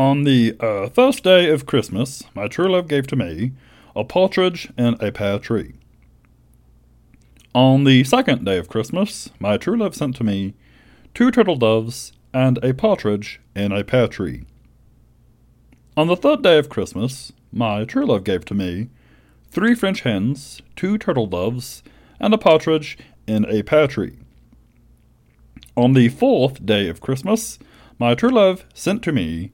On the uh, first day of Christmas, my true love gave to me a partridge in a pear tree. On the second day of Christmas, my true love sent to me two turtle doves and a partridge in a pear tree. On the third day of Christmas, my true love gave to me three French hens, two turtle doves, and a partridge in a pear tree. On the fourth day of Christmas, my true love sent to me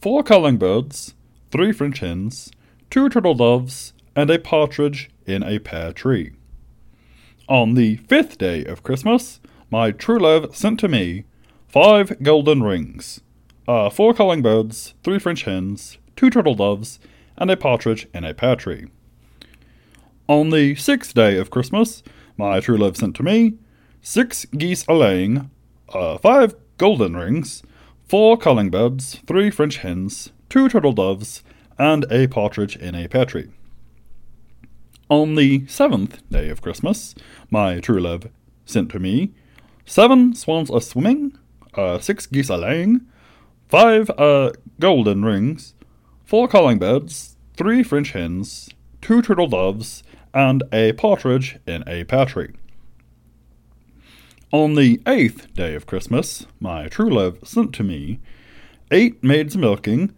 four calling birds, three French hens, two turtle doves, and a partridge in a pear tree. On the fifth day of Christmas, my true love sent to me five golden rings, uh, four calling birds, three French hens, two turtle doves, and a partridge in a pear tree. On the sixth day of Christmas, my true love sent to me six geese a laying, uh, five golden rings, four calling birds, three French hens, two turtle doves, and a partridge in a pear tree. On the seventh day of Christmas, my true love sent to me seven swans a swimming, uh, six geese a laying, five uh, golden rings, four calling birds, three French hens, two turtle doves, and a partridge in a pear tree. On the eighth day of Christmas, my true love sent to me eight maids milking,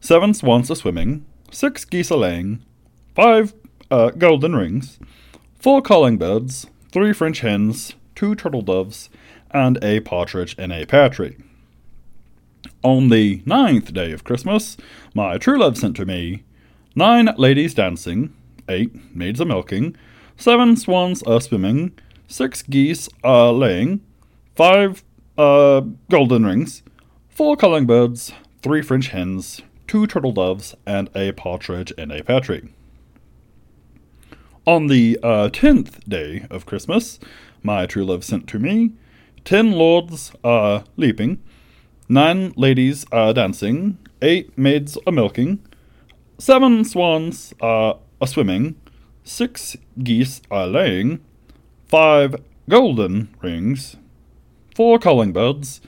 seven swans a swimming, six geese a laying, five uh, golden rings, four calling birds, three French hens, two turtle doves, and a partridge in a pear tree. On the ninth day of Christmas, my true love sent to me nine ladies dancing, eight maids a milking, seven swans a swimming, six geese are laying, five uh, golden rings, four calling birds, three French hens, two turtle doves, and a partridge in a pear tree. On the uh, tenth day of Christmas, my true love sent to me ten lords are leaping, nine ladies are dancing, eight maids are milking, seven swans are swimming, six geese are laying, five golden rings, four calling birds,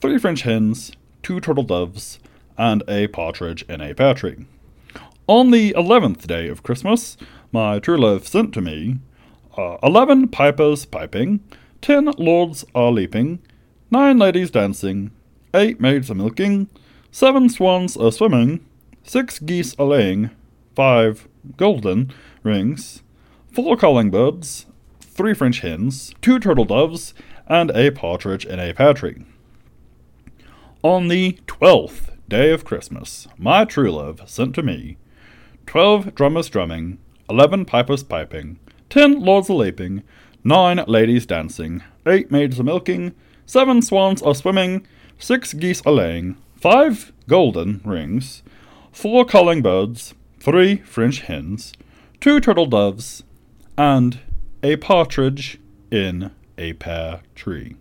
three French hens, two turtle doves, and a partridge in a pear tree. On the eleventh day of Christmas, my true love sent to me uh, eleven pipers piping, ten lords are leaping, nine ladies dancing, eight maids are milking, seven swans are swimming, six geese are laying, five golden rings, four calling birds, three French hens, two turtle doves, and a partridge in a pear tree. On the twelfth day of Christmas, my true love sent to me twelve drummers drumming, eleven pipers piping, ten lords a leaping, nine ladies dancing, eight maids a milking, seven swans a swimming, six geese a laying, five golden rings, four calling birds, three French hens, two turtle doves, and a partridge in a pear tree.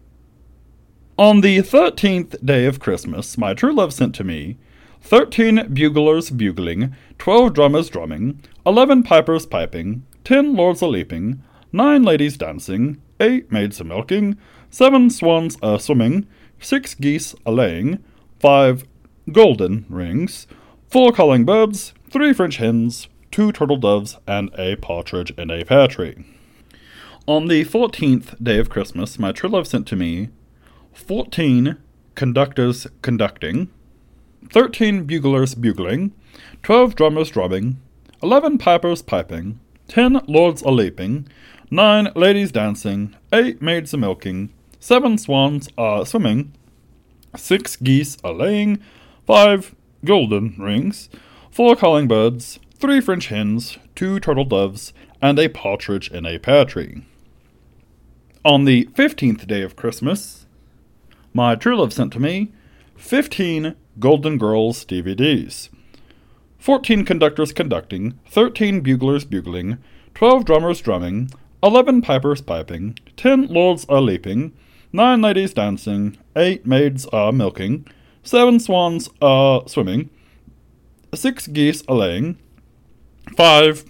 On the thirteenth day of Christmas, my true love sent to me thirteen buglers bugling, twelve drummers drumming, eleven pipers piping, ten lords a leaping, nine ladies dancing, eight maids a milking, seven swans a swimming, six geese a laying, five golden rings, four calling birds, three French hens, two turtle doves, and a partridge in a pear tree. On the fourteenth day of Christmas, my true love sent to me fourteen conductors conducting, thirteen buglers bugling, twelve drummers drumming, eleven pipers piping, ten lords a leaping, nine ladies dancing, eight maids a milking, seven swans a swimming, six geese a laying, five golden rings, four calling birds, three French hens, two turtle doves, and a partridge in a pear tree. On the fifteenth day of Christmas, my true love sent to me fifteen Golden Girls DVDs, fourteen conductors conducting, thirteen buglers bugling, twelve drummers drumming, eleven pipers piping, ten lords a leaping, nine ladies dancing, eight maids a milking, seven swans a swimming, six geese a laying, five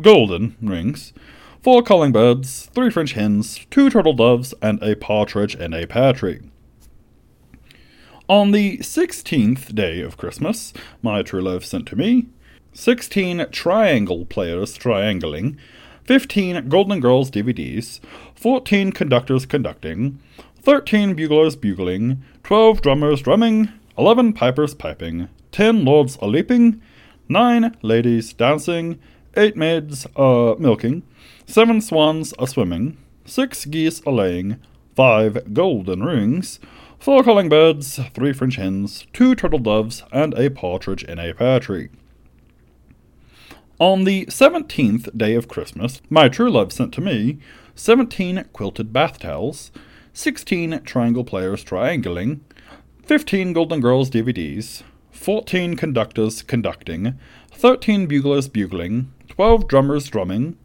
golden rings, four calling birds, three French hens, two turtle doves, and a partridge in a pear tree. On the sixteenth day of Christmas, my true love sent to me sixteen triangle players triangling, fifteen Golden Girls DVDs, fourteen conductors conducting, thirteen buglers bugling, twelve drummers drumming, eleven pipers piping, ten lords a leaping, nine ladies dancing, eight maids a milking, seven swans a swimming, six geese a laying, five golden rings, four calling birds, three French hens, two turtle doves, and a partridge in a pear tree. On the seventeenth day of Christmas, my true love sent to me seventeen quilted bath towels, sixteen triangle players triangling, fifteen Golden Girls DVDs, fourteen conductors conducting, thirteen buglers bugling, twelve drummers drumming,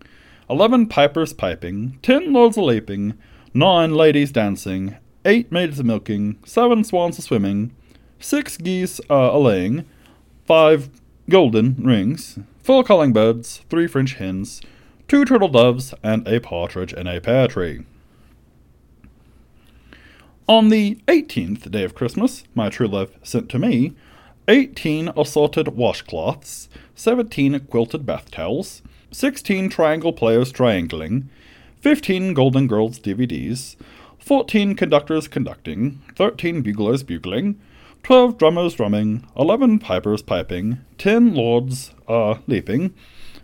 eleven pipers piping, ten lords a leaping, nine ladies dancing, eight maids a milking, seven swans a swimming, six geese a laying, five golden rings, four calling birds, three French hens, two turtle doves, and a partridge in a pear tree. On the eighteenth day of Christmas, my true love sent to me eighteen assorted washcloths, seventeen quilted bath towels, sixteen triangle players triangling, fifteen Golden Girls DVDs, fourteen conductors conducting, thirteen buglers bugling, twelve drummers drumming, eleven pipers piping, ten lords uh, leaping,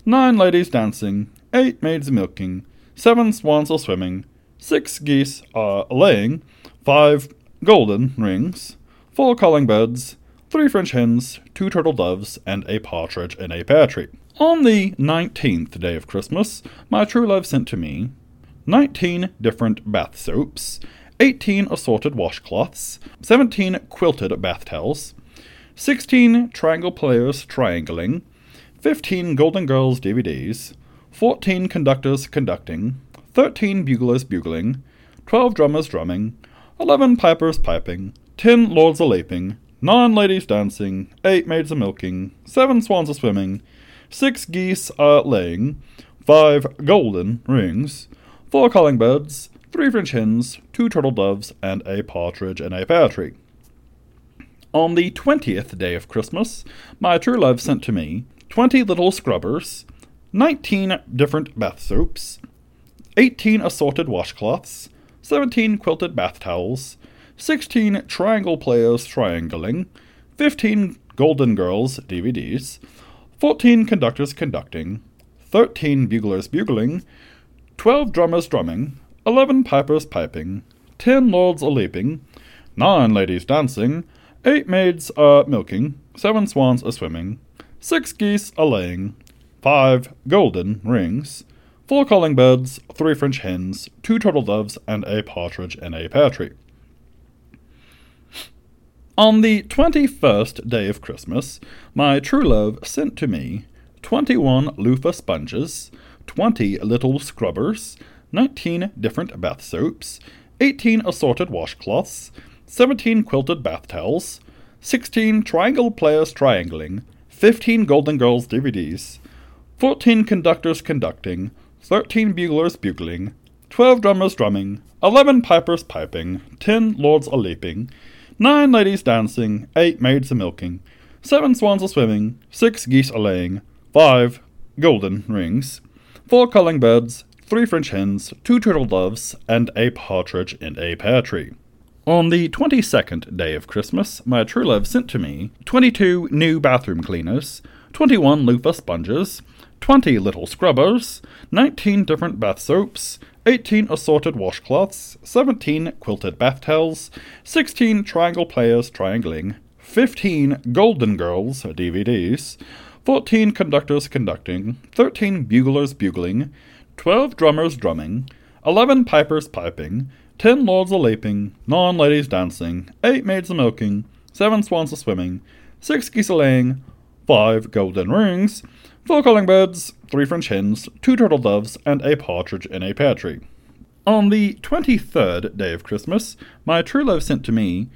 nine ladies dancing, eight maids milking, seven swans are swimming, six geese uh, laying, five golden rings, four calling birds, three French hens, two turtle doves, and a partridge in a pear tree. On the nineteenth day of Christmas, my true love sent to me nineteen different bath soaps, eighteen assorted washcloths, seventeen quilted bath towels, sixteen triangle players triangling, fifteen Golden Girls DVDs, fourteen conductors conducting, thirteen buglers bugling, twelve drummers drumming, eleven pipers piping, ten lords a leaping, nine ladies dancing, eight maids a milking, seven swans a swimming, six geese a laying, five golden rings, four calling birds, three French hens, two turtle doves, and a partridge in a pear tree. On the twentieth day of Christmas, my true love sent to me twenty little scrubbers, nineteen different bath soaps, eighteen assorted washcloths, seventeen quilted bath towels, sixteen triangle players triangling, fifteen Golden Girls DVDs, fourteen conductors conducting, thirteen buglers bugling, twelve drummers drumming, eleven pipers piping, ten lords a leaping, nine ladies dancing, eight maids a milking, seven swans a swimming, six geese a laying, five golden rings, four calling birds, three French hens, two turtle doves, and a partridge in a pear tree. On the twenty first day of Christmas, my true love sent to me twenty one loofah sponges, twenty little scrubbers, nineteen different bath soaps, eighteen assorted washcloths, seventeen quilted bath towels, sixteen triangle players triangling, fifteen Golden Girls DVDs, fourteen conductors conducting, thirteen buglers bugling, twelve drummers drumming, eleven pipers piping, ten lords a leaping, nine ladies dancing, eight maids a milking, seven swans a swimming, six geese a laying, five golden rings, four calling birds, three French hens, two turtle doves, and a partridge in a pear tree. On the twenty second day of Christmas, my true love sent to me twenty two new bathroom cleaners, twenty one loofah sponges, twenty little scrubbers, nineteen different bath soaps, 18 assorted washcloths, 17 quilted bath towels, 16 triangle players triangling, 15 Golden Girls DVDs, 14 conductors conducting, 13 buglers bugling, 12 drummers drumming, 11 pipers piping, 10 lords a leaping, 9 ladies dancing, 8 maids a milking, 7 swans a swimming, 6 geese a laying, 5 golden rings, four calling birds, three French hens, two turtle doves, and a partridge in a pear tree. On the twenty third day of Christmas, my true love sent to me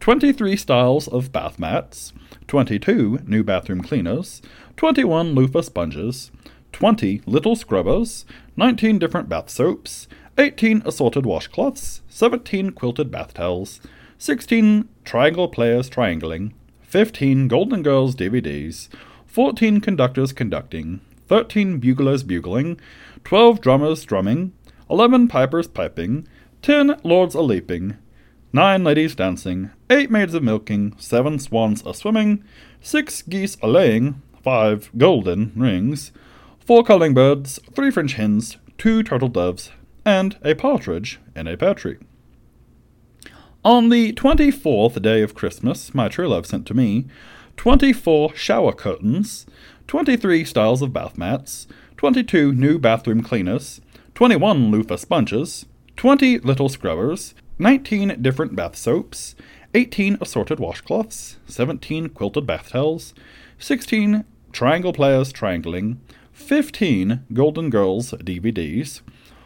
twenty three styles of bath mats, twenty two new bathroom cleaners, twenty one loofah sponges, twenty little scrubbers, nineteen different bath soaps, eighteen assorted washcloths, seventeen quilted bath towels, 16 Triangle Players Triangling, 15 Golden Girls DVDs, 14 Conductors Conducting, 13 Buglers Bugling, 12 Drummers Drumming, 11 Pipers Piping, 10 Lords a Leaping, 9 Ladies Dancing, 8 Maids a Milking, 7 Swans a Swimming, 6 Geese a Laying, 5 Golden Rings, 4 Calling Birds, 3 French Hens, 2 Turtle Doves, and a partridge in a pear tree. On the twenty fourth day of Christmas, my true love sent to me twenty four shower curtains, twenty three styles of bath mats, twenty two new bathroom cleaners, twenty one loofah sponges, twenty little scrubbers, nineteen different bath soaps, eighteen assorted washcloths, seventeen quilted bath towels, sixteen triangle players triangling, fifteen Golden Girls DVDs,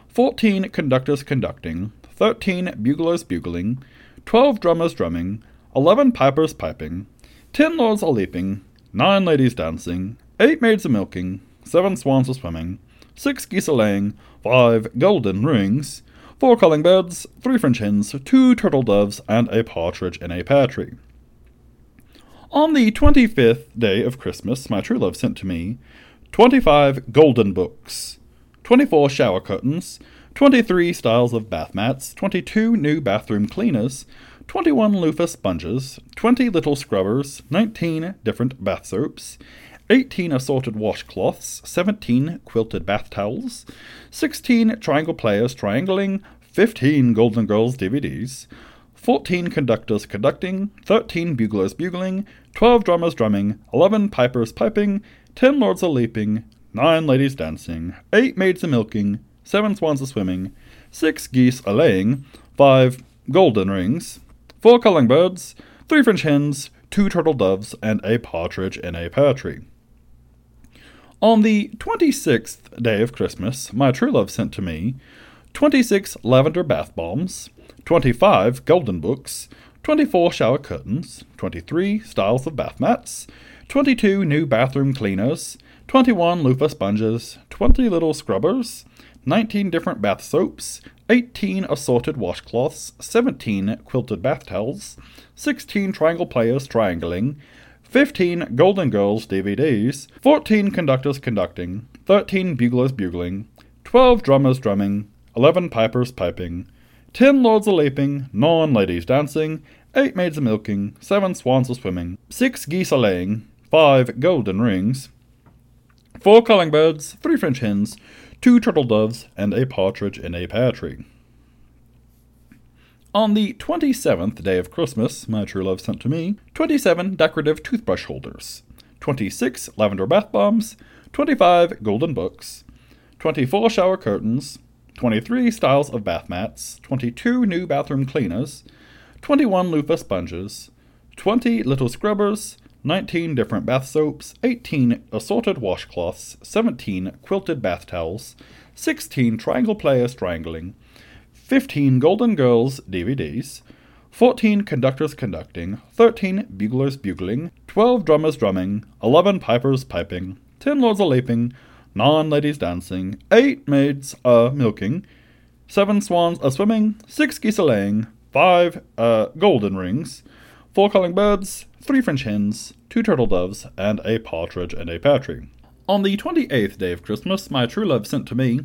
14 conductors conducting, 13 buglers bugling, 12 drummers drumming, 11 pipers piping, 10 lords a leaping, 9 ladies dancing, 8 maids a milking, 7 swans a swimming, 6 geese a laying, 5 golden rings, 4 calling birds, 3 French hens, 2 turtle doves, and a partridge in a pear tree. On the twenty fifth day of Christmas, my true love sent to me twenty five golden books, 24 shower curtains, 23 styles of bath mats, 22 new bathroom cleaners, 21 loofah sponges, 20 little scrubbers, 19 different bath soaps, 18 assorted washcloths, 17 quilted bath towels, 16 triangle players triangling, 15 Golden Girls DVDs, 14 conductors conducting, 13 buglers bugling, 12 drummers drumming, 11 pipers piping, 10 lords a leaping, nine ladies dancing, eight maids a milking, seven swans a swimming, six geese a laying, five golden rings, four calling birds, three French hens, two turtle doves, and a partridge in a pear tree. On the twenty sixth day of Christmas, my true love sent to me twenty six lavender bath bombs, twenty five golden books, twenty four shower curtains, twenty three styles of bath mats, twenty two new bathroom cleaners, 21 loofah sponges, 20 little scrubbers, 19 different bath soaps, 18 assorted washcloths, 17 quilted bath towels, 16 triangle players triangling, 15 Golden Girls DVDs, 14 conductors conducting, 13 buglers bugling, 12 drummers drumming, 11 pipers piping, 10 lords a leaping, 9 ladies dancing, 8 maids a milking, 7 swans a swimming, 6 geese a laying, 5 golden rings, four calling birds, three French hens, two turtle doves, and a partridge in a pear tree. On the 27th day of Christmas, my true love sent to me 27 decorative toothbrush holders, 26 lavender bath bombs, 25 golden books, 24 shower curtains, 23 styles of bath mats, 22 new bathroom cleaners, 21 loofah sponges, 20 little scrubbers, 19 different bath soaps, 18 assorted washcloths, 17 quilted bath towels, 16 triangle players triangling, 15 Golden Girls DVDs, 14 conductors conducting, 13 buglers bugling, 12 drummers drumming, 11 pipers piping, 10 lords a leaping, 9 ladies dancing, 8 maids a milking, 7 swans a swimming, 6 geese a laying, 5 uh, golden rings, 4 calling birds, three French hens, two turtle doves, and a partridge and a pear tree. On the twenty eighth day of Christmas, my true love sent to me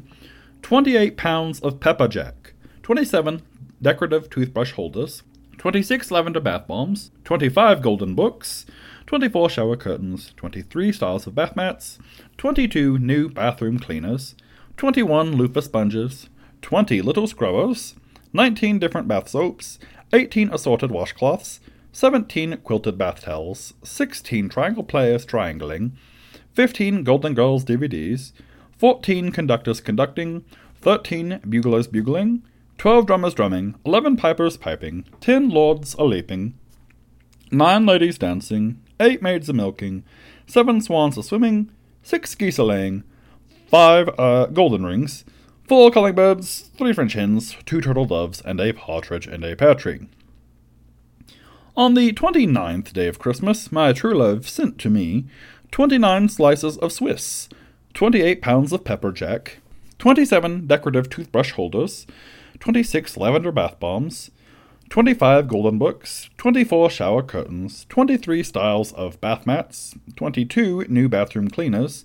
twenty eight pounds of pepper jack, twenty seven decorative toothbrush holders, twenty six lavender bath bombs, twenty five golden books, 24 shower curtains, 23 styles of bath mats, 22 new bathroom cleaners, 21 loofah sponges, 20 little scrubbers, 19 different bath soaps, 18 assorted washcloths, 17 quilted bath towels, 16 triangle players triangling, 15 Golden Girls DVDs, 14 conductors conducting, 13 buglers bugling, 12 drummers drumming, 11 pipers piping, 10 lords a leaping, 9 ladies dancing, 8 maids a milking, 7 swans a swimming, 6 geese a laying, 5 uh, golden rings, 4 calling birds, 3 French hens, 2 turtle doves, and a partridge and a pear tree. On the twenty ninth day of Christmas, my true love sent to me twenty nine slices of Swiss, twenty eight pounds of pepper jack, twenty seven decorative toothbrush holders, twenty six lavender bath bombs, 25 golden books, 24 shower curtains, 23 styles of bath mats, 22 new bathroom cleaners,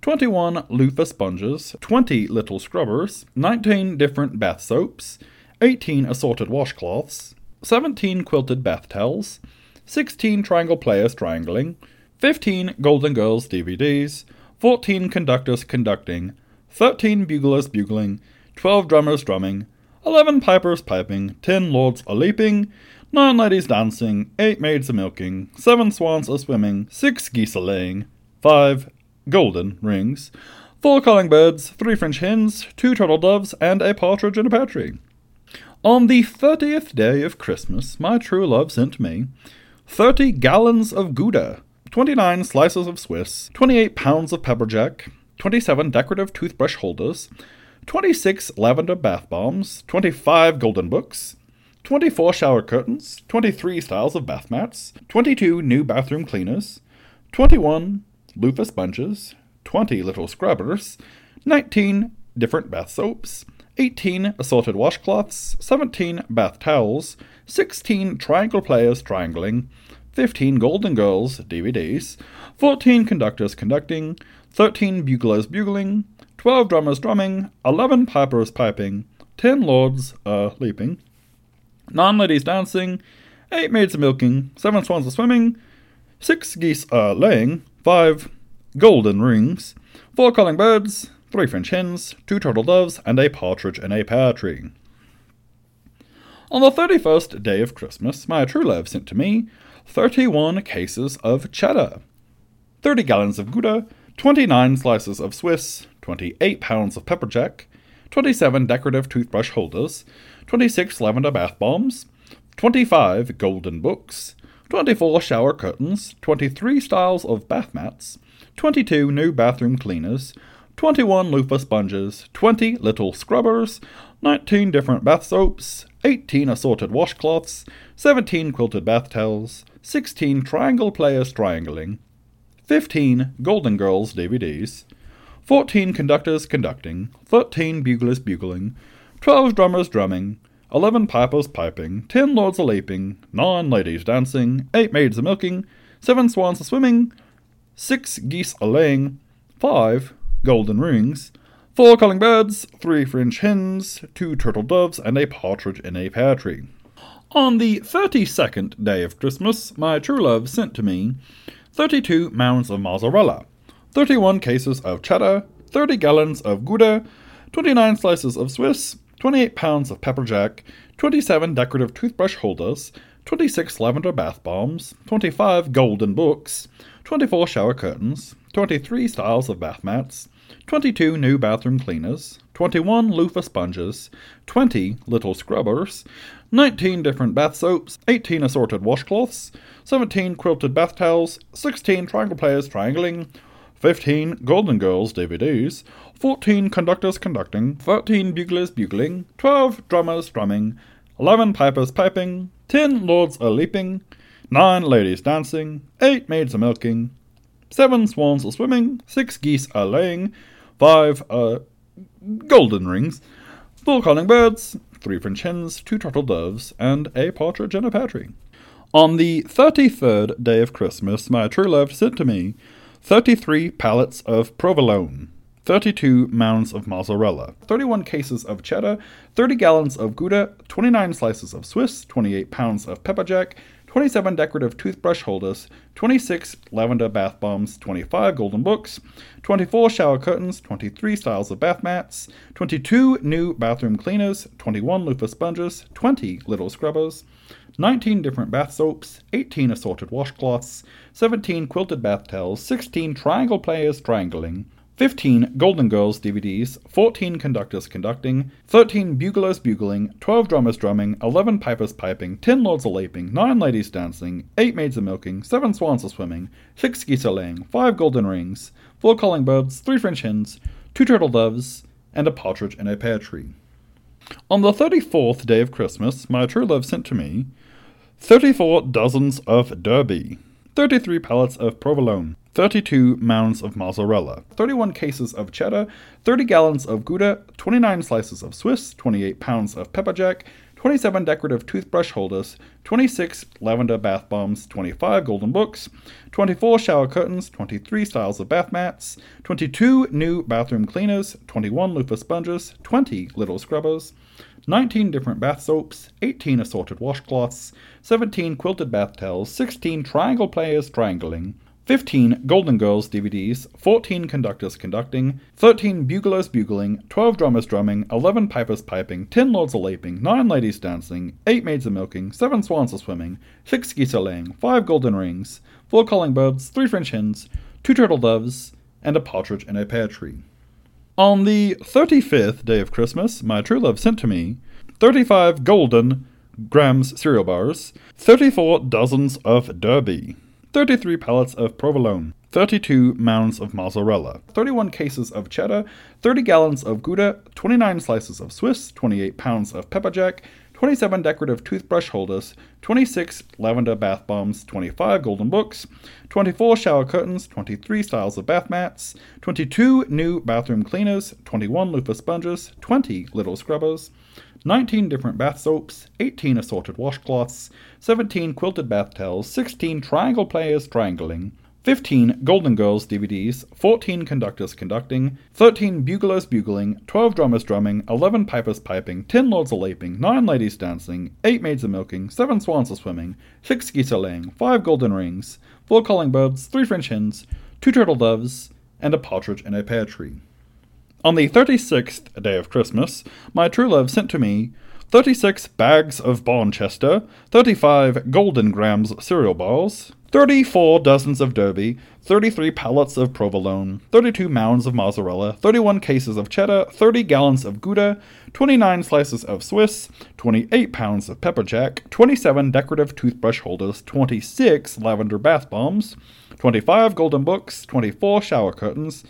21 loofah sponges, 20 little scrubbers, 19 different bath soaps, 18 assorted washcloths, 17 quilted bath towels, 16 triangle players triangling, 15 Golden Girls DVDs, 14 conductors conducting, 13 buglers bugling, 12 drummers drumming, 11 pipers piping, 10 lords a leaping, 9 ladies dancing, 8 maids a milking, 7 swans a swimming, 6 geese a laying, 5 golden rings, 4 calling birds, 3 French hens, 2 turtle doves, and a partridge in a pear tree. On the thirtieth day of Christmas, my true love sent me thirty gallons of Gouda, 29 slices of Swiss, 28 pounds of pepperjack, 27 decorative toothbrush holders, 26 lavender bath bombs, 25 golden books, 24 shower curtains, 23 styles of bath mats, 22 new bathroom cleaners, 21 loofah sponges, 20 little scrubbers, 19 different bath soaps, 18 assorted washcloths, 17 bath towels, 16 triangle players triangling, 15 Golden Girls DVDs, 14 conductors conducting, 13 buglers bugling, 12 drummers drumming, 11 pipers piping, 10 lords uh, leaping, 9 ladies dancing, 8 maids milking, 7 swans a swimming, 6 geese uh, laying, 5 golden rings, 4 calling birds, 3 French hens, 2 turtle doves, and a partridge in a pear tree. On the 31st day of Christmas, my true love sent to me 31 cases of cheddar, 30 gallons of Gouda, 29 slices of Swiss, 28 pounds of pepperjack, 27 decorative toothbrush holders, 26 lavender bath bombs, 25 golden books, 24 shower curtains, 23 styles of bath mats, 22 new bathroom cleaners, 21 loofah sponges, 20 little scrubbers, 19 different bath soaps, 18 assorted washcloths, 17 quilted bath towels, 16 triangle players triangling, 15 Golden Girls DVDs, 14 conductors conducting, 13 buglers bugling, 12 drummers drumming, 11 pipers piping, 10 lords a leaping, 9 ladies dancing, 8 maids a milking, 7 swans a swimming, 6 geese a laying, 5 golden rings, 4 calling birds, 3 French hens, 2 turtle doves, and a partridge in a pear tree. On the thirty second day of Christmas, my true love sent to me 32 mounds of mozzarella, 31 cases of cheddar, 30 gallons of Gouda, 29 slices of Swiss, 28 pounds of pepperjack, 27 decorative toothbrush holders, 26 lavender bath bombs, 25 golden books, 24 shower curtains, 23 styles of bath mats, 22 new bathroom cleaners, 21 loofah sponges, 20 little scrubbers, 19 different bath soaps, 18 assorted washcloths, 17 quilted bath towels, 16 triangle players triangling, 15 Golden Girls DVDs, 14 conductors conducting, 13 buglers bugling, 12 drummers drumming, 11 pipers piping, 10 lords a leaping, 9 ladies dancing, 8 maids a milking, 7 swans a swimming, 6 geese a laying, 5 uh, golden rings, 4 calling birds, three French hens, two turtle doves, and a partridge in a pear tree. On the thirty third day of Christmas, my true love sent to me thirty three pallets of provolone, 32 mounds of mozzarella, 31 cases of cheddar, 30 gallons of Gouda, 29 slices of Swiss, 28 pounds of pepperjack, 27 decorative toothbrush holders, 26 lavender bath bombs, 25 golden books, 24 shower curtains, 23 styles of bath mats, 22 new bathroom cleaners, 21 loofah sponges, 20 little scrubbers, 19 different bath soaps, 18 assorted washcloths, 17 quilted bath towels, 16 triangle players triangling, 15 Golden Girls DVDs, 14 conductors conducting, 13 buglers bugling, 12 drummers drumming, 11 pipers piping, 10 lords a leaping, 9 ladies dancing, 8 maids a milking, 7 swans a swimming, 6 geese a laying, 5 golden rings, 4 calling birds, 3 French hens, 2 turtle doves, and a partridge in a pear tree. On the 34th day of Christmas, my true love sent to me 34 dozens of Derby, 33 pallets of provolone, 32 mounds of mozzarella, 31 cases of cheddar, 30 gallons of Gouda, 29 slices of Swiss, 28 pounds of pepperjack, 27 decorative toothbrush holders, 26 lavender bath bombs, 25 golden books, 24 shower curtains, 23 styles of bath mats, 22 new bathroom cleaners, 21 loofah sponges, 20 little scrubbers, 19 different bath soaps, 18 assorted washcloths, 17 quilted bath towels, 16 triangle players triangling, 15 Golden Girls DVDs, 14 conductors conducting, 13 buglers bugling, 12 drummers drumming, 11 pipers piping, 10 lords a laping, 9 ladies dancing, 8 maids a milking, 7 swans a swimming, 6 geese a laying, 5 golden rings, 4 calling birds, 3 French hens, 2 turtle doves, and a partridge in a pear tree. On the 35th day of Christmas, my true love sent to me 35 Golden Grahams cereal bars, 34 dozens of Derby, 33 pallets of provolone, 32 mounds of mozzarella, 31 cases of cheddar, 30 gallons of Gouda, 29 slices of Swiss, 28 pounds of pepper jack, 27 decorative toothbrush holders, 26 lavender bath bombs, 25 golden books, 24 shower curtains, 23 styles of bath mats, 22 new bathroom cleaners, 21 loofah sponges, 20 little scrubbers, 19 different bath soaps, 18 assorted washcloths, 17 quilted bath towels, 16 triangle players triangling, 15 Golden Girls DVDs, 14 conductors conducting, 13 buglers bugling, 12 drummers drumming, 11 pipers piping, 10 lords a laping, 9 ladies dancing, 8 maids a milking, 7 swans a swimming, 6 geese a laying, 5 golden rings, 4 calling birds, 3 French hens, 2 turtle doves, and a partridge in a pear tree. On the 36th day of Christmas, my true love sent to me 36 bags of Bonchester, 35 Golden Grahams cereal balls, 34 dozens of Derby, 33 pallets of provolone, 32 mounds of mozzarella, 31 cases of cheddar, 30 gallons of Gouda, 29 slices of Swiss, 28 pounds of pepper jack, 27 decorative toothbrush holders, 26 lavender bath bombs, 25 golden books, 24 shower curtains,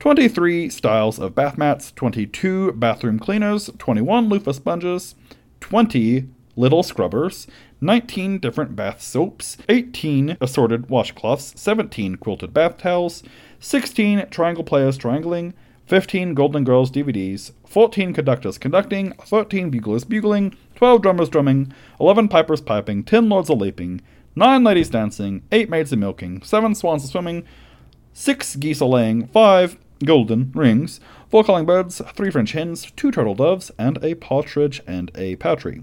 23 styles of bath mats, 22 bathroom cleaners, 21 loofah sponges, 20 little scrubbers, 19 different bath soaps, 18 assorted washcloths, 17 quilted bath towels, 16 triangle players triangling, 15 Golden Girls DVDs, 14 conductors conducting, 13 buglers bugling, 12 drummers drumming, 11 pipers piping, 10 lords a leaping, 9 ladies dancing, 8 maids a milking, 7 swans a swimming, 6 geese a laying, 5 golden rings, four calling birds, three French hens, two turtle doves, and a partridge and a patry.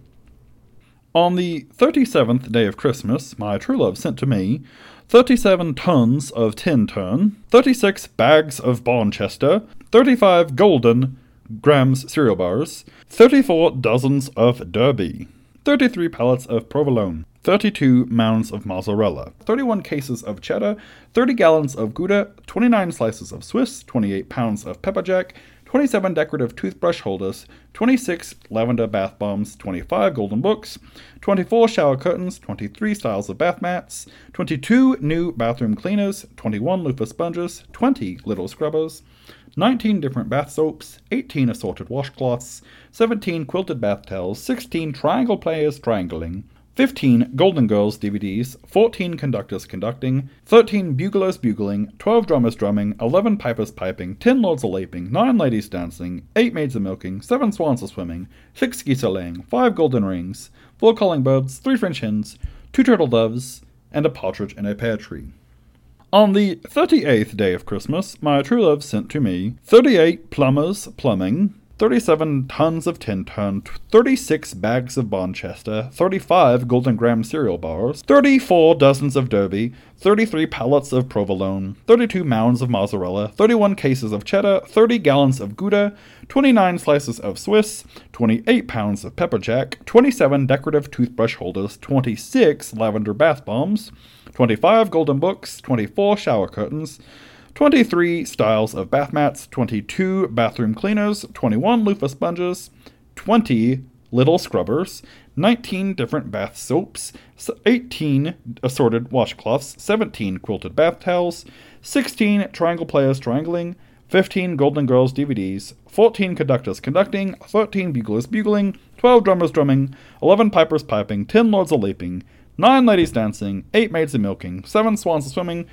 On the thirty seventh day of Christmas, my true love sent to me thirty seven tons of Tintern, thirty six bags of Bonchester, thirty five Golden Grahams cereal bars, thirty four dozens of Derby, thirty three pallets of provolone, 32 mounds of mozzarella, 31 cases of cheddar, 30 gallons of Gouda, 29 slices of Swiss, 28 pounds of pepper jack, 27 decorative toothbrush holders, 26 lavender bath bombs, 25 golden books, 24 shower curtains, 23 styles of bath mats, 22 new bathroom cleaners, 21 loofah sponges, 20 little scrubbers, 19 different bath soaps, 18 assorted washcloths, 17 quilted bath towels, 16 triangle players triangling, 15 Golden Girls DVDs, 14 conductors conducting, 13 buglers bugling, 12 drummers drumming, 11 pipers piping, 10 lords a laping, 9 ladies dancing, 8 maids a milking, 7 swans a swimming, 6 geese a laying, 5 golden rings, 4 calling birds, 3 French hens, 2 turtle doves, and a partridge in a pear tree. On the 38th day of Christmas, my true love sent to me 38 plumbers plumbing, 37 tons of Tintern, 36 bags of Bonchester, 35 Golden Graham cereal bars, 34 dozens of Derby, 33 pallets of provolone, 32 mounds of mozzarella, 31 cases of cheddar, 30 gallons of Gouda, 29 slices of Swiss, 28 pounds of pepper jack, 27 decorative toothbrush holders, 26 lavender bath bombs, 25 golden books, 24 shower curtains, 23 styles of bath mats, 22 bathroom cleaners, 21 loofah sponges, 20 little scrubbers, 19 different bath soaps, 18 assorted washcloths, 17 quilted bath towels, 16 triangle players triangling, 15 Golden Girls DVDs, 14 conductors conducting, 13 buglers bugling, 12 drummers drumming, 11 pipers piping, 10 lords a leaping, 9 ladies dancing, 8 maids a milking, 7 swans a swimming,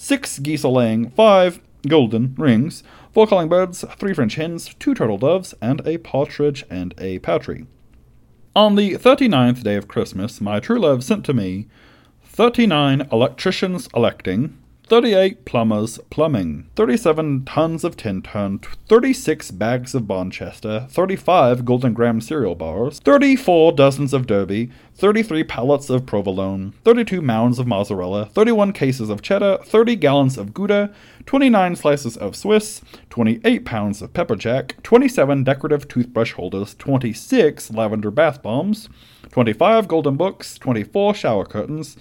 six geese a laying, five golden rings, four calling birds, three French hens, two turtle doves, and a partridge and a patry. On the thirty-ninth day of Christmas, my true love sent to me 39 electricians electing, 38 plumbers plumbing, 37 tons of Tintern, 36 bags of Bonchester, 35 Golden Graham cereal bars, 34 dozens of Derby, 33 pallets of provolone, 32 mounds of mozzarella, 31 cases of cheddar, 30 gallons of Gouda, 29 slices of Swiss, 28 pounds of pepper jack, 27 decorative toothbrush holders, 26 lavender bath bombs, 25 golden books, 24 shower curtains,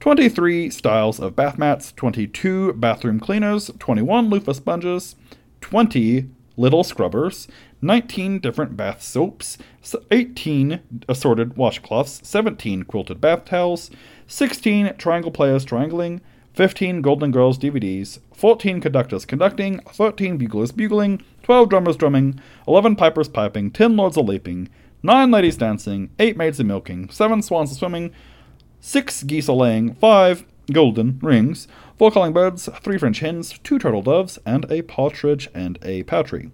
23 styles of bath mats, 22 bathroom cleaners, 21 loofah sponges, 20 little scrubbers, 19 different bath soaps, 18 assorted washcloths, 17 quilted bath towels, 16 triangle players triangling, 15 Golden Girls DVDs, 14 conductors conducting, 13 buglers bugling, 12 drummers drumming, 11 pipers piping, 10 lords a leaping, 9 ladies dancing, 8 maids a milking, 7 swans a swimming, six geese a laying, five golden rings, four calling birds, three French hens, two turtle doves, and a partridge and a patry.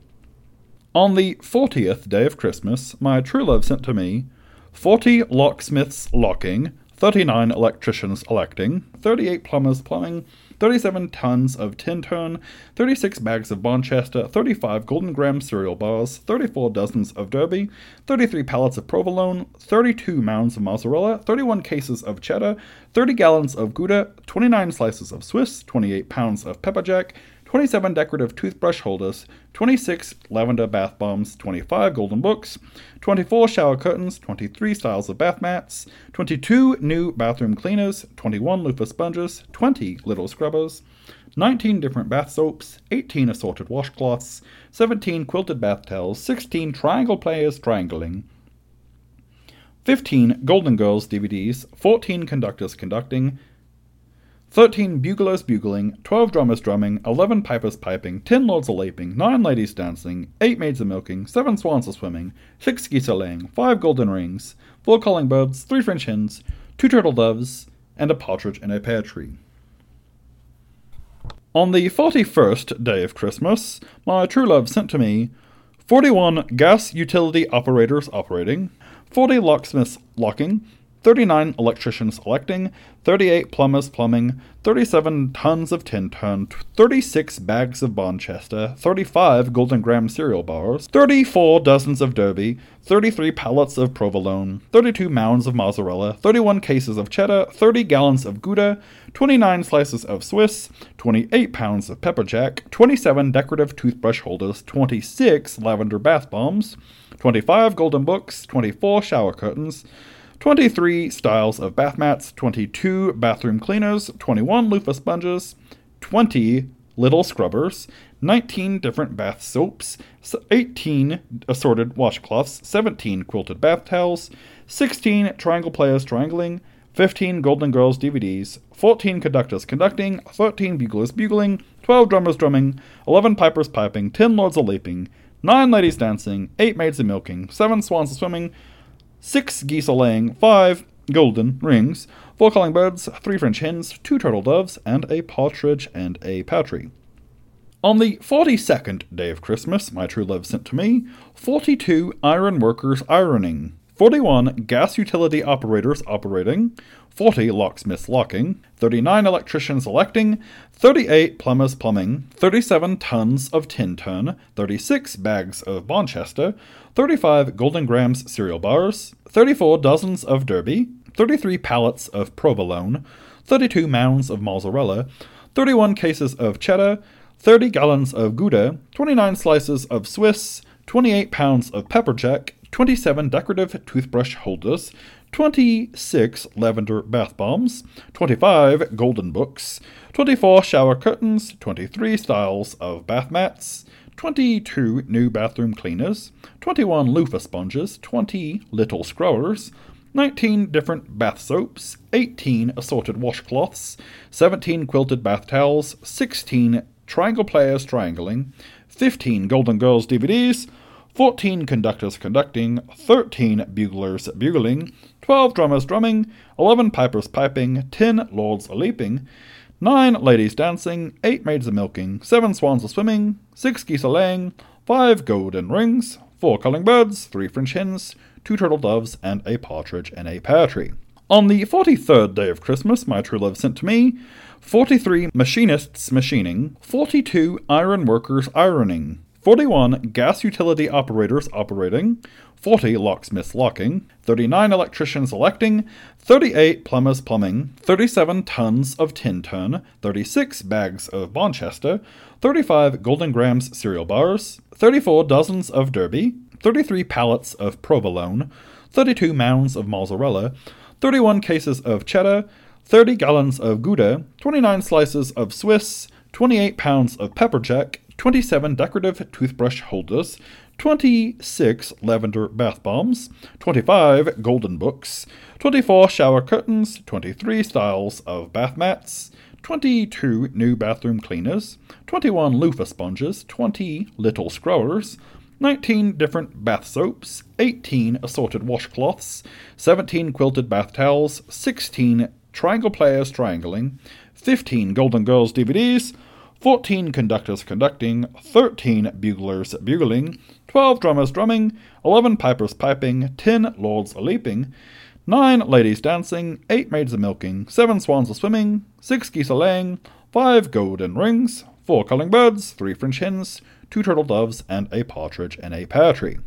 On the fortieth day of Christmas, my true love sent to me forty locksmiths locking, thirty nine electricians electing, thirty eight plumbers plumbing, 37 tons of Tintern, 36 bags of Bonchester, 35 Golden Graham cereal bars, 34 dozens of Derby, 33 pallets of provolone, 32 mounds of mozzarella, 31 cases of cheddar, 30 gallons of Gouda, 29 slices of Swiss, 28 pounds of pepper jack, 27 decorative toothbrush holders, 26 lavender bath bombs, 25 golden books, 24 shower curtains, 23 styles of bath mats, 22 new bathroom cleaners, 21 loofah sponges, 20 little scrubbers, 19 different bath soaps, 18 assorted washcloths, 17 quilted bath towels, 16 triangle players triangling, 15 Golden Girls DVDs, 14 conductors conducting, 13 buglers bugling, 12 drummers drumming, 11 pipers piping, 10 lords a leaping, 9 ladies dancing, 8 maids a milking, 7 swans a swimming, 6 geese a laying, 5 golden rings, 4 calling birds, 3 French hens, 2 turtle doves, and a partridge in a pear tree. On the 41st day of Christmas, my true love sent to me 41 gas utility operators operating, 40 locksmiths locking, 39 electricians electing, 38 plumbers plumbing, 37 tons of Tintern, 36 bags of Bonchester, 35 Golden Graham cereal bars, 34 dozens of Derby, 33 pallets of provolone, 32 mounds of mozzarella, 31 cases of cheddar, 30 gallons of Gouda, 29 slices of Swiss, 28 pounds of pepper jack, 27 decorative toothbrush holders, 26 lavender bath bombs, 25 golden books, 24 shower curtains, 23 styles of bath mats, 22 bathroom cleaners, 21 loofah sponges, 20 little scrubbers, 19 different bath soaps, 18 assorted washcloths, 17 quilted bath towels, 16 triangle players triangling, 15 Golden Girls DVDs, 14 conductors conducting, 13 buglers bugling, 12 drummers drumming, 11 pipers piping, 10 lords a leaping, 9 ladies dancing, 8 maids a milking, 7 swans a swimming, six geese a laying, five golden rings, four calling birds, three French hens, two turtle doves, and a partridge and a patry. On the forty second day of Christmas, my true love sent to me forty two iron workers ironing, 41 gas utility operators operating, 40 locksmiths locking, 39 electricians electing, 38 plumbers plumbing, 37 tons of Tintern, 36 bags of Bonchester, 35 Golden Grahams cereal bars, 34 dozens of Derby, 33 pallets of provolone, 32 mounds of mozzarella, 31 cases of cheddar, 30 gallons of Gouda, 29 slices of Swiss, 28 pounds of pepper jack, 27 decorative toothbrush holders, 26 lavender bath bombs, 25 golden books, 24 shower curtains, 23 styles of bath mats, 22 new bathroom cleaners, 21 loofah sponges, 20 little scrubbers, 19 different bath soaps, 18 assorted washcloths, 17 quilted bath towels, 16 triangle players triangling, 15 Golden Girls DVDs, 14 conductors conducting, 13 buglers bugling, 12 drummers drumming, 11 pipers piping, 10 lords a leaping, 9 ladies dancing, 8 maids a milking, 7 swans a swimming, 6 geese a laying, 5 golden rings, 4 calling birds, 3 French hens, two turtle doves, and a partridge in a pear tree. On the 43rd day of Christmas, my true love sent to me 43 machinists machining, 42 iron workers ironing, 41 gas utility operators operating, 40 locksmiths locking, 39 electricians electing, 38 plumbers plumbing, 37 tons of Tintern, 36 bags of Bonchester, 35 Golden Grahams cereal bars, 34 dozens of Derby, 33 pallets of provolone, 32 mounds of mozzarella, 31 cases of cheddar, 30 gallons of Gouda, 29 slices of Swiss, 28 pounds of pepper jack, 27 decorative toothbrush holders, 26 lavender bath bombs, 25 golden books, 24 shower curtains, 23 styles of bath mats, 22 new bathroom cleaners, 21 loofah sponges, 20 little scrubbers, 19 different bath soaps, 18 assorted washcloths, 17 quilted bath towels, 16 triangle players triangling, 15 Golden Girls DVDs, 14 conductors conducting, 13 buglers bugling, 12 drummers drumming, 11 pipers piping, 10 lords a leaping, 9 ladies dancing, 8 maids a milking, 7 swans a swimming, 6 geese a laying, 5 golden rings, 4 calling birds, 3 French hens, 2 turtle doves, and a partridge in a pear tree.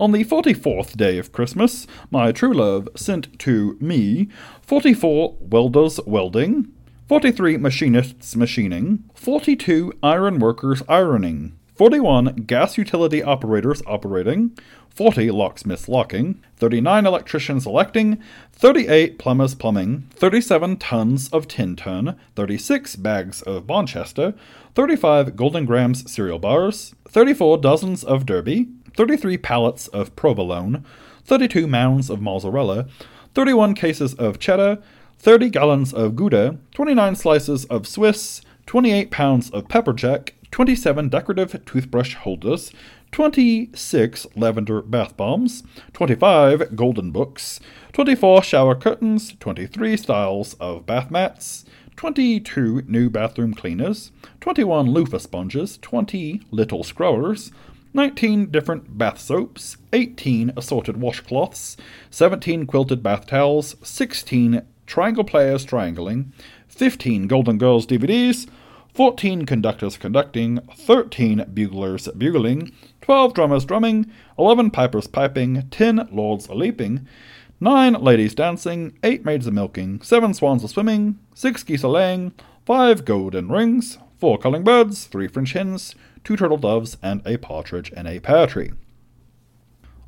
On the forty fourth day of Christmas, my true love sent to me forty four welders welding, 43 machinists machining, 42 iron workers ironing, 41 gas utility operators operating, 40 locksmiths locking, 39 electricians electing, 38 plumbers plumbing, 37 tons of Tintern, 36 bags of Bonchester, 35 Golden Grahams cereal bars, 34 dozens of Derby, 33 pallets of provolone, 32 mounds of mozzarella, 31 cases of cheddar, 30 gallons of Gouda, 29 slices of Swiss, 28 pounds of pepper jack, 27 decorative toothbrush holders, 26 lavender bath bombs, 25 golden books, 24 shower curtains, 23 styles of bath mats, 22 new bathroom cleaners, 21 loofah sponges, 20 little scrubbers, 19 different bath soaps, 18 assorted washcloths, 17 quilted bath towels, 16 Triangle Players Triangling, 15 Golden Girls DVDs, 14 conductors conducting, 13 buglers bugling, 12 drummers drumming, 11 pipers piping, 10 lords leaping, 9 ladies dancing, 8 maids a milking, 7 swans a swimming, 6 geese a laying, 5 golden rings, 4 calling birds, 3 French hens, 2 turtle doves, and a partridge in a pear tree.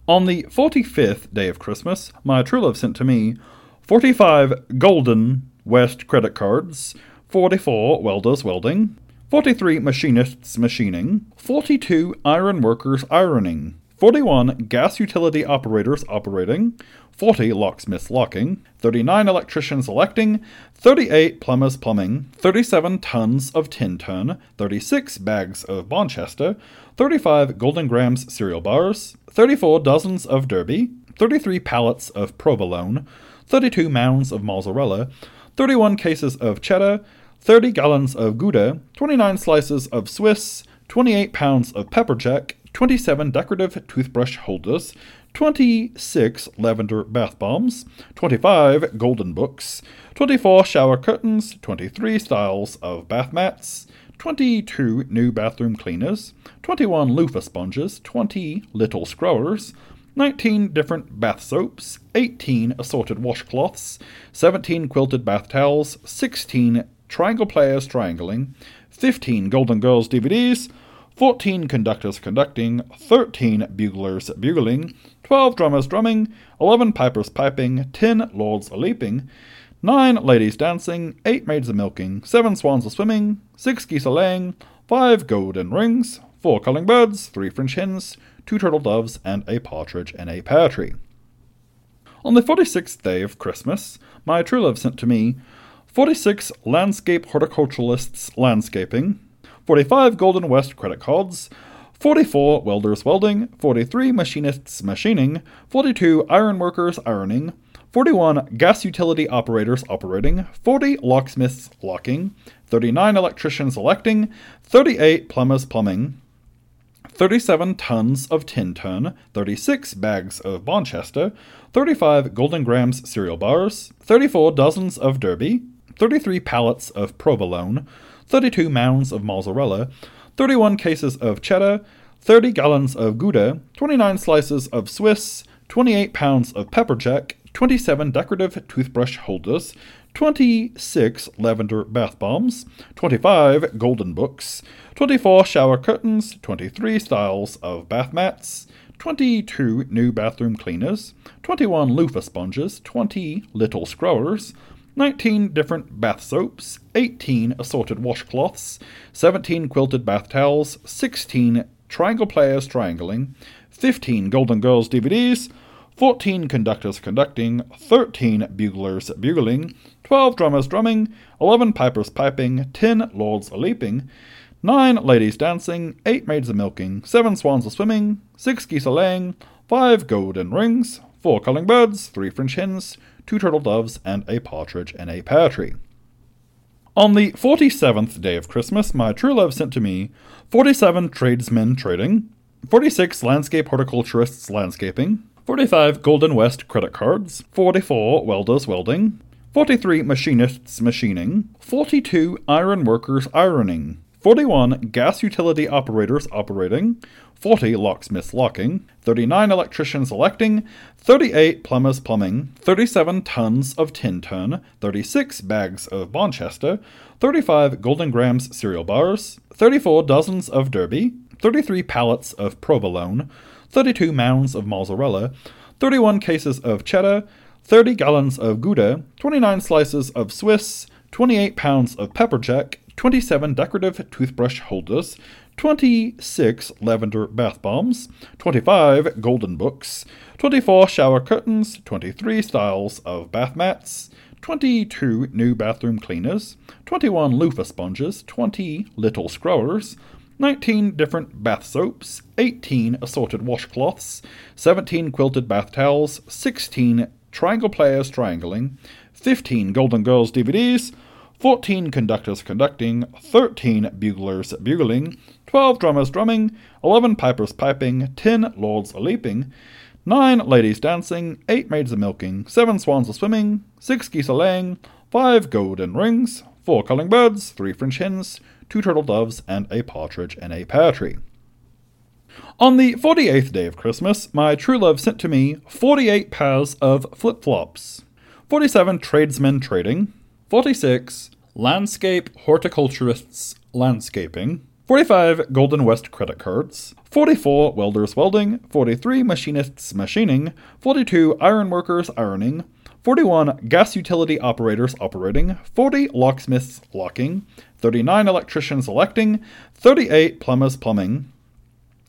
On the forty fifth day of Christmas, my true love sent to me 45 golden West credit cards, 44 welders welding, 43 machinists machining, 42 iron workers ironing, 41 gas utility operators operating, 40 locksmiths locking, 39 electricians electing, 38 plumbers plumbing, 37 tons of Tintern, 36 bags of Bonchester, 35 Golden Grahams cereal bars, 34 dozens of Derby, 33 pallets of provolone, 32 mounds of mozzarella, 31 cases of cheddar, 30 gallons of Gouda, 29 slices of Swiss, 28 pounds of pepper jack, 27 decorative toothbrush holders, 26 lavender bath bombs, 25 golden books, 24 shower curtains, 23 styles of bath mats, 22 new bathroom cleaners, 21 loofah sponges, 20 little scrubbers, 19 different bath soaps, 18 assorted washcloths, 17 quilted bath towels, 16 triangle players triangling, 15 Golden Girls DVDs, 14 conductors conducting, 13 buglers bugling, 12 drummers drumming, 11 pipers piping, 10 lords a leaping, 9 ladies dancing, 8 maids a milking, 7 swans a swimming, 6 geese a laying, 5 golden rings, 4 calling birds, 3 French hens, two turtle doves, and a partridge in a pear tree. On the forty sixth day of Christmas, my true love sent to me forty six landscape horticulturalists landscaping, forty five Golden West credit cards, 44 welders welding, 43 machinists machining, 42 iron workers ironing, 41 gas utility operators operating, 40 locksmiths locking, 39 electricians electing, 38 plumbers plumbing, 37 tons of Tintern, 36 bags of Bonchester, 35 Golden Grahams cereal bars, 34 dozens of Derby, 33 pallets of provolone, 32 mounds of mozzarella, 31 cases of cheddar, 30 gallons of Gouda, 29 slices of Swiss, 28 pounds of pepper jack, 27 decorative toothbrush holders, 26 lavender bath bombs, 25 golden books, 24 shower curtains, 23 styles of bath mats, 22 new bathroom cleaners, 21 loofah sponges, 20 little scrubbers, 19 different bath soaps, 18 assorted washcloths, 17 quilted bath towels, 16 triangle players triangling, 15 Golden Girls DVDs, 14 conductors conducting, 13 buglers bugling, 12 drummers drumming, 11 pipers piping, 10 lords leaping, 9 ladies dancing, 8 maids a milking, 7 swans a swimming, 6 geese a laying, 5 golden rings, 4 calling birds, 3 French hens, 2 turtle doves, and a partridge in a pear tree. On the 47th day of Christmas, my true love sent to me 47 tradesmen trading, 46 landscape horticulturists landscaping, 45 Golden West credit cards, 44 welders welding, 43 machinists machining, 42 iron workers ironing, 41 gas utility operators operating, 40 locksmiths locking, 39 electricians electing, 38 plumbers plumbing, 37 tons of Tintern, 36 bags of Bonchester, 35 Golden Grahams cereal bars, 34 dozens of Derby, 33 pallets of provolone, 32 mounds of mozzarella, 31 cases of cheddar, 30 gallons of Gouda, 29 slices of Swiss, 28 pounds of pepper jack, 27 decorative toothbrush holders, 26 lavender bath bombs, 25 golden books, 24 shower curtains, 23 styles of bath mats, 22 new bathroom cleaners, 21 loofah sponges, 20 little scrubbers, 19 different bath soaps, 18 assorted washcloths, 17 quilted bath towels, 16 triangle players triangling, 15 Golden Girls DVDs, 14 conductors conducting, 13 buglers bugling, 12 drummers drumming, 11 pipers piping, 10 lords a leaping, 9 ladies dancing, 8 maids a milking, 7 swans a swimming, 6 geese a laying, 5 golden rings, 4 calling birds, 3 French hens, 2 turtle doves, and a partridge in a pear tree. On the 48th day of Christmas, my true love sent to me 48 pairs of flip flops, 47 tradesmen trading, 46 landscape horticulturists landscaping, 45 Golden West credit cards, 44 welders welding, 43 machinists machining, 42 iron workers ironing, 41 gas utility operators operating, 40 locksmiths locking, 39 electricians electing, 38 plumbers plumbing,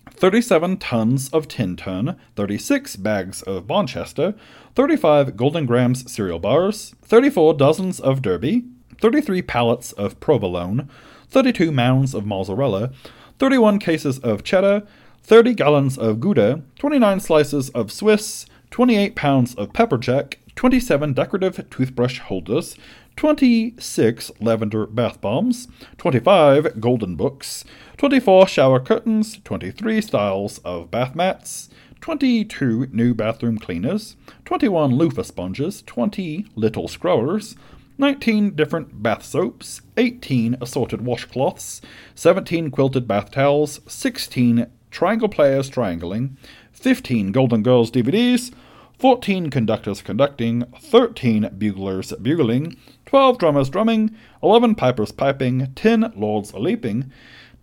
37 tons of Tintern, 36 bags of Bonchester, 35 Golden Grahams cereal bars, 34 dozens of Derby, 33 pallets of provolone, 32 mounds of mozzarella, 31 cases of cheddar, 30 gallons of Gouda, 29 slices of Swiss, 28 pounds of pepper jack, 27 decorative toothbrush holders, 26 lavender bath bombs, 25 golden books, 24 shower curtains, 23 styles of bath mats, 22 new bathroom cleaners, 21 loofah sponges, 20 little scrubbers, 19 different bath soaps, 18 assorted washcloths, 17 quilted bath towels, 16 triangle players triangling, 15 Golden Girls DVDs, 14 conductors conducting, 13 buglers bugling, 12 drummers drumming, 11 pipers piping, 10 lords a leaping,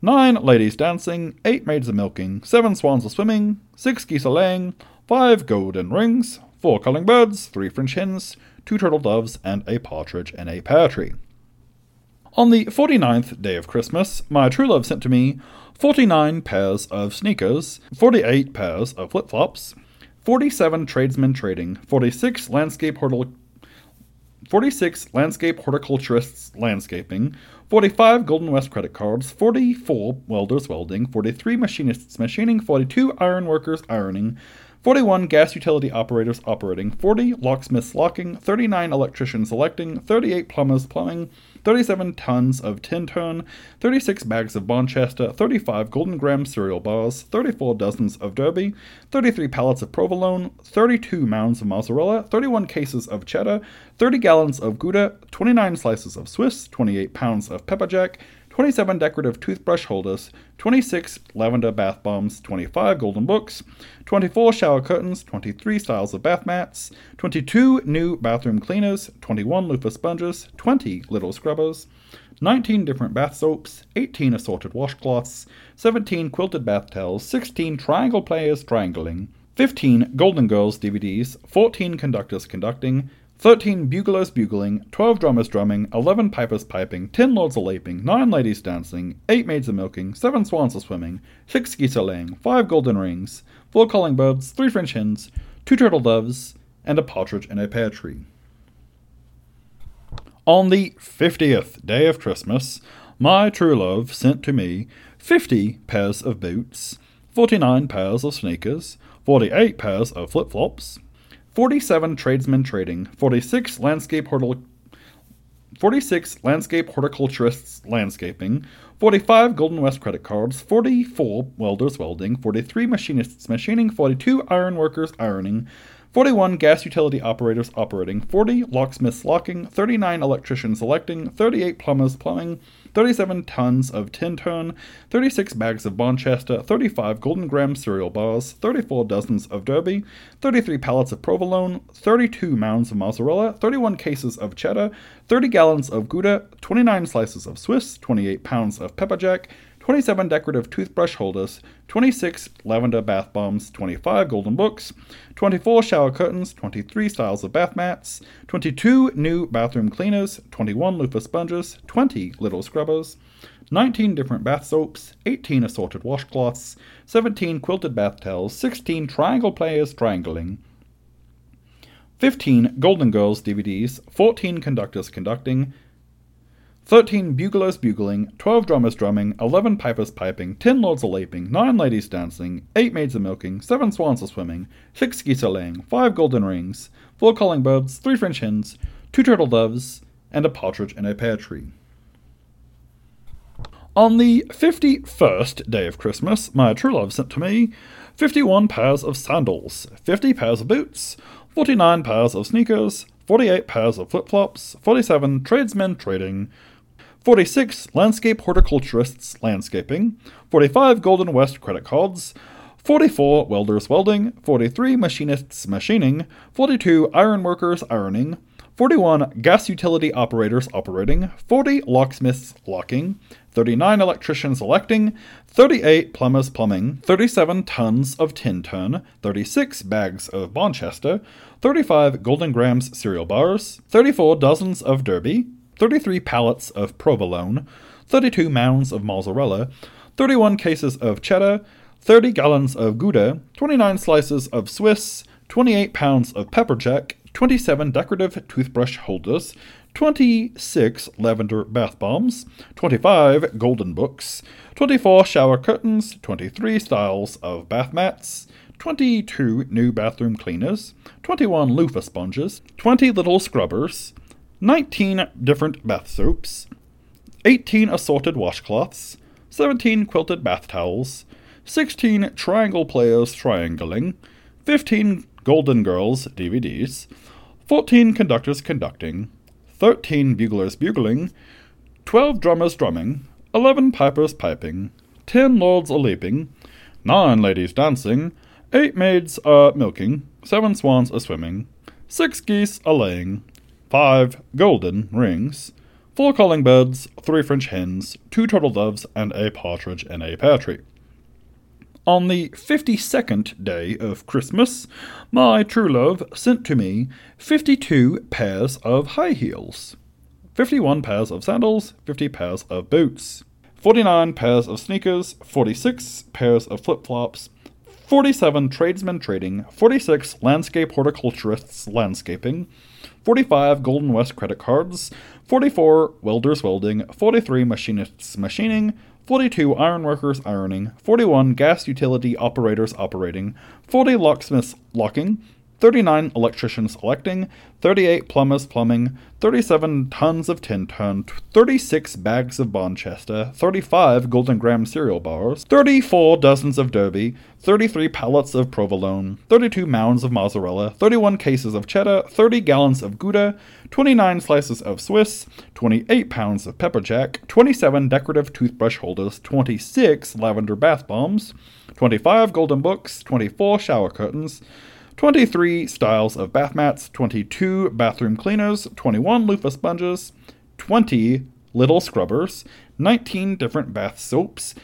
9 ladies dancing, 8 maids a milking, 7 swans a swimming, 6 geese a laying, 5 golden rings, 4 calling birds, 3 French hens, 2 turtle doves, and a partridge in a pear tree. On the 49th day of Christmas, my true love sent to me 49 pairs of sneakers, 48 pairs of flip flops, 47 tradesmen trading, 46 landscape horticulture 46 landscape horticulturists landscaping, 45 Golden West credit cards, 44 welders welding, 43 machinists machining, 42 iron workers ironing, 41 gas utility operators operating, 40 locksmiths locking, 39 electricians electing, 38 plumbers plumbing, 37 tons of tin Tintern, 36 bags of Bonchester, 35 Golden Graham cereal bars, 34 dozens of Derby, 33 pallets of provolone, 32 mounds of mozzarella, 31 cases of cheddar, 30 gallons of Gouda, 29 slices of Swiss, 28 pounds of pepper jack, 27 decorative toothbrush holders, 26 lavender bath bombs, 25 golden books, 24 shower curtains, 23 styles of bath mats, 22 new bathroom cleaners, 21 loofah sponges, 20 little scrubbers, 19 different bath soaps, 18 assorted washcloths, 17 quilted bath towels, 16 triangle players triangling, 15 Golden Girls DVDs, 14 conductors conducting, 13 buglers bugling, 12 drummers drumming, 11 pipers piping, 10 lords a laping, 9 ladies dancing, 8 maids a milking, 7 swans a swimming, 6 geese a laying, 5 golden rings, 4 calling birds, 3 French hens, 2 turtle doves, and a partridge in a pear tree. On the 50th day of Christmas, my true love sent to me 50 pairs of boots, 49 pairs of sneakers, 48 pairs of flip flops, 47 tradesmen trading, 46 landscape horticulture 46 landscape horticulturists landscaping, 45 Golden West credit cards, 44 welders welding, 43 machinists machining, 42 iron workers ironing, 41 gas utility operators operating, 40 locksmiths locking, 39 electricians electing, 38 plumbers plumbing, 37 tons of Tintern, 36 bags of Bonchester, 35 Golden Graham cereal bars, 34 dozens of Derby, 33 pallets of provolone, 32 mounds of mozzarella, 31 cases of cheddar, 30 gallons of Gouda, 29 slices of Swiss, 28 pounds of pepper jack, 27 decorative toothbrush holders, 26 lavender bath bombs, 25 golden books, 24 shower curtains, 23 styles of bath mats, 22 new bathroom cleaners, 21 loofah sponges, 20 little scrubbers, 19 different bath soaps, 18 assorted washcloths, 17 quilted bath towels, 16 triangle players triangling, 15 Golden Girls DVDs, 14 conductors conducting, 13 buglers bugling, 12 drummers drumming, 11 pipers piping, 10 lords a laping, 9 ladies dancing, 8 maids a milking, 7 swans a swimming, 6 geese a laying, 5 golden rings, 4 calling birds, 3 French hens, 2 turtle doves, and a partridge in a pear tree. On the 51st day of Christmas, my true love sent to me 51 pairs of sandals, 50 pairs of boots, 49 pairs of sneakers, 48 pairs of flip flops, 47 tradesmen trading, 46 landscape horticulturists landscaping, 45 Golden West credit cards, 44 welders welding, 43 machinists machining, 42 iron workers ironing, 41 gas utility operators operating, 40 locksmiths locking, 39 electricians electing, 38 plumbers plumbing, 37 tons of Tintern, 36 bags of Bonchester, 35 Golden Grahams cereal bars, 34 dozens of Derby, 33 pallets of provolone, 32 mounds of mozzarella, 31 cases of cheddar, 30 gallons of Gouda, 29 slices of Swiss, 28 pounds of pepper jack, 27 decorative toothbrush holders, 26 lavender bath bombs, 25 golden books, 24 shower curtains, 23 styles of bath mats, 22 new bathroom cleaners, 21 loofah sponges, 20 little scrubbers, 19 different bath soaps, 18 assorted washcloths, 17 quilted bath towels, 16 triangle players triangling, 15 Golden Girls DVDs, 14 conductors conducting, 13 buglers bugling, 12 drummers drumming, 11 pipers piping, 10 lords a leaping, 9 ladies dancing, 8 maids a milking, 7 swans a swimming, 6 geese a laying, five golden rings, four calling birds, three French hens, two turtle doves, and a partridge in a pear tree. On the fifty second day of Christmas, my true love sent to me fifty two pairs of high heels, fifty one pairs of sandals, fifty pairs of boots, forty nine pairs of sneakers, forty six pairs of flip flops, 47 tradesmen trading, 46 landscape horticulturists landscaping, 45 Golden West credit cards, 44 welders welding, 43 machinists machining, 42 ironworkers ironing, 41 gas utility operators operating, 40 locksmiths locking, 39 electricians electing, 38 plumbers plumbing, 37 tons of Tintern, 36 bags of Bonchester, 35 Golden Graham cereal bars, 34 dozens of Derby, 33 pallets of provolone, 32 mounds of mozzarella, 31 cases of cheddar, 30 gallons of Gouda, 29 slices of Swiss, 28 pounds of pepper jack, 27 decorative toothbrush holders, 26 lavender bath bombs, 25 golden books, 24 shower curtains, 23 styles of bath mats, 22 bathroom cleaners, 21 loofah sponges, 20 little scrubbers, 19 different bath soaps,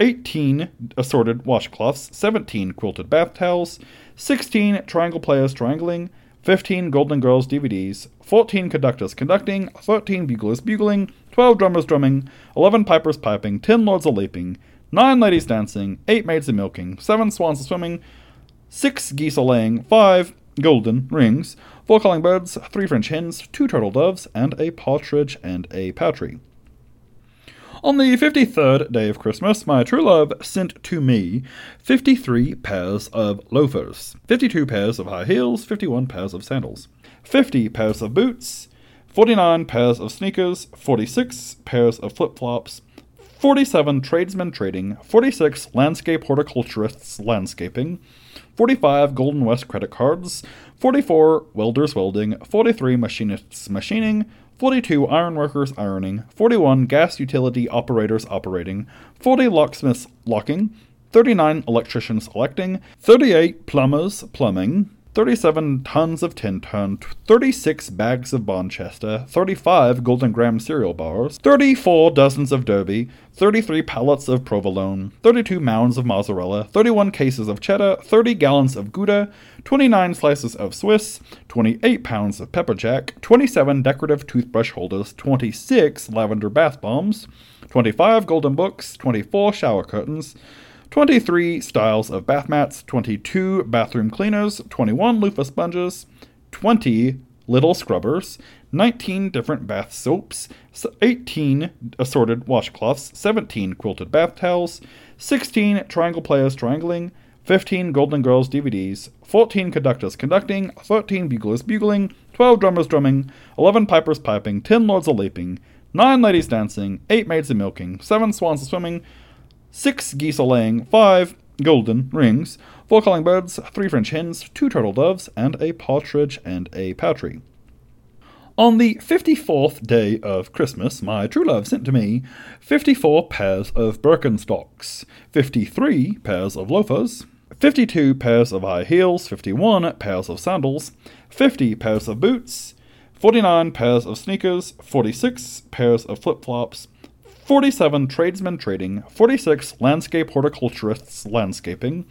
18 assorted washcloths, 17 quilted bath towels, 16 triangle players triangling, 15 Golden Girls DVDs, 14 conductors conducting, 13 buglers bugling, 12 drummers drumming, 11 pipers piping, 10 lords a leaping, 9 ladies dancing, 8 maids a milking, 7 swans a swimming, six geese laying, five golden rings, four calling birds, three French hens, two turtle doves, and a partridge and a patry. On the fifty third day of Christmas, my true love sent to me fifty three pairs of loafers, fifty two pairs of high heels, fifty one pairs of sandals, fifty pairs of boots, forty nine pairs of sneakers, forty six pairs of flip flops, 47 tradesmen trading, 46 landscape horticulturists landscaping, 45 Golden West credit cards, 44 welders welding, 43 machinists machining, 42 ironworkers ironing, 41 gas utility operators operating, 40 locksmiths locking, 39 electricians electing, 38 plumbers plumbing, 37 tons of Tintern, 36 bags of Bonchester, 35 Golden Graham cereal bars, 34 dozens of Derby, 33 pallets of provolone, 32 mounds of mozzarella, 31 cases of cheddar, 30 gallons of Gouda, 29 slices of Swiss, 28 pounds of pepper jack, 27 decorative toothbrush holders, 26 lavender bath bombs, 25 golden books, 24 shower curtains, 23 styles of bath mats, 22 bathroom cleaners, 21 loofah sponges, 20 little scrubbers, 19 different bath soaps, 18 assorted washcloths, 17 quilted bath towels, 16 triangle players triangling, 15 Golden Girls DVDs, 14 conductors conducting, 13 buglers bugling, 12 drummers drumming, 11 pipers piping, 10 lords a leaping, 9 ladies dancing, 8 maids a milking, 7 swans a swimming, six geese a laying, five golden rings, four calling birds, three French hens, two turtle doves, and a partridge and a patry. On the fifty fourth day of Christmas, my true love sent to me fifty four pairs of Birkenstocks, fifty three pairs of loafers, fifty two pairs of high heels, fifty one pairs of sandals, fifty pairs of boots, forty nine pairs of sneakers, forty six pairs of flip flops, 47 tradesmen trading, 46 landscape horticulturists landscaping,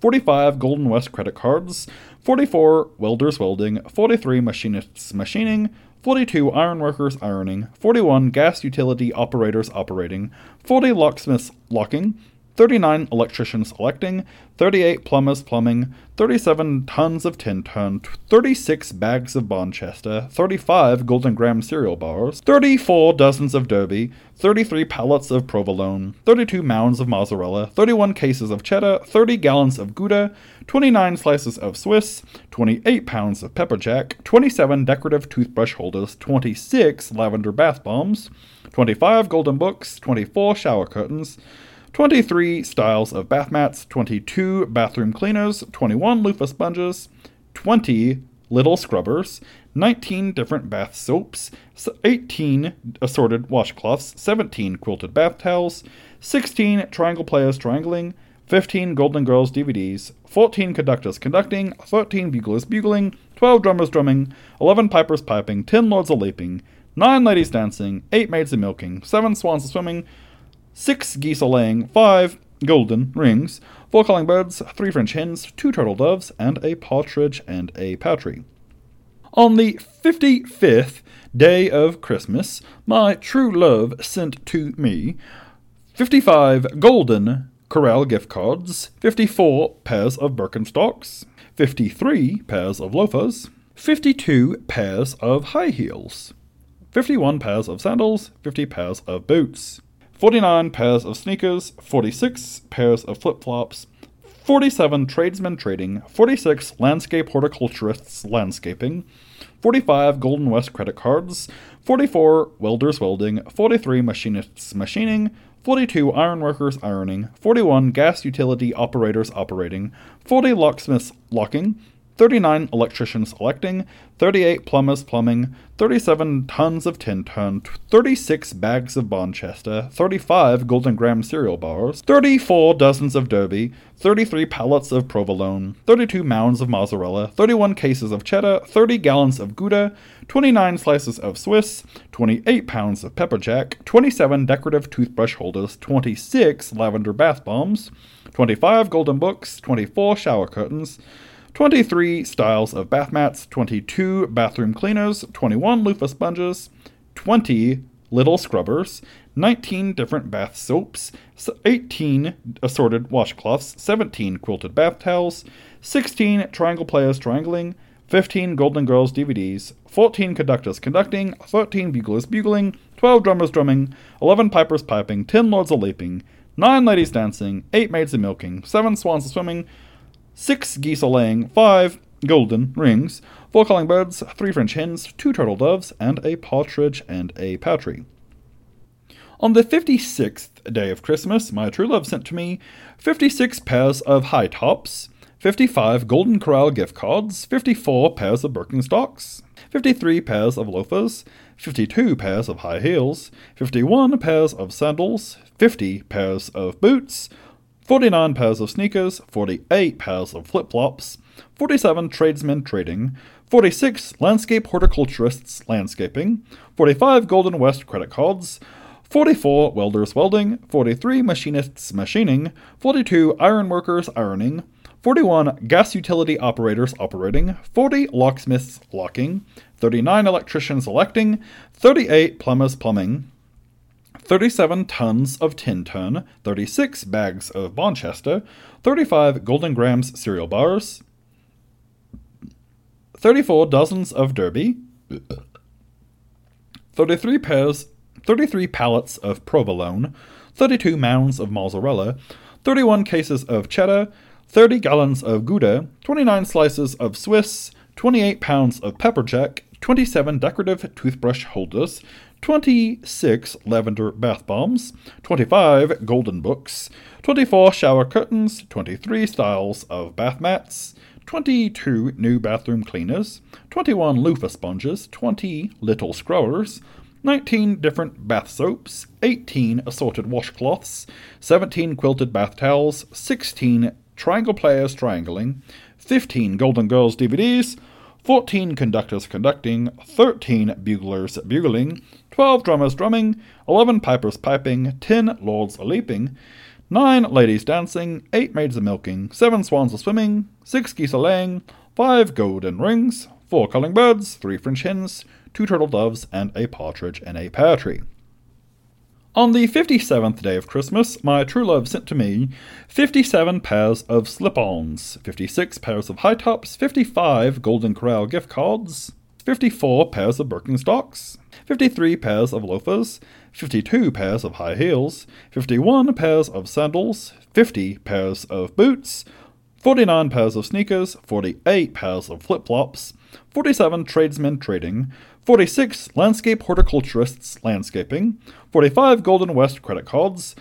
45 Golden West credit cards, 44 welders welding, 43 machinists machining, 42 ironworkers ironing, 41 gas utility operators operating, 40 locksmiths locking, 39 electricians electing, 38 plumbers plumbing, 37 tons of Tintern, 36 bags of Bonchester, 35 Golden Graham cereal bars, 34 dozens of Derby, 33 pallets of provolone, 32 mounds of mozzarella, 31 cases of cheddar, 30 gallons of Gouda, 29 slices of Swiss, 28 pounds of pepper jack, 27 decorative toothbrush holders, 26 lavender bath bombs, 25 golden books, 24 shower curtains, 23 styles of bath mats, 22 bathroom cleaners, 21 loofah sponges, 20 little scrubbers, 19 different bath soaps, 18 assorted washcloths, 17 quilted bath towels, 16 triangle players triangling, 15 Golden Girls DVDs, 14 conductors conducting, 13 buglers bugling, 12 drummers drumming, 11 pipers piping, 10 lords a leaping, 9 ladies dancing, 8 maids a milking, 7 swans a swimming, six geese a laying, five golden rings, four calling birds, three French hens, two turtle doves, and a partridge and a patry. On the fifty fifth day of Christmas, my true love sent to me fifty five golden Corral gift cards, fifty four pairs of Birkenstocks, fifty three pairs of loafers, fifty two pairs of high heels, fifty one pairs of sandals, fifty pairs of boots. 49 pairs of sneakers, 46 pairs of flip flops, 47 tradesmen trading, 46 landscape horticulturists landscaping, 45 Golden West credit cards, 44 welders welding, 43 machinists machining, 42 ironworkers ironing, 41 gas utility operators operating, 40 locksmiths locking, 39 electricians electing, 38 plumbers plumbing, 37 tons of tin ton, 36 bags of Bonchester, 35 Golden Graham cereal bars, 34 dozens of Derby, 33 pallets of provolone, 32 mounds of mozzarella, 31 cases of cheddar, 30 gallons of Gouda, 29 slices of Swiss, 28 pounds of pepper jack, 27 decorative toothbrush holders, 26 lavender bath bombs, 25 golden books, 24 shower curtains, 23 styles of bath mats, 22 bathroom cleaners, 21 loofah sponges, 20 little scrubbers, 19 different bath soaps, 18 assorted washcloths, 17 quilted bath towels, 16 triangle players triangling, 15 Golden Girls DVDs, 14 conductors conducting, 13 buglers bugling, 12 drummers drumming, 11 pipers piping, 10 lords a leaping, 9 ladies dancing, 8 maids a milking, 7 swans a swimming, six geese a laying, five golden rings, four calling birds, three French hens, two turtle doves, and a partridge and a patry. On the fifty sixth day of Christmas, my true love sent to me fifty six pairs of high tops, fifty five Golden Corral gift cards, fifty four pairs of Birkenstocks, fifty three pairs of loafers, fifty two pairs of high heels, fifty one pairs of sandals, fifty pairs of boots, 49 pairs of sneakers, 48 pairs of flip flops, 47 tradesmen trading, 46 landscape horticulturists landscaping, 45 Golden West credit cards, 44 welders welding, 43 machinists machining, 42 ironworkers ironing, 41 gas utility operators operating, 40 locksmiths locking, 39 electricians electing, 38 plumbers plumbing, 37 tons of tin ton, 36 bags of Bonchester, 35 Golden Grahams cereal bars, 34 dozens of Derby, 33 pairs, 33 pallets of provolone, 32 mounds of mozzarella, 31 cases of cheddar, 30 gallons of Gouda, 29 slices of Swiss, 28 pounds of pepper jack, 27 decorative toothbrush holders, 26 lavender bath bombs, 25 golden books, 24 shower curtains, 23 styles of bath mats, 22 new bathroom cleaners, 21 loofah sponges, 20 little scrubbers, 19 different bath soaps, 18 assorted washcloths, 17 quilted bath towels, 16 triangle players triangling, 15 Golden Girls DVDs, 14 conductors conducting, 13 buglers bugling, 12 drummers drumming, 11 pipers piping, 10 lords a leaping, 9 ladies dancing, 8 maids a milking, 7 swans a swimming, 6 geese a laying, 5 golden rings, 4 calling birds, 3 French hens, 2 turtle doves, and a partridge in a pear tree. On the fifty seventh day of Christmas, my true love sent to me fifty seven pairs of slip ons, fifty six pairs of high tops, fifty five Golden Corral gift cards, fifty four pairs of Birkenstocks, fifty three pairs of loafers, fifty two pairs of high heels, fifty one pairs of sandals, fifty pairs of boots, 49 pairs of sneakers, 48 pairs of flip flops, 47 tradesmen trading, 46 landscape horticulturists landscaping, 45 Golden West credit cards,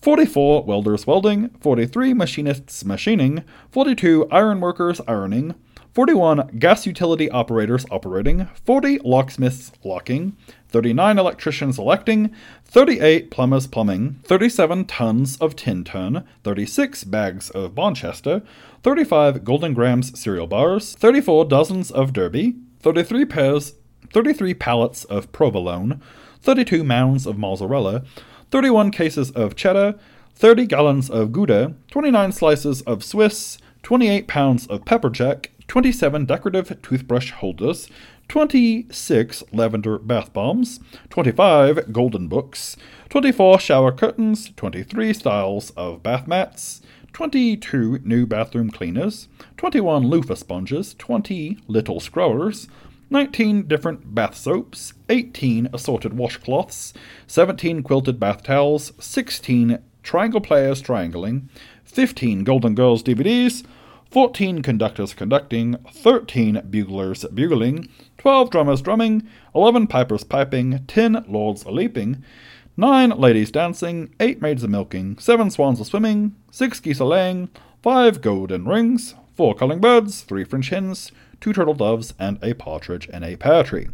44 welders welding, 43 machinists machining, 42 ironworkers ironing, 41 gas utility operators operating, 40 locksmiths locking, 39 electricians electing, 38 plumbers plumbing, 37 tons of tin ton, 36 bags of Bonchester, 35 Golden Grahams cereal bars, 34 dozens of Derby, 33 pairs 33 pallets of provolone, 32 mounds of mozzarella, 31 cases of cheddar, 30 gallons of Gouda, 29 slices of Swiss, 28 pounds of pepper jack, 27 decorative toothbrush holders, 26 lavender bath bombs, 25 golden books, 24 shower curtains, 23 styles of bath mats, 22 new bathroom cleaners, 21 loofah sponges, 20 little scrubbers, 19 different bath soaps, 18 assorted washcloths, 17 quilted bath towels, 16 triangle players triangling, 15 Golden Girls DVDs, 14 conductors conducting, 13 buglers bugling, 12 drummers drumming, 11 pipers piping, 10 lords a leaping, 9 ladies dancing, 8 maids a milking, 7 swans a swimming, 6 geese a laying, 5 golden rings, 4 calling birds, 3 French hens, 2 turtle doves, and a partridge in a pear tree.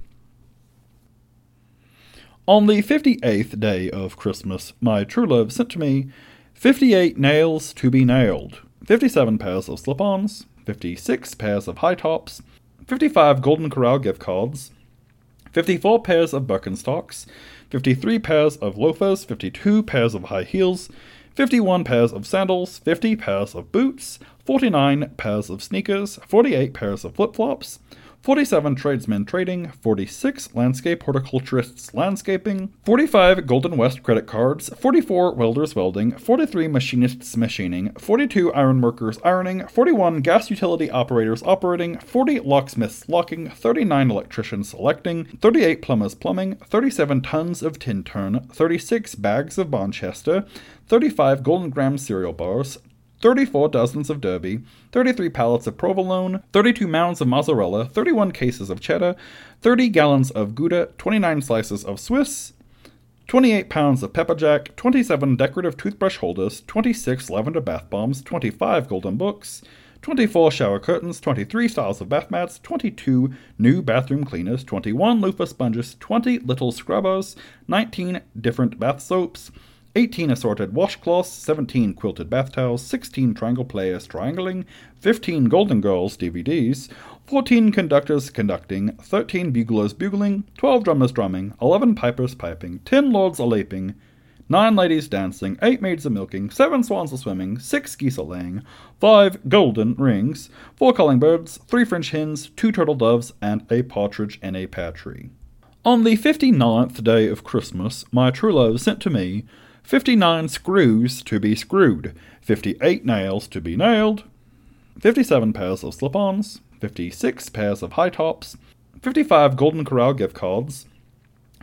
On the fifty eighth day of Christmas, my true love sent to me fifty eight nails to be nailed, fifty seven pairs of slip ons, fifty six pairs of high tops, fifty five Golden Corral gift cards, fifty four pairs of Birkenstocks, fifty three pairs of loafers, fifty two pairs of high heels, 51 pairs of sandals, 50 pairs of boots, 49 pairs of sneakers, 48 pairs of flip flops, 47 tradesmen trading, 46 landscape horticulturists landscaping, 45 Golden West credit cards, 44 welders welding, 43 machinists machining, 42 ironworkers ironing, 41 gas utility operators operating, 40 locksmiths locking, 39 electricians selecting, 38 plumbers plumbing, 37 tons of Tintern, 36 bags of Bonchester, 35 Golden Graham cereal bars, 34 dozens of Derby, 33 pallets of provolone, 32 mounds of mozzarella, 31 cases of cheddar, 30 gallons of Gouda, 29 slices of Swiss, 28 pounds of pepper jack, 27 decorative toothbrush holders, 26 lavender bath bombs, 25 golden books, 24 shower curtains, 23 styles of bath mats, 22 new bathroom cleaners, 21 loofah sponges, 20 little scrubbers, 19 different bath soaps, 18 assorted washcloths, 17 quilted bath towels, 16 triangle players triangling, 15 Golden Girls DVDs, 14 conductors conducting, 13 buglers bugling, 12 drummers drumming, 11 pipers piping, 10 lords a leaping, 9 ladies dancing, 8 maids a milking, 7 swans a swimming, 6 geese a laying, 5 golden rings, 4 calling birds, 3 French hens, 2 turtle doves, and a partridge in a pear tree. On the fifty ninth day of Christmas, my true love sent to me 59 screws to be screwed, 58 nails to be nailed, 57 pairs of slip ons, 56 pairs of high tops, 55 Golden Corral gift cards,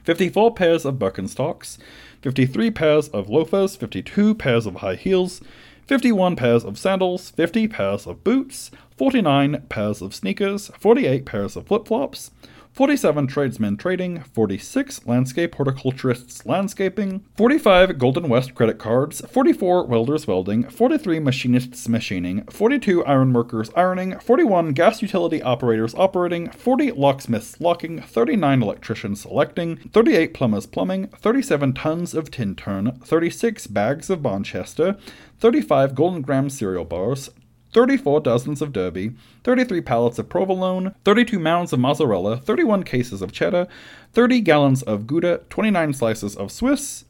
54 pairs of Birkenstocks, 53 pairs of loafers, 52 pairs of high heels, 51 pairs of sandals, 50 pairs of boots, 49 pairs of sneakers, 48 pairs of flip flops, 47 tradesmen trading, 46 landscape horticulturists landscaping, 45 Golden West credit cards, 44 welders welding, 43 machinists machining, 42 ironworkers ironing, 41 gas utility operators operating, 40 locksmiths locking, 39 electricians selecting, 38 plumbers plumbing, 37 tons of Tintern, 36 bags of Bonchester, 35 Golden Graham cereal bars, 34 dozens of Derby, 33 pallets of provolone, 32 mounds of mozzarella, 31 cases of cheddar, 30 gallons of Gouda, 29 slices of Swiss,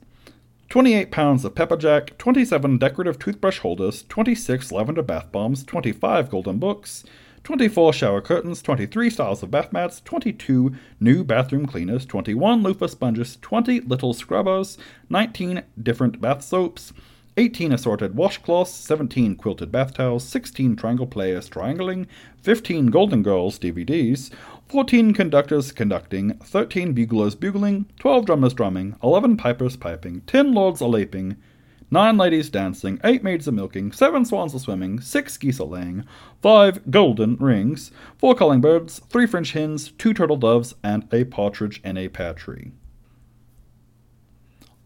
28 pounds of pepper jack, 27 decorative toothbrush holders, 26 lavender bath bombs, 25 golden books, 24 shower curtains, 23 styles of bath mats, 22 new bathroom cleaners, 21 loofah sponges, 20 little scrubbers, 19 different bath soaps, 18 assorted washcloths, 17 quilted bath towels, 16 triangle players triangling, 15 Golden Girls DVDs, 14 conductors conducting, 13 buglers bugling, 12 drummers drumming, 11 pipers piping, 10 lords a leaping, 9 ladies dancing, 8 maids a milking, 7 swans a swimming, 6 geese a laying, 5 golden rings, 4 calling birds, 3 French hens, 2 turtle doves, and a partridge in a pear tree.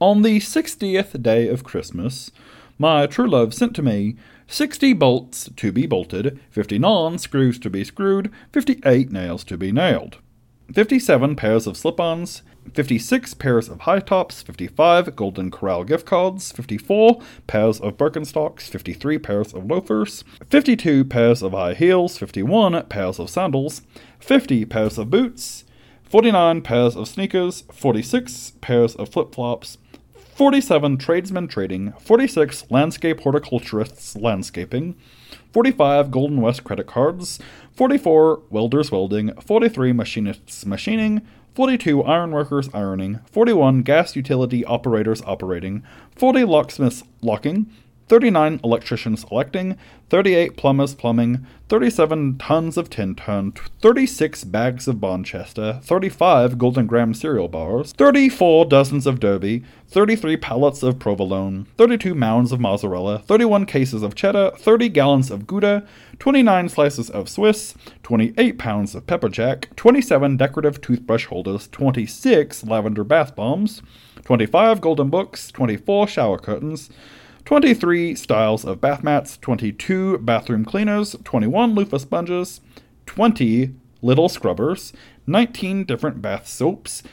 On the sixtieth day of Christmas, my true love sent to me sixty bolts to be bolted, fifty nine screws to be screwed, fifty eight nails to be nailed, fifty seven pairs of slip ons, 56 pairs of high tops, 55 Golden Corral gift cards, 54 pairs of Birkenstocks, 53 pairs of loafers, 52 pairs of high heels, 51 pairs of sandals, 50 pairs of boots, 49 pairs of sneakers, 46 pairs of flip flops, 47 tradesmen trading, 46 landscape horticulturists landscaping, 45 Golden West credit cards, 44 welders welding, 43 machinists machining, 42 ironworkers ironing, 41 gas utility operators operating, 40 locksmiths locking, 39 electricians electing, 38 plumbers plumbing, 37 tons of Tintern, 36 bags of Bonchester, 35 Golden Graham cereal bars, 34 dozens of Derby, 33 pallets of provolone, 32 mounds of mozzarella, 31 cases of cheddar, 30 gallons of Gouda, 29 slices of Swiss, 28 pounds of pepper jack, 27 decorative toothbrush holders, 26 lavender bath bombs, 25 golden books, 24 shower curtains, 23 styles of bath mats, 22 bathroom cleaners, 21 loofah sponges, 20 little scrubbers, 19 different bath soaps,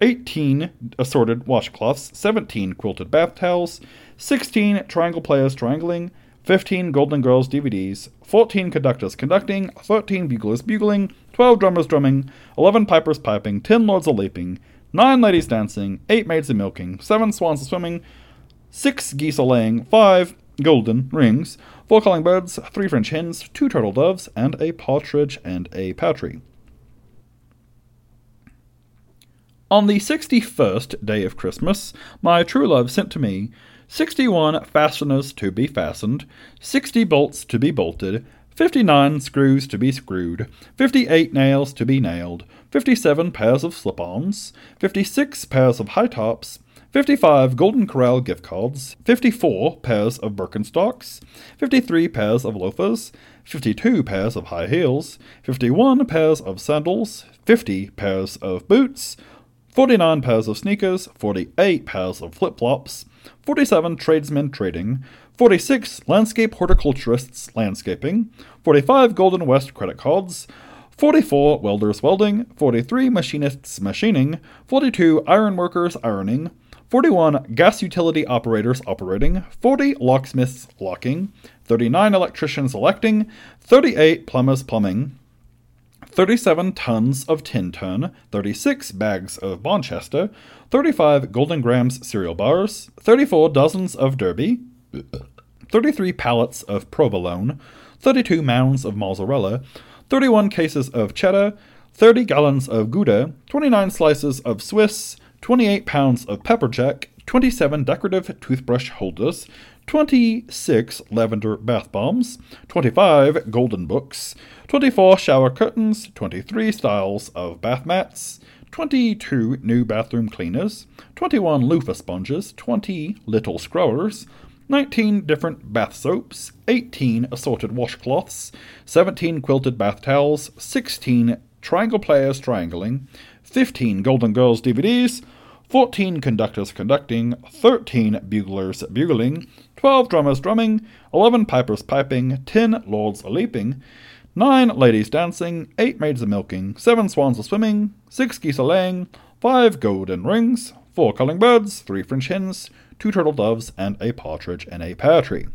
18 assorted washcloths, 17 quilted bath towels, 16 triangle players triangling, 15 Golden Girls DVDs, 14 conductors conducting, 13 buglers bugling, 12 drummers drumming, 11 pipers piping, 10 lords a leaping, 9 ladies dancing, 8 maids a milking, 7 swans a swimming, 6 geese a laying, 5 golden rings, 4 calling birds, 3 French hens, 2 turtle doves, and a partridge and a patry. On the sixty first day of Christmas, my true love sent to me sixty one fasteners to be fastened, sixty bolts to be bolted, fifty nine screws to be screwed, fifty eight nails to be nailed, fifty seven pairs of slip ons, fifty six pairs of high tops, 55 Golden Corral gift cards, 54 pairs of Birkenstocks, 53 pairs of loafers, 52 pairs of high heels, 51 pairs of sandals, 50 pairs of boots, 49 pairs of sneakers, 48 pairs of flip flops, 47 tradesmen trading, 46 landscape horticulturists landscaping, 45 Golden West credit cards, 44 welders welding, 43 machinists machining, 42 ironworkers ironing, 41 gas utility operators operating, 40 locksmiths locking, 39 electricians electing, 38 plumbers plumbing, 37 tons of Tintern, 36 bags of Bonchester, 35 Golden Grahams cereal bars, 34 dozens of Derby, 33 pallets of provolone, 32 mounds of mozzarella, 31 cases of cheddar, 30 gallons of Gouda, 29 slices of Swiss, 28 pounds of pepper jack, 27 decorative toothbrush holders, 26 lavender bath bombs, 25 golden books, 24 shower curtains, 23 styles of bath mats, 22 new bathroom cleaners, 21 loofah sponges, 20 little scrubbers, 19 different bath soaps, 18 assorted washcloths, 17 quilted bath towels, 16 triangle players triangling, 15 Golden Girls DVDs, 14 conductors conducting, 13 buglers bugling, 12 drummers drumming, 11 pipers piping, 10 lords leaping, 9 ladies dancing, 8 maids milking, 7 swans a swimming, 6 geese a laying, 5 golden rings, 4 calling birds, 3 French hens, 2 turtle doves, and a partridge in a pear tree.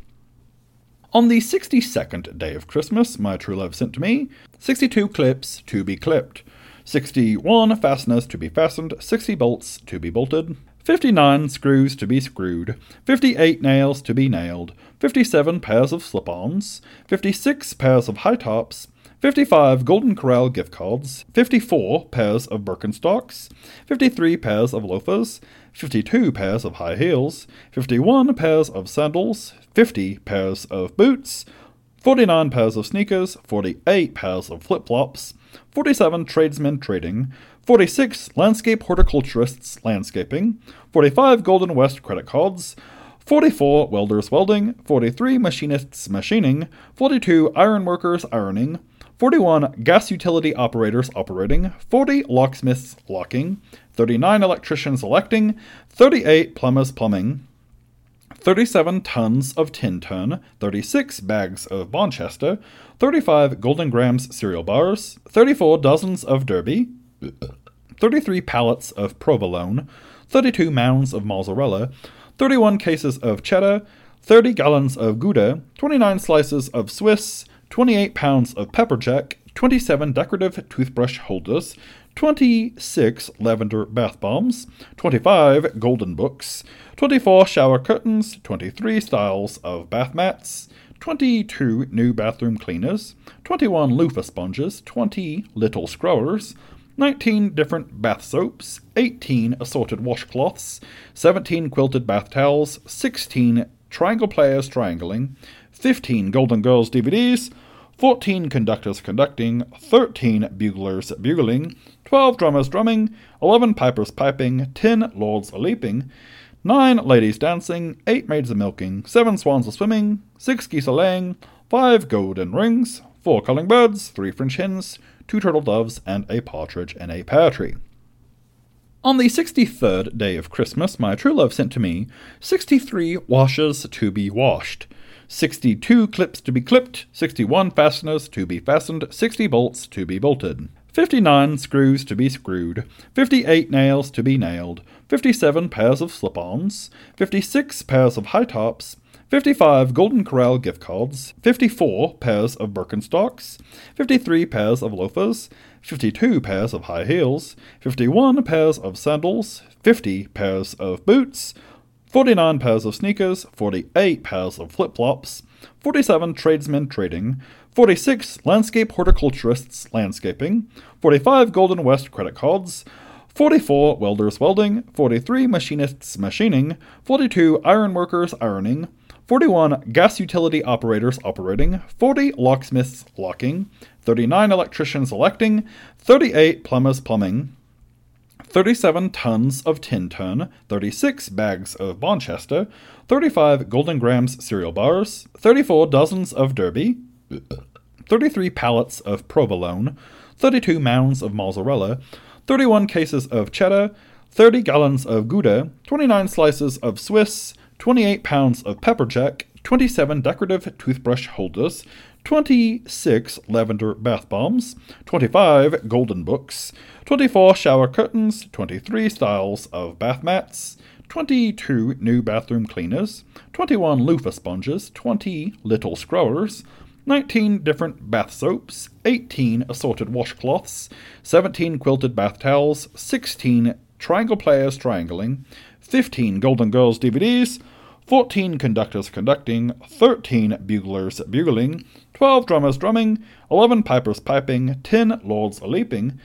On the 62nd day of Christmas, my true love sent to me 62 clips to be clipped, 61 fasteners to be fastened, 60 bolts to be bolted, 59 screws to be screwed, 58 nails to be nailed, 57 pairs of slip ons, 56 pairs of high tops, 55 Golden Corral gift cards, 54 pairs of Birkenstocks, 53 pairs of loafers, 52 pairs of high heels, 51 pairs of sandals, 50 pairs of boots, 49 pairs of sneakers, 48 pairs of flip flops, 47 tradesmen trading, 46 landscape horticulturists landscaping, 45 Golden West credit cards, 44 welders welding, 43 machinists machining, 42 ironworkers ironing, 41 gas utility operators operating, 40 locksmiths locking, 39 electricians electing, 38 plumbers plumbing, 37 tons of Tintern, 36 bags of Bonchester, 35 Golden Grahams cereal bars, 34 dozens of Derby, 33 pallets of provolone, 32 mounds of mozzarella, 31 cases of cheddar, 30 gallons of Gouda, 29 slices of Swiss, 28 pounds of pepper jack, 27 decorative toothbrush holders, 26 lavender bath bombs, 25 golden books, 24 shower curtains, 23 styles of bath mats, 22 new bathroom cleaners, 21 loofah sponges, 20 little scrubbers, 19 different bath soaps, 18 assorted washcloths, 17 quilted bath towels, 16 triangle players triangling, 15 Golden Girls DVDs, 14 conductors conducting, 13 buglers bugling, 12 drummers drumming, 11 pipers piping, 10 lords a leaping, 9 ladies dancing, 8 maids a milking, 7 swans a swimming, 6 geese a laying, 5 golden rings, 4 calling birds, 3 French hens, 2 turtle doves, and a partridge in a pear tree. On the sixty third day of Christmas, my true love sent to me sixty three washes to be washed, sixty two clips to be clipped, sixty one fasteners to be fastened, sixty bolts to be bolted, fifty nine screws to be screwed, fifty eight nails to be nailed, fifty seven pairs of slip ons, fifty six pairs of high tops, 55 Golden Corral gift cards, 54 pairs of Birkenstocks, 53 pairs of loafers, 52 pairs of high heels, 51 pairs of sandals, 50 pairs of boots, 49 pairs of sneakers, 48 pairs of flip flops, 47 tradesmen trading, 46 landscape horticulturists landscaping, 45 Golden West credit cards, 44 welders welding, 43 machinists machining, 42 ironworkers ironing, 41 gas utility operators operating, 40 locksmiths locking, 39 electricians electing, 38 plumbers plumbing, 37 tons of Tintern, 36 bags of Bonchester, 35 Golden Grahams cereal bars, 34 dozens of Derby, 33 pallets of provolone, 32 mounds of mozzarella, 31 cases of cheddar, 30 gallons of Gouda, 29 slices of Swiss, 28 pounds of pepper jack, 27 decorative toothbrush holders, 26 lavender bath bombs, 25 golden books, 24 shower curtains, 23 styles of bath mats, 22 new bathroom cleaners, 21 loofah sponges, 20 little scrubbers, 19 different bath soaps, 18 assorted washcloths, 17 quilted bath towels, 16 triangle players triangling, 15 Golden Girls DVDs, 14 conductors conducting, 13 buglers bugling, 12 drummers drumming, 11 pipers piping, 10 lords leaping,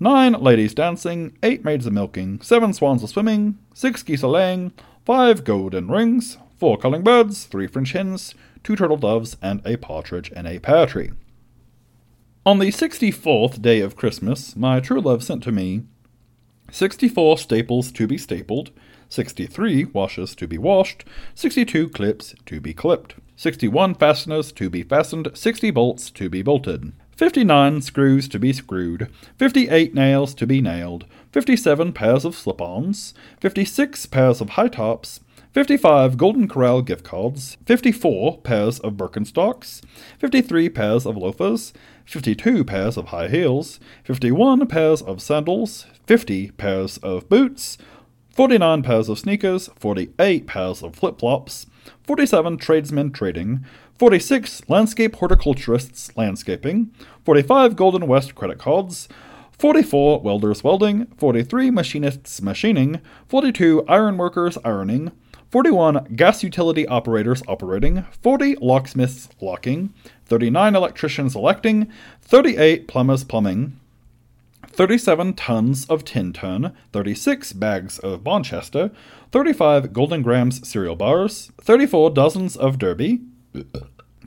9 ladies dancing, 8 maids a milking, 7 swans a swimming, 6 geese a laying, 5 golden rings, 4 calling birds, 3 French hens, 2 turtle doves, and a partridge in a pear tree. On the sixty fourth day of Christmas, my true love sent to me 64 staples to be stapled, 63 washes to be washed, 62 clips to be clipped, 61 fasteners to be fastened, 60 bolts to be bolted, 59 screws to be screwed, 58 nails to be nailed, 57 pairs of slip ons, 56 pairs of high tops, 55 Golden Corral gift cards, 54 pairs of Birkenstocks, 53 pairs of loafers, 52 pairs of high heels, 51 pairs of sandals, 50 pairs of boots, 49 pairs of sneakers, 48 pairs of flip flops, 47 tradesmen trading, 46 landscape horticulturists landscaping, 45 Golden West credit cards, 44 welders welding, 43 machinists machining, 42 ironworkers ironing, 41 gas utility operators operating, 40 locksmiths locking, 39 electricians electing, 38 plumbers plumbing, 37 tons of Tintern, 36 bags of Bonchester, 35 Golden Grahams cereal bars, 34 dozens of Derby,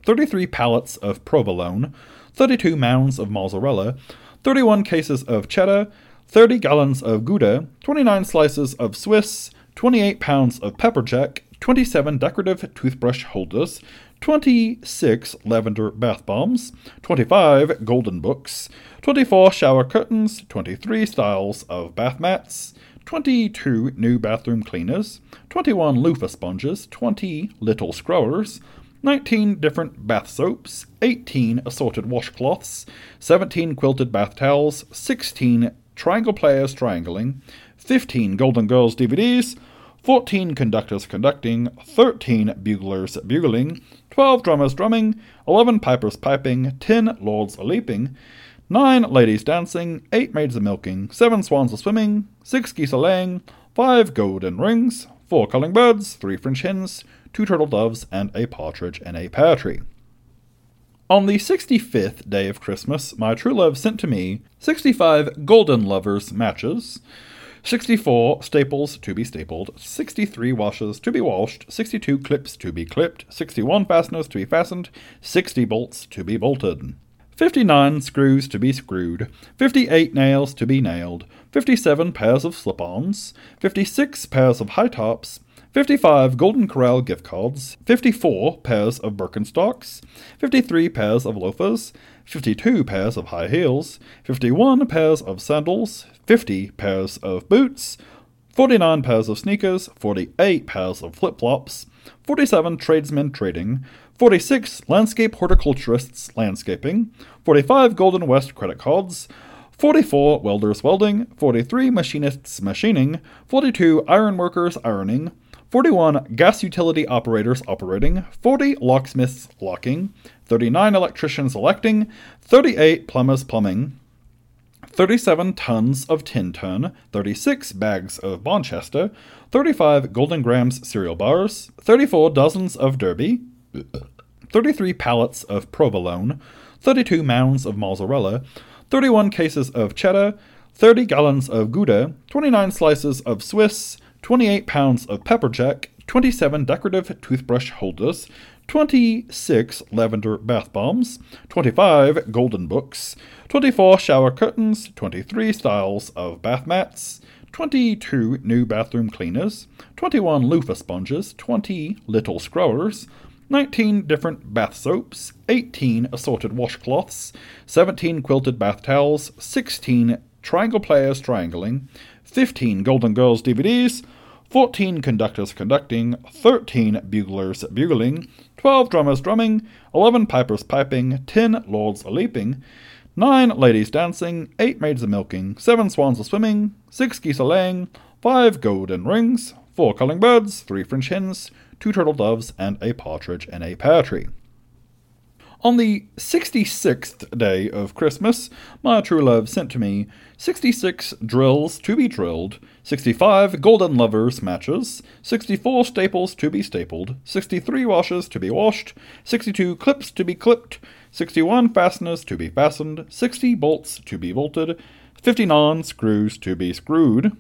33 pallets of provolone, 32 mounds of mozzarella, 31 cases of cheddar, 30 gallons of Gouda, 29 slices of Swiss, 28 pounds of pepper jack, 27 decorative toothbrush holders, 26 lavender bath bombs, 25 golden books, 24 shower curtains, 23 styles of bath mats, 22 new bathroom cleaners, 21 loofah sponges, 20 little scrubbers, 19 different bath soaps, 18 assorted washcloths, 17 quilted bath towels, 16 triangle players triangling, 15 Golden Girls DVDs, 14 conductors conducting, 13 buglers bugling, 12 drummers drumming, 11 pipers piping, 10 lords leaping, 9 ladies dancing, 8 maids a milking, 7 swans a swimming, 6 geese a laying, 5 golden rings, 4 calling birds, 3 French hens, 2 turtle doves, and a partridge in a pear tree. On the sixty fifth day of Christmas, my true love sent to me 65 golden lovers matches, 64 staples to be stapled, 63 washes to be washed, 62 clips to be clipped, 61 fasteners to be fastened, 60 bolts to be bolted. 59 screws to be screwed, 58 nails to be nailed, 57 pairs of slip ons, 56 pairs of high tops, 55 Golden Corral gift cards, 54 pairs of Birkenstocks, 53 pairs of loafers, 52 pairs of high heels, 51 pairs of sandals, 50 pairs of boots, 49 pairs of sneakers, 48 pairs of flip flops, 47 tradesmen trading, 46 landscape horticulturists landscaping, 45 Golden West credit cards, 44 welders welding, 43 machinists machining, 42 ironworkers ironing, 41 gas utility operators operating, 40 locksmiths locking, 39 electricians electing, 38 plumbers plumbing, 37 tons of Tintern, 36 bags of Bonchester, 35 Golden Grahams cereal bars, 34 dozens of Derby, 33 pallets of provolone, 32 mounds of mozzarella, 31 cases of cheddar, 30 gallons of Gouda, 29 slices of Swiss, 28 pounds of pepper jack, 27 decorative toothbrush holders, 26 lavender bath bombs, 25 golden books, 24 shower curtains, 23 styles of bath mats, 22 new bathroom cleaners, 21 loofah sponges, 20 little scrubbers, 19 different bath soaps, 18 assorted washcloths, 17 quilted bath towels, 16 triangle players triangling, 15 Golden Girls DVDs, 14 conductors conducting, 13 buglers bugling, 12 drummers drumming, 11 pipers piping, 10 lords a leaping, 9 ladies dancing, 8 maids a milking, 7 swans a swimming, 6 geese a laying, 5 golden rings, 4 culling birds, 3 French hens, 2 turtle doves, and a partridge in a pear tree. On the 66th day of Christmas, my true love sent to me 66 drills to be drilled, 65 golden lovers matches, 64 staples to be stapled, 63 washes to be washed, 62 clips to be clipped, 61 fasteners to be fastened, 60 bolts to be bolted, 59 screws to be screwed,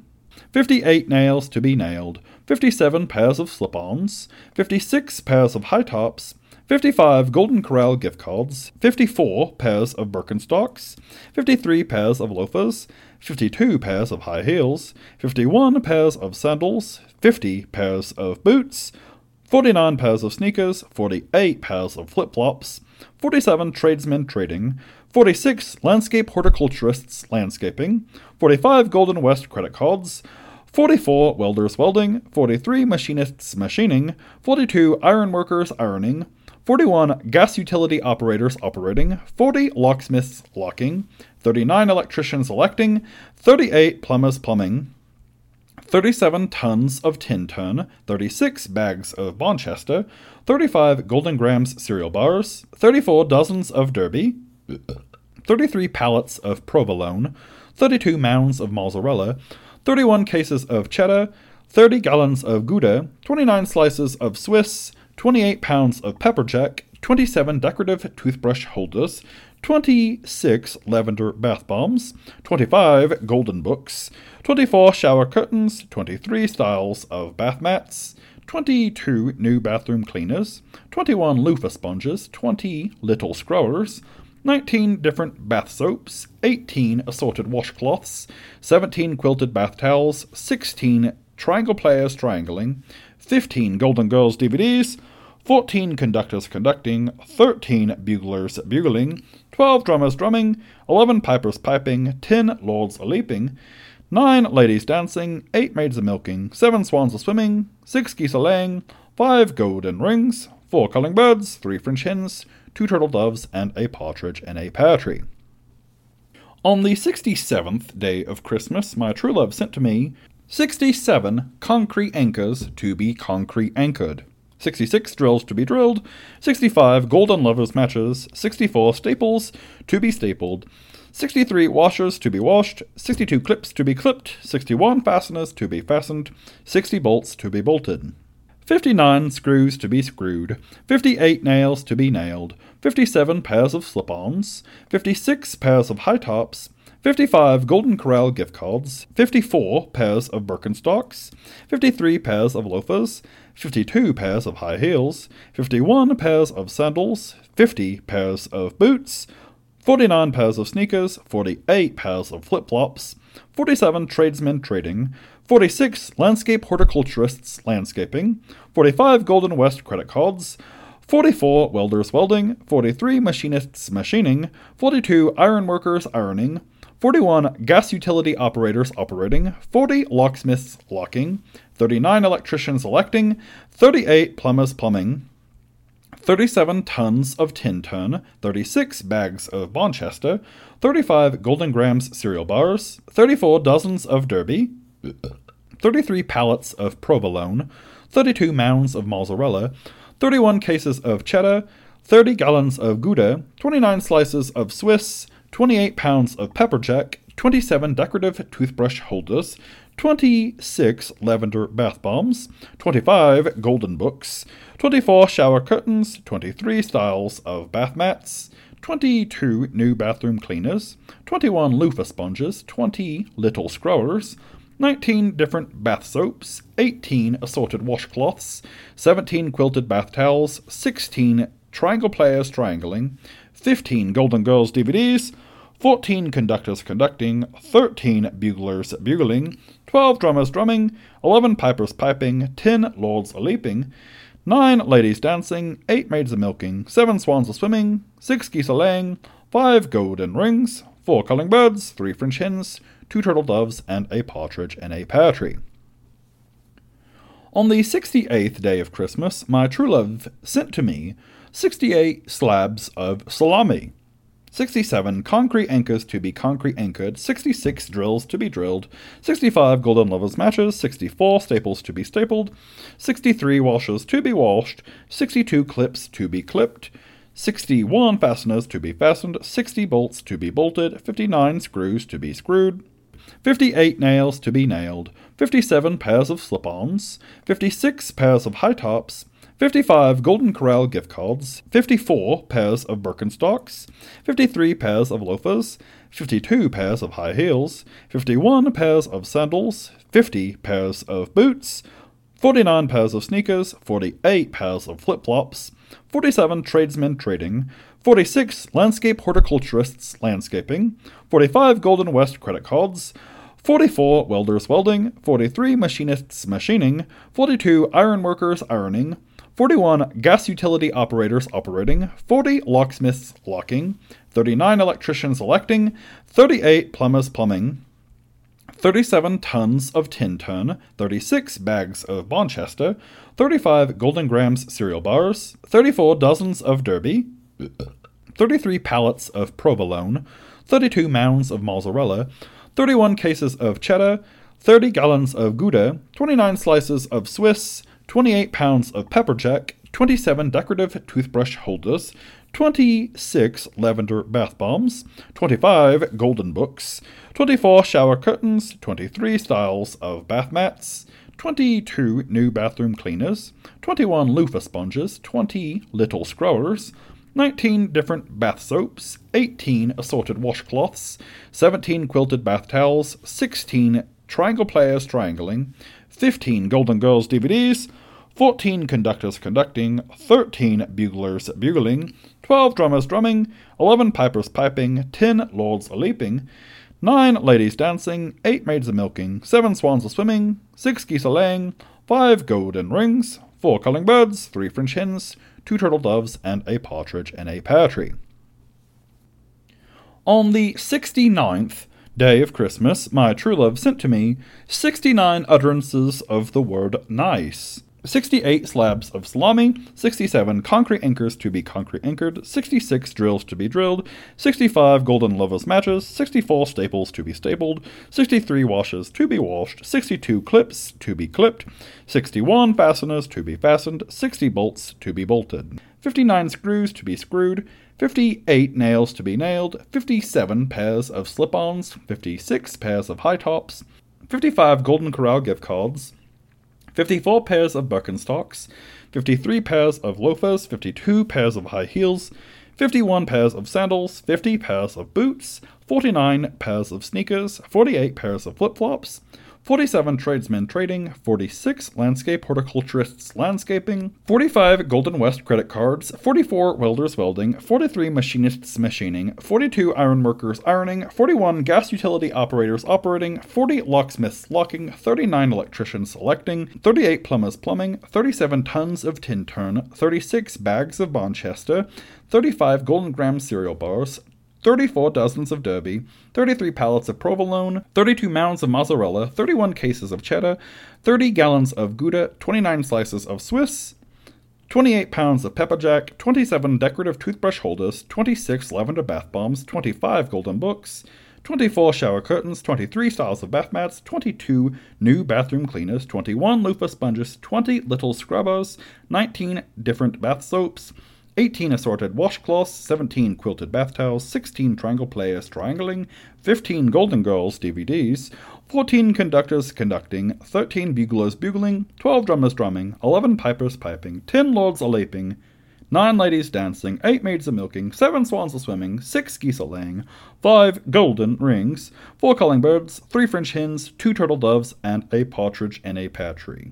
58 nails to be nailed, 57 pairs of slip ons, 56 pairs of high tops, 55 Golden Corral gift cards, 54 pairs of Birkenstocks, 53 pairs of loafers, 52 pairs of high heels, 51 pairs of sandals, 50 pairs of boots, 49 pairs of sneakers, 48 pairs of flip flops, 47 tradesmen trading, 46 landscape horticulturists landscaping, 45 Golden West credit cards, 44 welders welding, 43 machinists machining, 42 ironworkers ironing, 41 gas utility operators operating, 40 locksmiths locking, 39 electricians electing, 38 plumbers plumbing, 37 tons of Tintern, 36 bags of Bonchester, 35 Golden Grahams cereal bars, 34 dozens of Derby, 33 pallets of provolone, 32 mounds of mozzarella, 31 cases of cheddar, 30 gallons of Gouda, 29 slices of Swiss, 28 pounds of pepper jack, 27 decorative toothbrush holders, 26 lavender bath bombs, 25 golden books, 24 shower curtains, 23 styles of bath mats, 22 new bathroom cleaners, 21 loofah sponges, 20 little scrubbers, 19 different bath soaps, 18 assorted washcloths, 17 quilted bath towels, 16 triangle players triangling, 15 Golden Girls DVDs, 14 conductors conducting, 13 buglers bugling, 12 drummers drumming, 11 pipers piping, 10 lords a leaping, 9 ladies dancing, 8 maids a milking, 7 swans a swimming, 6 geese a laying, 5 golden rings, 4 culling birds, 3 French hens, 2 turtle doves, and a partridge in a pear tree. On the 67th day of Christmas, my true love sent to me 67 concrete anchors to be concrete anchored, 66 drills to be drilled, 65 golden lovers matches, 64 staples to be stapled, 63 washers to be washed, 62 clips to be clipped, 61 fasteners to be fastened, 60 bolts to be bolted. 59 screws to be screwed, 58 nails to be nailed, 57 pairs of slip ons, 56 pairs of high tops, 55 Golden Corral gift cards, 54 pairs of Birkenstocks, 53 pairs of loafers, 52 pairs of high heels, 51 pairs of sandals, 50 pairs of boots, 49 pairs of sneakers, 48 pairs of flip flops, 47 tradesmen trading, 46 landscape horticulturists landscaping, 45 Golden West credit cards, 44 welders welding, 43 machinists machining, 42 ironworkers ironing, 41 gas utility operators operating, 40 locksmiths locking, 39 electricians electing, 38 plumbers plumbing, 37 tons of Tintern, 36 bags of Bonchester, 35 Golden Grahams cereal bars, 34 dozens of Derby, 33 pallets of provolone, 32 mounds of mozzarella, 31 cases of cheddar, 30 gallons of Gouda, 29 slices of Swiss, 28 pounds of pepper jack, 27 decorative toothbrush holders, 26 lavender bath bombs, 25 golden books, 24 shower curtains, 23 styles of bath mats, 22 new bathroom cleaners, 21 loofah sponges, 20 little scrubbers, 19 different bath soaps, 18 assorted washcloths, 17 quilted bath towels, 16 triangle players triangling, 15 Golden Girls DVDs, 14 conductors conducting, 13 buglers bugling, 12 drummers drumming, 11 pipers piping, 10 lords a leaping, 9 ladies dancing, 8 maids a milking, 7 swans a swimming, 6 geese a laying, 5 golden rings, 4 calling birds, 3 French hens, 2 turtle doves, and a partridge in a pear tree. On the 68th day of Christmas, my true love sent to me 68 slabs of salami. 67 concrete anchors to be concrete anchored, 66 drills to be drilled, 65 golden lovers matches, 64 staples to be stapled, 63 washers to be washed, 62 clips to be clipped, 61 fasteners to be fastened, 60 bolts to be bolted, 59 screws to be screwed, 58 nails to be nailed, 57 pairs of slip ons, 56 pairs of high tops, 55 Golden Corral gift cards, 54 pairs of Birkenstocks, 53 pairs of loafers, 52 pairs of high heels, 51 pairs of sandals, 50 pairs of boots, 49 pairs of sneakers, 48 pairs of flip flops, 47 tradesmen trading, 46 landscape horticulturists landscaping, 45 Golden West credit cards, 44 welders welding, 43 machinists machining, 42 ironworkers ironing, 41 gas utility operators operating, 40 locksmiths locking, 39 electricians electing, 38 plumbers plumbing, 37 tons of Tintern, 36 bags of Bonchester, 35 Golden Grahams cereal bars, 34 dozens of Derby, 33 pallets of provolone, 32 mounds of mozzarella, 31 cases of cheddar, 30 gallons of Gouda, 29 slices of Swiss, 28 pounds of pepper jack, 27 decorative toothbrush holders, 26 lavender bath bombs, 25 golden books, 24 shower curtains, 23 styles of bath mats, 22 new bathroom cleaners, 21 loofah sponges, 20 little scrubbers, 19 different bath soaps, 18 assorted washcloths, 17 quilted bath towels, 16 triangle players triangling, 15 Golden Girls DVDs, 14 conductors conducting, 13 buglers bugling, 12 drummers drumming, 11 pipers piping, 10 lords a leaping, 9 ladies dancing, 8 maids a milking, 7 swans a swimming, 6 geese a laying, 5 golden rings, 4 calling birds, 3 French hens, 2 turtle doves, and a partridge in a pear tree. On the 69th day of Christmas, my true love sent to me 69 utterances of the word nice. 68 slabs of salami, 67 concrete anchors to be concrete anchored, 66 drills to be drilled, 65 golden lovers matches, 64 staples to be stapled, 63 washes to be washed, 62 clips to be clipped, 61 fasteners to be fastened, 60 bolts to be bolted, 59 screws to be screwed, 58 nails to be nailed, 57 pairs of slip ons, 56 pairs of high tops, 55 Golden Corral gift cards, 54 pairs of Birkenstocks, 53 pairs of loafers, 52 pairs of high heels, 51 pairs of sandals, 50 pairs of boots, 49 pairs of sneakers, 48 pairs of flip flops, 47 tradesmen trading, 46 landscape horticulturists landscaping, 45 Golden West credit cards, 44 welders welding, 43 machinists machining, 42 ironworkers ironing, 41 gas utility operators operating, 40 locksmiths locking, 39 electricians selecting, 38 plumbers plumbing, 37 tons of Tintern, 36 bags of Bonchester, 35 Golden Graham cereal bars, 34 dozens of Derby, 33 pallets of provolone, 32 mounds of mozzarella, 31 cases of cheddar, 30 gallons of Gouda, 29 slices of Swiss, 28 pounds of pepper jack, 27 decorative toothbrush holders, 26 lavender bath bombs, 25 golden books, 24 shower curtains, 23 styles of bath mats, 22 new bathroom cleaners, 21 loofah sponges, 20 little scrubbers, 19 different bath soaps, 18 assorted washcloths, 17 quilted bath towels, 16 triangle players triangling, 15 Golden Girls DVDs, 14 conductors conducting, 13 buglers bugling, 12 drummers drumming, 11 pipers piping, 10 lords a laping, 9 ladies dancing, 8 maids a milking, 7 swans a swimming, 6 geese a laying, 5 golden rings, 4 calling birds, 3 French hens, 2 turtle doves, and a partridge in a pear tree.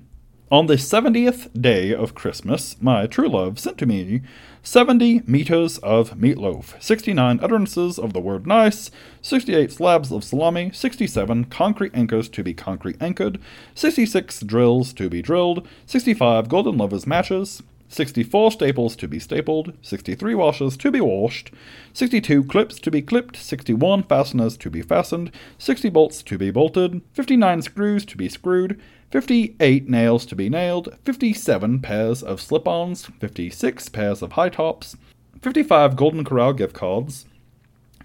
On the seventieth day of Christmas, my true love sent to me seventy meters of meatloaf, sixty-nine utterances of the word nice, sixty-eight slabs of salami, sixty-seven concrete anchors to be concrete anchored, sixty-six drills to be drilled, sixty-five golden lovers matches, 64 staples to be stapled, 63 washers to be washed, 62 clips to be clipped, 61 fasteners to be fastened, 60 bolts to be bolted, 59 screws to be screwed, 58 nails to be nailed, 57 pairs of slip ons, 56 pairs of high tops, 55 Golden Corral gift cards,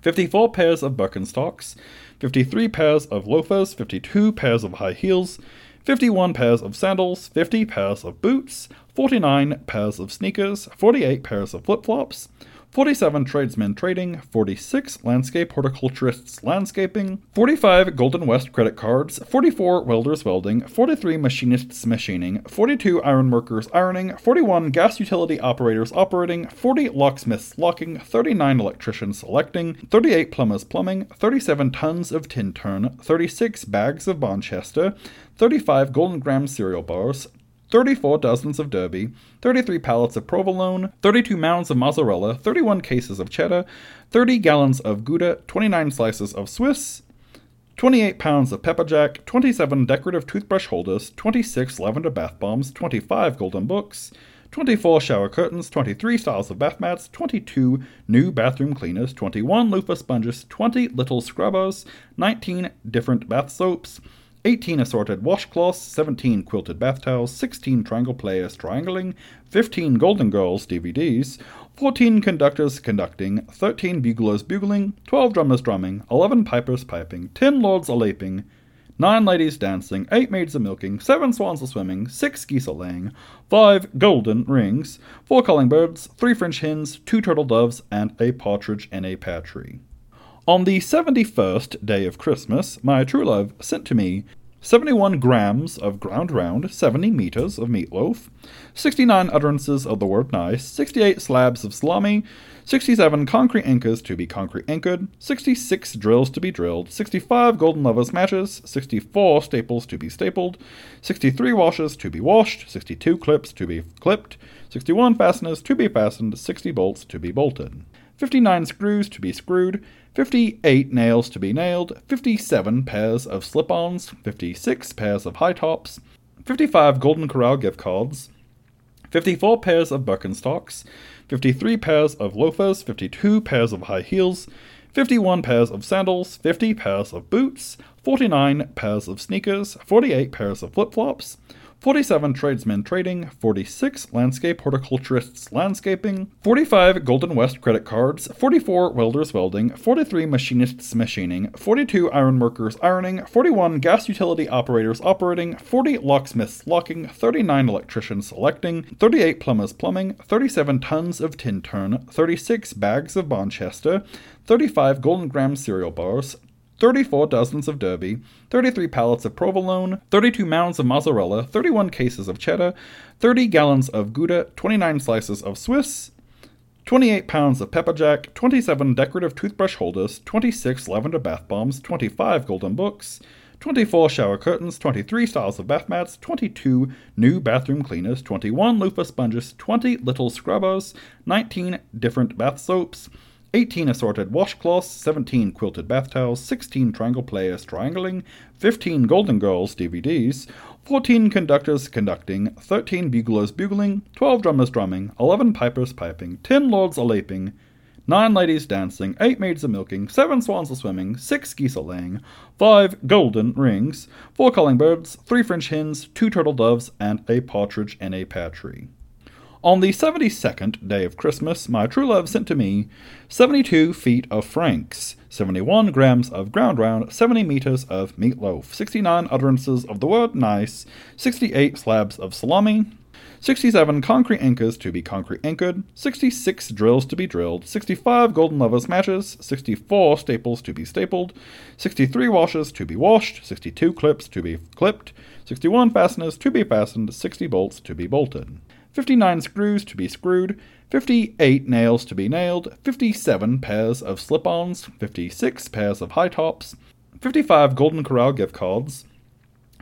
54 pairs of Birkenstocks, 53 pairs of loafers, 52 pairs of high heels, 51 pairs of sandals, 50 pairs of boots, 49 pairs of sneakers, 48 pairs of flip flops, 47 tradesmen trading, 46 landscape horticulturists landscaping, 45 Golden West credit cards, 44 welders welding, 43 machinists machining, 42 ironworkers ironing, 41 gas utility operators operating, 40 locksmiths locking, 39 electricians selecting, 38 plumbers plumbing, 37 tons of Tintern, 36 bags of Bonchester, 35 Golden Graham cereal bars, 34 dozens of Derby, 33 pallets of provolone, 32 mounds of mozzarella, 31 cases of cheddar, 30 gallons of Gouda, 29 slices of Swiss, 28 pounds of pepper jack, 27 decorative toothbrush holders, 26 lavender bath bombs, 25 golden books, 24 shower curtains, 23 styles of bath mats, 22 new bathroom cleaners, 21 loofah sponges, 20 little scrubbers, 19 different bath soaps, 18 assorted washcloths, 17 quilted bath towels, 16 triangle players triangling, 15 Golden Girls DVDs, 14 conductors conducting, 13 buglers bugling, 12 drummers drumming, 11 pipers piping, 10 lords a laping, 9 ladies dancing, 8 maids a milking, 7 swans a swimming, 6 geese a laying, 5 golden rings, 4 calling birds, 3 French hens, 2 turtle doves, and a partridge in a pear tree. On the seventy first day of Christmas, my true love sent to me 71 grams of ground round, 70 meters of meatloaf, 69 utterances of the word nice, 68 slabs of salami, 67 concrete anchors to be concrete anchored, 66 drills to be drilled, 65 golden lovers matches, 64 staples to be stapled, 63 washers to be washed, 62 clips to be clipped, 61 fasteners to be fastened, 60 bolts to be bolted. 59 screws to be screwed, 58 nails to be nailed, 57 pairs of slip ons, 56 pairs of high tops, 55 Golden Corral gift cards, 54 pairs of Birkenstocks, 53 pairs of loafers, 52 pairs of high heels, 51 pairs of sandals, 50 pairs of boots, 49 pairs of sneakers, 48 pairs of flip flops, 47 tradesmen trading, 46 landscape horticulturists landscaping, 45 Golden West credit cards, 44 welders welding, 43 machinists machining, 42 ironworkers ironing, 41 gas utility operators operating, 40 locksmiths locking, 39 electricians selecting, 38 plumbers plumbing, 37 tons of Tintern, 36 bags of Bonchester, 35 Golden Graham cereal bars, 34 dozens of Derby, 33 pallets of provolone, 32 mounds of mozzarella, 31 cases of cheddar, 30 gallons of Gouda, 29 slices of Swiss, 28 pounds of pepper jack, 27 decorative toothbrush holders, 26 lavender bath bombs, 25 golden books, 24 shower curtains, 23 styles of bath mats, 22 new bathroom cleaners, 21 loofah sponges, 20 little scrubbers, 19 different bath soaps, 18 assorted washcloths, 17 quilted bath towels, 16 triangle players triangling, 15 Golden Girls DVDs, 14 conductors conducting, 13 buglers bugling, 12 drummers drumming, 11 pipers piping, 10 lords a laping, 9 ladies dancing, 8 maids a milking, 7 swans a swimming, 6 geese a laying, 5 golden rings, 4 calling birds, 3 French hens, 2 turtle doves, and a partridge in a pear tree. On the seventy second day of Christmas, my true love sent to me seventy two feet of francs, seventy one grams of ground round, seventy meters of meatloaf, sixty nine utterances of the word nice, sixty eight slabs of salami, 67 concrete anchors to be concrete anchored, 66 drills to be drilled, 65 golden lovers matches, 64 staples to be stapled, 63 washes to be washed, 62 clips to be clipped, 61 fasteners to be fastened, 60 bolts to be bolted. 59 screws to be screwed, 58 nails to be nailed, 57 pairs of slip ons, 56 pairs of high tops, 55 Golden Corral gift cards,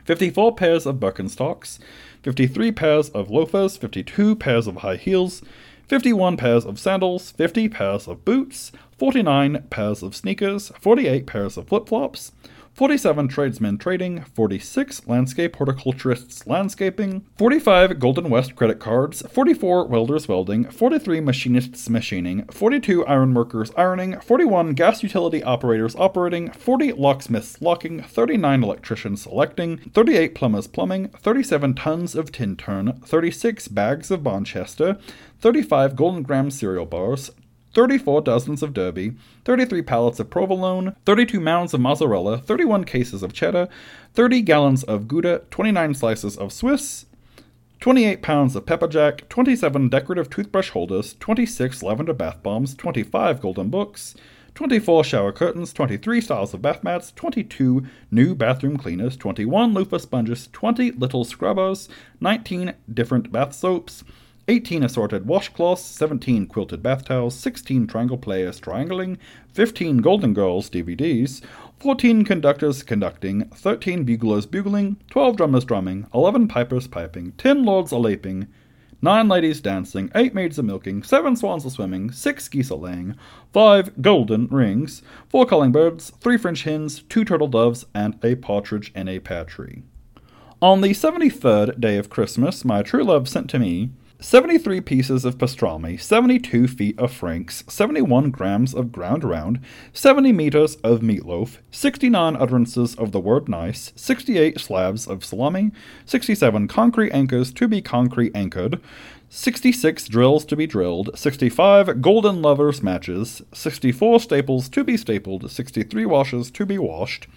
54 pairs of Birkenstocks, 53 pairs of loafers, 52 pairs of high heels, 51 pairs of sandals, 50 pairs of boots, 49 pairs of sneakers, 48 pairs of flip flops, 47 tradesmen trading, 46 landscape horticulturists landscaping, 45 Golden West credit cards, 44 welders welding, 43 machinists machining, 42 ironworkers ironing, 41 gas utility operators operating, 40 locksmiths locking, 39 electricians selecting, 38 plumbers plumbing, 37 tons of Tintern, 36 bags of Bonchester, 35 Golden Graham cereal bars, 34 dozens of Derby, 33 pallets of provolone, 32 mounds of mozzarella, 31 cases of cheddar, 30 gallons of Gouda, 29 slices of Swiss, 28 pounds of pepper jack, 27 decorative toothbrush holders, 26 lavender bath bombs, 25 golden books, 24 shower curtains, 23 styles of bath mats, 22 new bathroom cleaners, 21 loofah sponges, 20 little scrubbers, 19 different bath soaps, 18 assorted washcloths, 17 quilted bath towels, 16 triangle players triangling, 15 Golden Girls DVDs, 14 conductors conducting, 13 buglers bugling, 12 drummers drumming, 11 pipers piping, 10 lords a laping, 9 ladies dancing, 8 maids a milking, 7 swans a swimming, 6 geese a laying, 5 golden rings, 4 calling birds, 3 French hens, 2 turtle doves, and a partridge in a pear tree. On the 73rd day of Christmas, my true love sent to me 73 pieces of pastrami, 72 feet of franks, 71 grams of ground round, 70 meters of meatloaf, 69 utterances of the word nice, 68 slabs of salami, 67 concrete anchors to be concrete anchored, 66 drills to be drilled, 65 golden lovers matches, 64 staples to be stapled, 63 washes to be washed,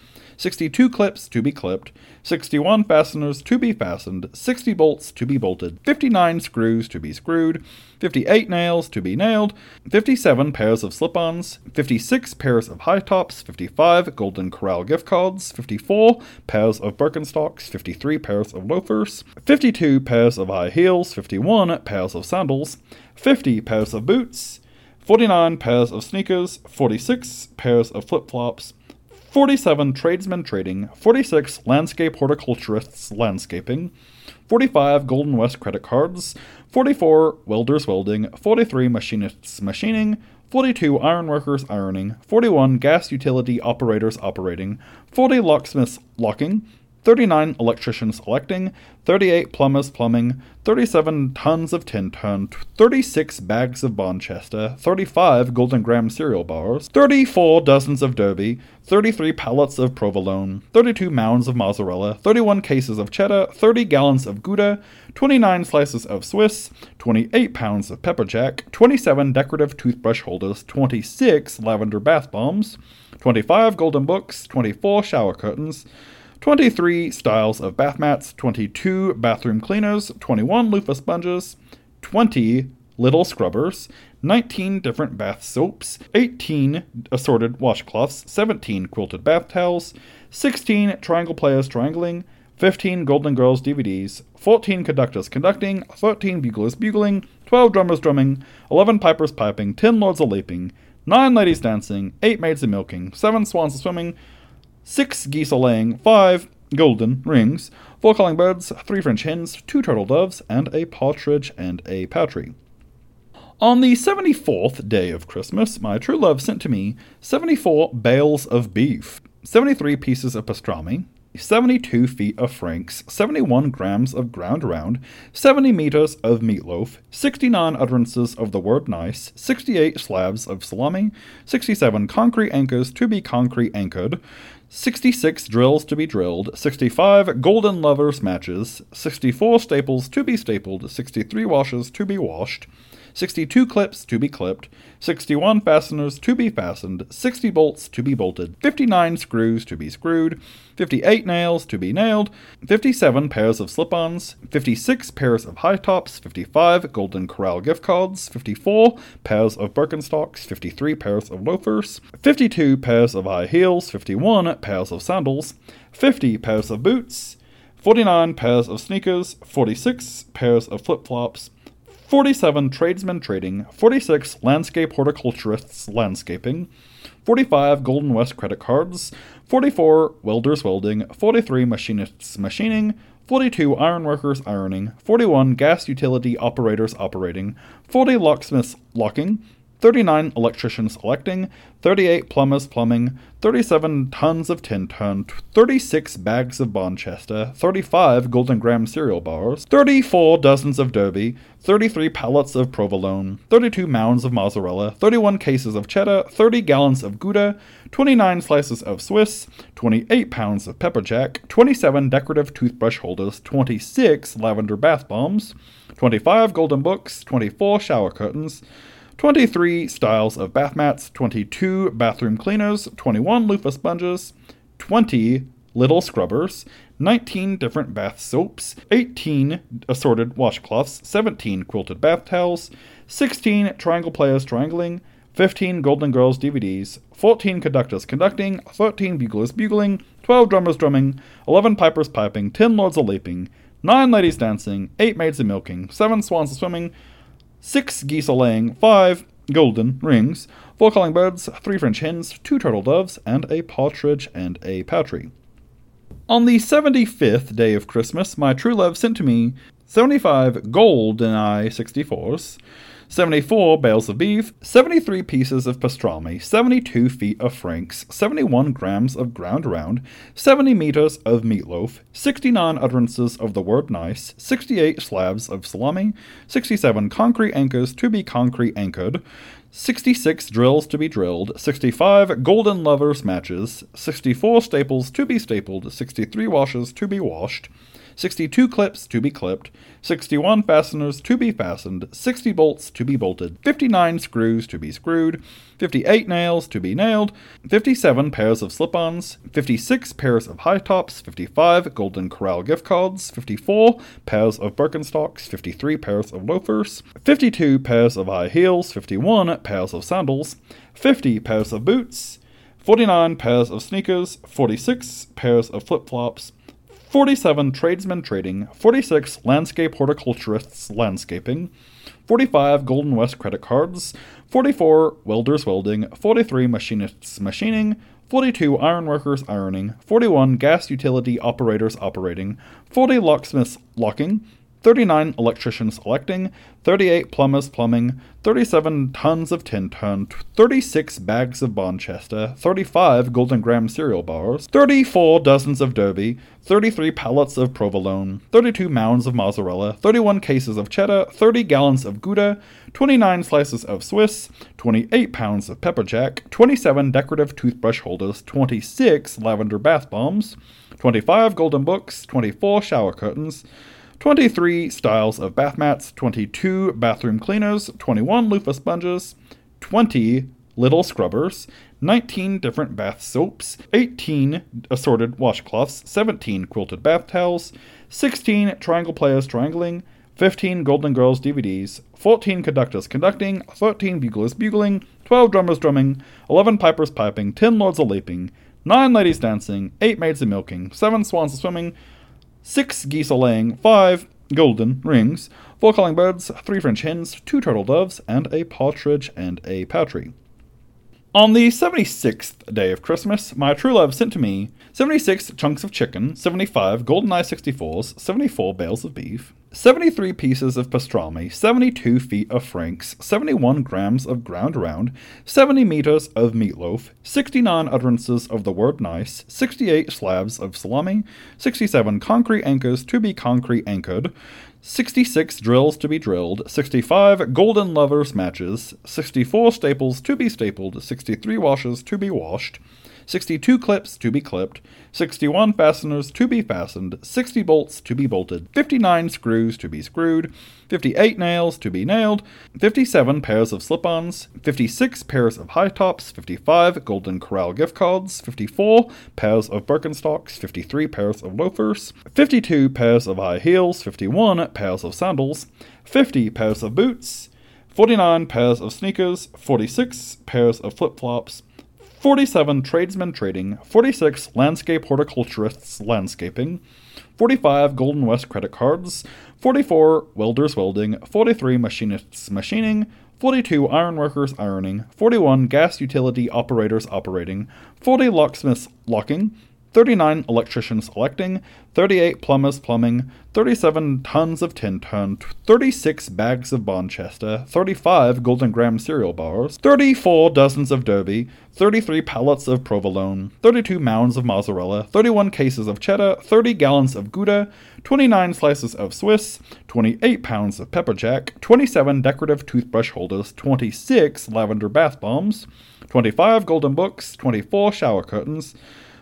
62 clips to be clipped, 61 fasteners to be fastened, 60 bolts to be bolted, 59 screws to be screwed, 58 nails to be nailed, 57 pairs of slip ons, 56 pairs of high tops, 55 Golden Corral gift cards, 54 pairs of Birkenstocks, 53 pairs of loafers, 52 pairs of high heels, 51 pairs of sandals, 50 pairs of boots, 49 pairs of sneakers, 46 pairs of flip flops, 47 tradesmen trading, 46 landscape horticulturists landscaping, 45 Golden West credit cards, 44 welders welding, 43 machinists machining, 42 ironworkers ironing, 41 gas utility operators operating, 40 locksmiths locking, 39 electricians electing, 38 plumbers plumbing, 37 tons of Tintern, 36 bags of Bonchester, 35 Golden Graham cereal bars, 34 dozens of Derby, 33 pallets of provolone, 32 mounds of mozzarella, 31 cases of cheddar, 30 gallons of Gouda, 29 slices of Swiss, 28 pounds of pepper jack, 27 decorative toothbrush holders, 26 lavender bath bombs, 25 golden books, 24 shower curtains, 23 styles of bath mats, 22 bathroom cleaners, 21 loofah sponges, 20 little scrubbers, 19 different bath soaps, 18 assorted washcloths, 17 quilted bath towels, 16 triangle players triangling, 15 Golden Girls DVDs, 14 conductors conducting, 13 buglers bugling, 12 drummers drumming, 11 pipers piping, 10 lords a leaping, 9 ladies dancing, 8 maids a milking, 7 swans a swimming, 6 geese a laying, 5 golden rings, 4 calling birds, 3 French hens, 2 turtle doves, and a partridge and a patry. On the 74th day of Christmas, my true love sent to me 74 bales of beef, 73 pieces of pastrami, 72 feet of franks, 71 grams of ground round, 70 meters of meatloaf, 69 utterances of the word nice, 68 slabs of salami, 67 concrete anchors to be concrete anchored, 66 drills to be drilled, 65 golden lovers matches, 64 staples to be stapled, 63 washes to be washed, 62 clips to be clipped, 61 fasteners to be fastened, 60 bolts to be bolted, 59 screws to be screwed, 58 nails to be nailed, 57 pairs of slip ons, 56 pairs of high tops, 55 Golden Corral gift cards, 54 pairs of Birkenstocks, 53 pairs of loafers, 52 pairs of high heels, 51 pairs of sandals, 50 pairs of boots, 49 pairs of sneakers, 46 pairs of flip flops, 47 tradesmen trading, 46 landscape horticulturists landscaping, 45 Golden West credit cards, 44 welders welding, 43 machinists machining, 42 ironworkers ironing, 41 gas utility operators operating, 40 locksmiths locking, 39 electricians electing, 38 plumbers plumbing, 37 tons of Tintern, 36 bags of Bonchester, 35 Golden Graham cereal bars, 34 dozens of Derby, 33 pallets of provolone, 32 mounds of mozzarella, 31 cases of cheddar, 30 gallons of Gouda, 29 slices of Swiss, 28 pounds of pepper jack, 27 decorative toothbrush holders, 26 lavender bath bombs, 25 golden books, 24 shower curtains, 23 styles of bath mats, 22 bathroom cleaners, 21 loofah sponges, 20 little scrubbers, 19 different bath soaps, 18 assorted washcloths, 17 quilted bath towels, 16 triangle players triangling, 15 Golden Girls DVDs, 14 conductors conducting, 13 buglers bugling, 12 drummers drumming, 11 pipers piping, 10 lords a leaping, 9 ladies dancing, 8 maids a milking, 7 swans a swimming, six geese a laying, five golden rings, four calling birds, three French hens, two turtle doves, and a partridge and a patry. On the seventy fifth day of Christmas, my true love sent to me seventy five GoldenEye sixty fours, 74 bales of beef, 73 pieces of pastrami, 72 feet of franks, 71 grams of ground round, 70 meters of meatloaf, 69 utterances of the word nice, 68 slabs of salami, 67 concrete anchors to be concrete anchored, 66 drills to be drilled, 65 golden lovers matches, 64 staples to be stapled, 63 washes to be washed, 62 clips to be clipped, 61 fasteners to be fastened, 60 bolts to be bolted, 59 screws to be screwed, 58 nails to be nailed, 57 pairs of slip ons, 56 pairs of high tops, 55 Golden Corral gift cards, 54 pairs of Birkenstocks, 53 pairs of loafers, 52 pairs of high heels, 51 pairs of sandals, 50 pairs of boots, 49 pairs of sneakers, 46 pairs of flip flops, 47 tradesmen trading, 46 landscape horticulturists landscaping, 45 Golden West credit cards, 44 welders welding, 43 machinists machining, 42 ironworkers ironing, 41 gas utility operators operating, 40 locksmiths locking, 39 electricians electing, 38 plumbers plumbing, 37 tons of Tintern, 36 bags of Bonchester, 35 Golden Graham cereal bars, 34 dozens of Derby, 33 pallets of provolone, 32 mounds of mozzarella, 31 cases of cheddar, 30 gallons of Gouda, 29 slices of Swiss, 28 pounds of pepper jack, 27 decorative toothbrush holders, 26 lavender bath bombs, 25 golden books, 24 shower curtains, 23 styles of bath mats, 22 bathroom cleaners, 21 loofah sponges, 20 little scrubbers, 19 different bath soaps, 18 assorted washcloths, 17 quilted bath towels, 16 triangle players triangling, 15 Golden Girls DVDs, 14 conductors conducting, 13 buglers bugling, 12 drummers drumming, 11 pipers piping, 10 lords a leaping, 9 ladies dancing, 8 maids a milking, 7 swans a swimming, six geese a laying, five golden rings, four calling birds, three French hens, two turtle doves, and a partridge and a patry. On the 76th day of Christmas, my true love sent to me 76 chunks of chicken, 75 GoldenEye 64s, 74 bales of beef, 73 pieces of pastrami, 72 feet of franks, 71 grams of ground round, 70 meters of meatloaf, 69 utterances of the word nice, 68 slabs of salami, 67 concrete anchors to be concrete anchored, 66 drills to be drilled, 65 golden lovers matches, 64 staples to be stapled, 63 washes to be washed, 62 clips to be clipped, 61 fasteners to be fastened, 60 bolts to be bolted, 59 screws to be screwed, 58 nails to be nailed, 57 pairs of slip ons, 56 pairs of high tops, 55 Golden Corral gift cards, 54 pairs of Birkenstocks, 53 pairs of loafers, 52 pairs of high heels, 51 pairs of sandals, 50 pairs of boots, 49 pairs of sneakers, 46 pairs of flip flops, 47 tradesmen trading, 46 landscape horticulturists landscaping, 45 Golden West credit cards, 44 welders welding, 43 machinists machining, 42 ironworkers ironing, 41 gas utility operators operating, 40 locksmiths locking, 39 electricians electing, 38 plumbers plumbing, 37 tons of Tintern, 36 bags of Bonchester, 35 Golden Graham cereal bars, 34 dozens of Derby, 33 pallets of provolone, 32 mounds of mozzarella, 31 cases of cheddar, 30 gallons of Gouda, 29 slices of Swiss, 28 pounds of pepper jack, 27 decorative toothbrush holders, 26 lavender bath bombs, 25 golden books, 24 shower curtains,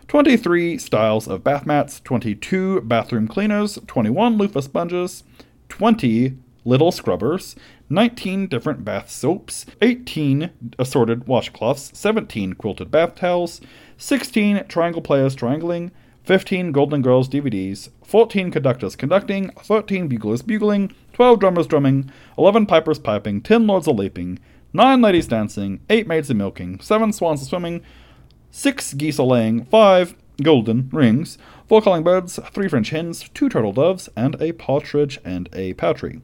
23 styles of bath mats, 22 bathroom cleaners, 21 loofah sponges, 20 little scrubbers, 19 different bath soaps, 18 assorted washcloths, 17 quilted bath towels, 16 triangle players triangling, 15 Golden Girls DVDs, 14 conductors conducting, 13 buglers bugling, 12 drummers drumming, 11 pipers piping, 10 lords a leaping, 9 ladies dancing, 8 maids a milking, 7 swans a swimming, six geese laying, five golden rings, four calling birds, three French hens, two turtle doves, and a partridge and a patry.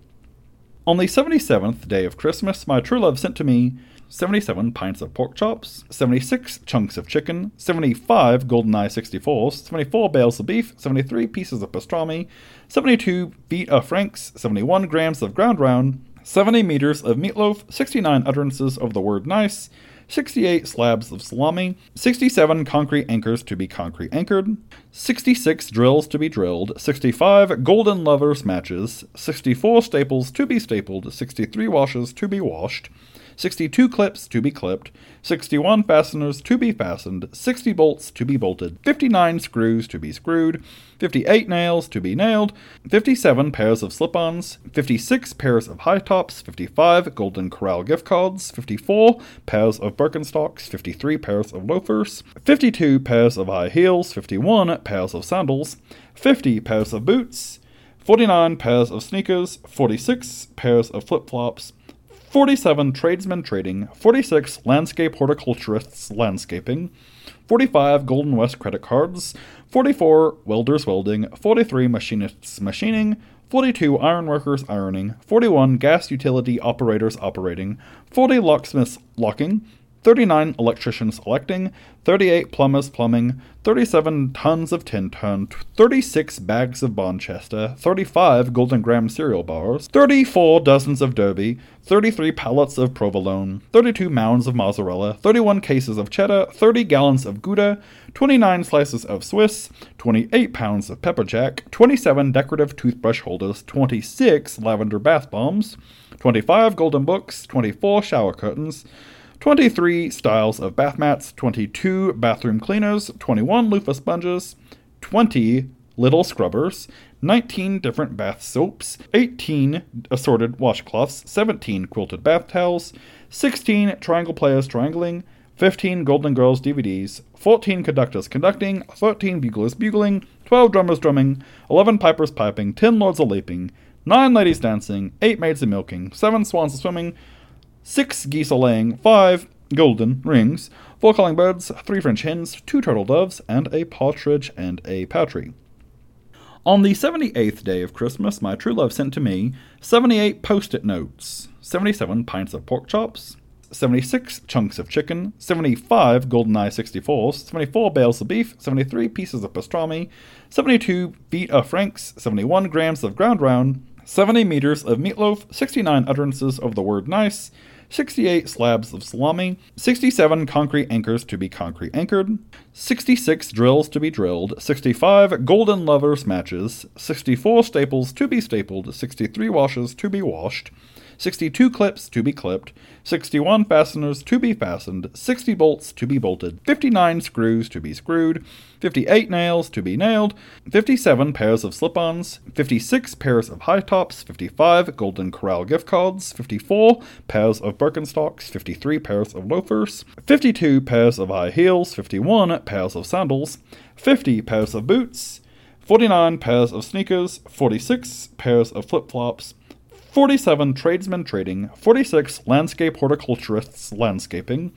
On the seventy seventh day of Christmas, my true love sent to me 77 pints of pork chops, 76 chunks of chicken, 75 GoldenEye 64s, 74 bales of beef, 73 pieces of pastrami, 72 feet of franks, 71 grams of ground round, 70 meters of meatloaf, 69 utterances of the word nice, 68 slabs of salami, 67 concrete anchors to be concrete anchored, 66 drills to be drilled, 65 golden lovers matches, 64 staples to be stapled, 63 washes to be washed, 62 clips to be clipped, 61 fasteners to be fastened, 60 bolts to be bolted, 59 screws to be screwed, 58 nails to be nailed, 57 pairs of slip ons, 56 pairs of high tops, 55 Golden Corral gift cards, 54 pairs of Birkenstocks, 53 pairs of loafers, 52 pairs of high heels, 51 pairs of sandals, 50 pairs of boots, 49 pairs of sneakers, 46 pairs of flip flops, 47 tradesmen trading, 46 landscape horticulturists landscaping, 45 Golden West credit cards, 44 welders welding, 43 machinists machining, 42 ironworkers ironing, 41 gas utility operators operating, 40 locksmiths locking, 39 electricians electing, 38 plumbers plumbing, 37 tons of Tintern, 36 bags of Bonchester, 35 Golden Graham cereal bars, 34 dozens of Derby, 33 pallets of provolone, 32 mounds of mozzarella, 31 cases of cheddar, 30 gallons of Gouda, 29 slices of Swiss, 28 pounds of pepper jack, 27 decorative toothbrush holders, 26 lavender bath bombs, 25 golden books, 24 shower curtains, 23 styles of bath mats, 22 bathroom cleaners, 21 loofah sponges, 20 little scrubbers, 19 different bath soaps, 18 assorted washcloths, 17 quilted bath towels, 16 triangle players triangling, 15 Golden Girls DVDs, 14 conductors conducting, 13 buglers bugling, 12 drummers drumming, 11 pipers piping, 10 lords a leaping, 9 ladies dancing, 8 maids a milking, 7 swans a swimming, six geese a laying, five golden rings, four calling birds, three French hens, two turtle doves, and a partridge and a patry. On the 78th day of Christmas, my true love sent to me 78 post it notes, 77 pints of pork chops, 76 chunks of chicken, 75 GoldenEye 64s, 74 bales of beef, 73 pieces of pastrami, 72 feet of franks, 71 grams of ground round, 70 meters of meatloaf, 69 utterances of the word nice, 68 slabs of salami, 67 concrete anchors to be concrete anchored, 66 drills to be drilled, 65 golden lovers matches, 64 staples to be stapled, 63 washes to be washed, 62 clips to be clipped, 61 fasteners to be fastened, 60 bolts to be bolted, 59 screws to be screwed, 58 nails to be nailed, 57 pairs of slip ons, 56 pairs of high tops, 55 Golden Corral gift cards, 54 pairs of Birkenstocks, 53 pairs of loafers, 52 pairs of high heels, 51 pairs of sandals, 50 pairs of boots, 49 pairs of sneakers, 46 pairs of flip flops, 47 tradesmen trading, 46 landscape horticulturists landscaping,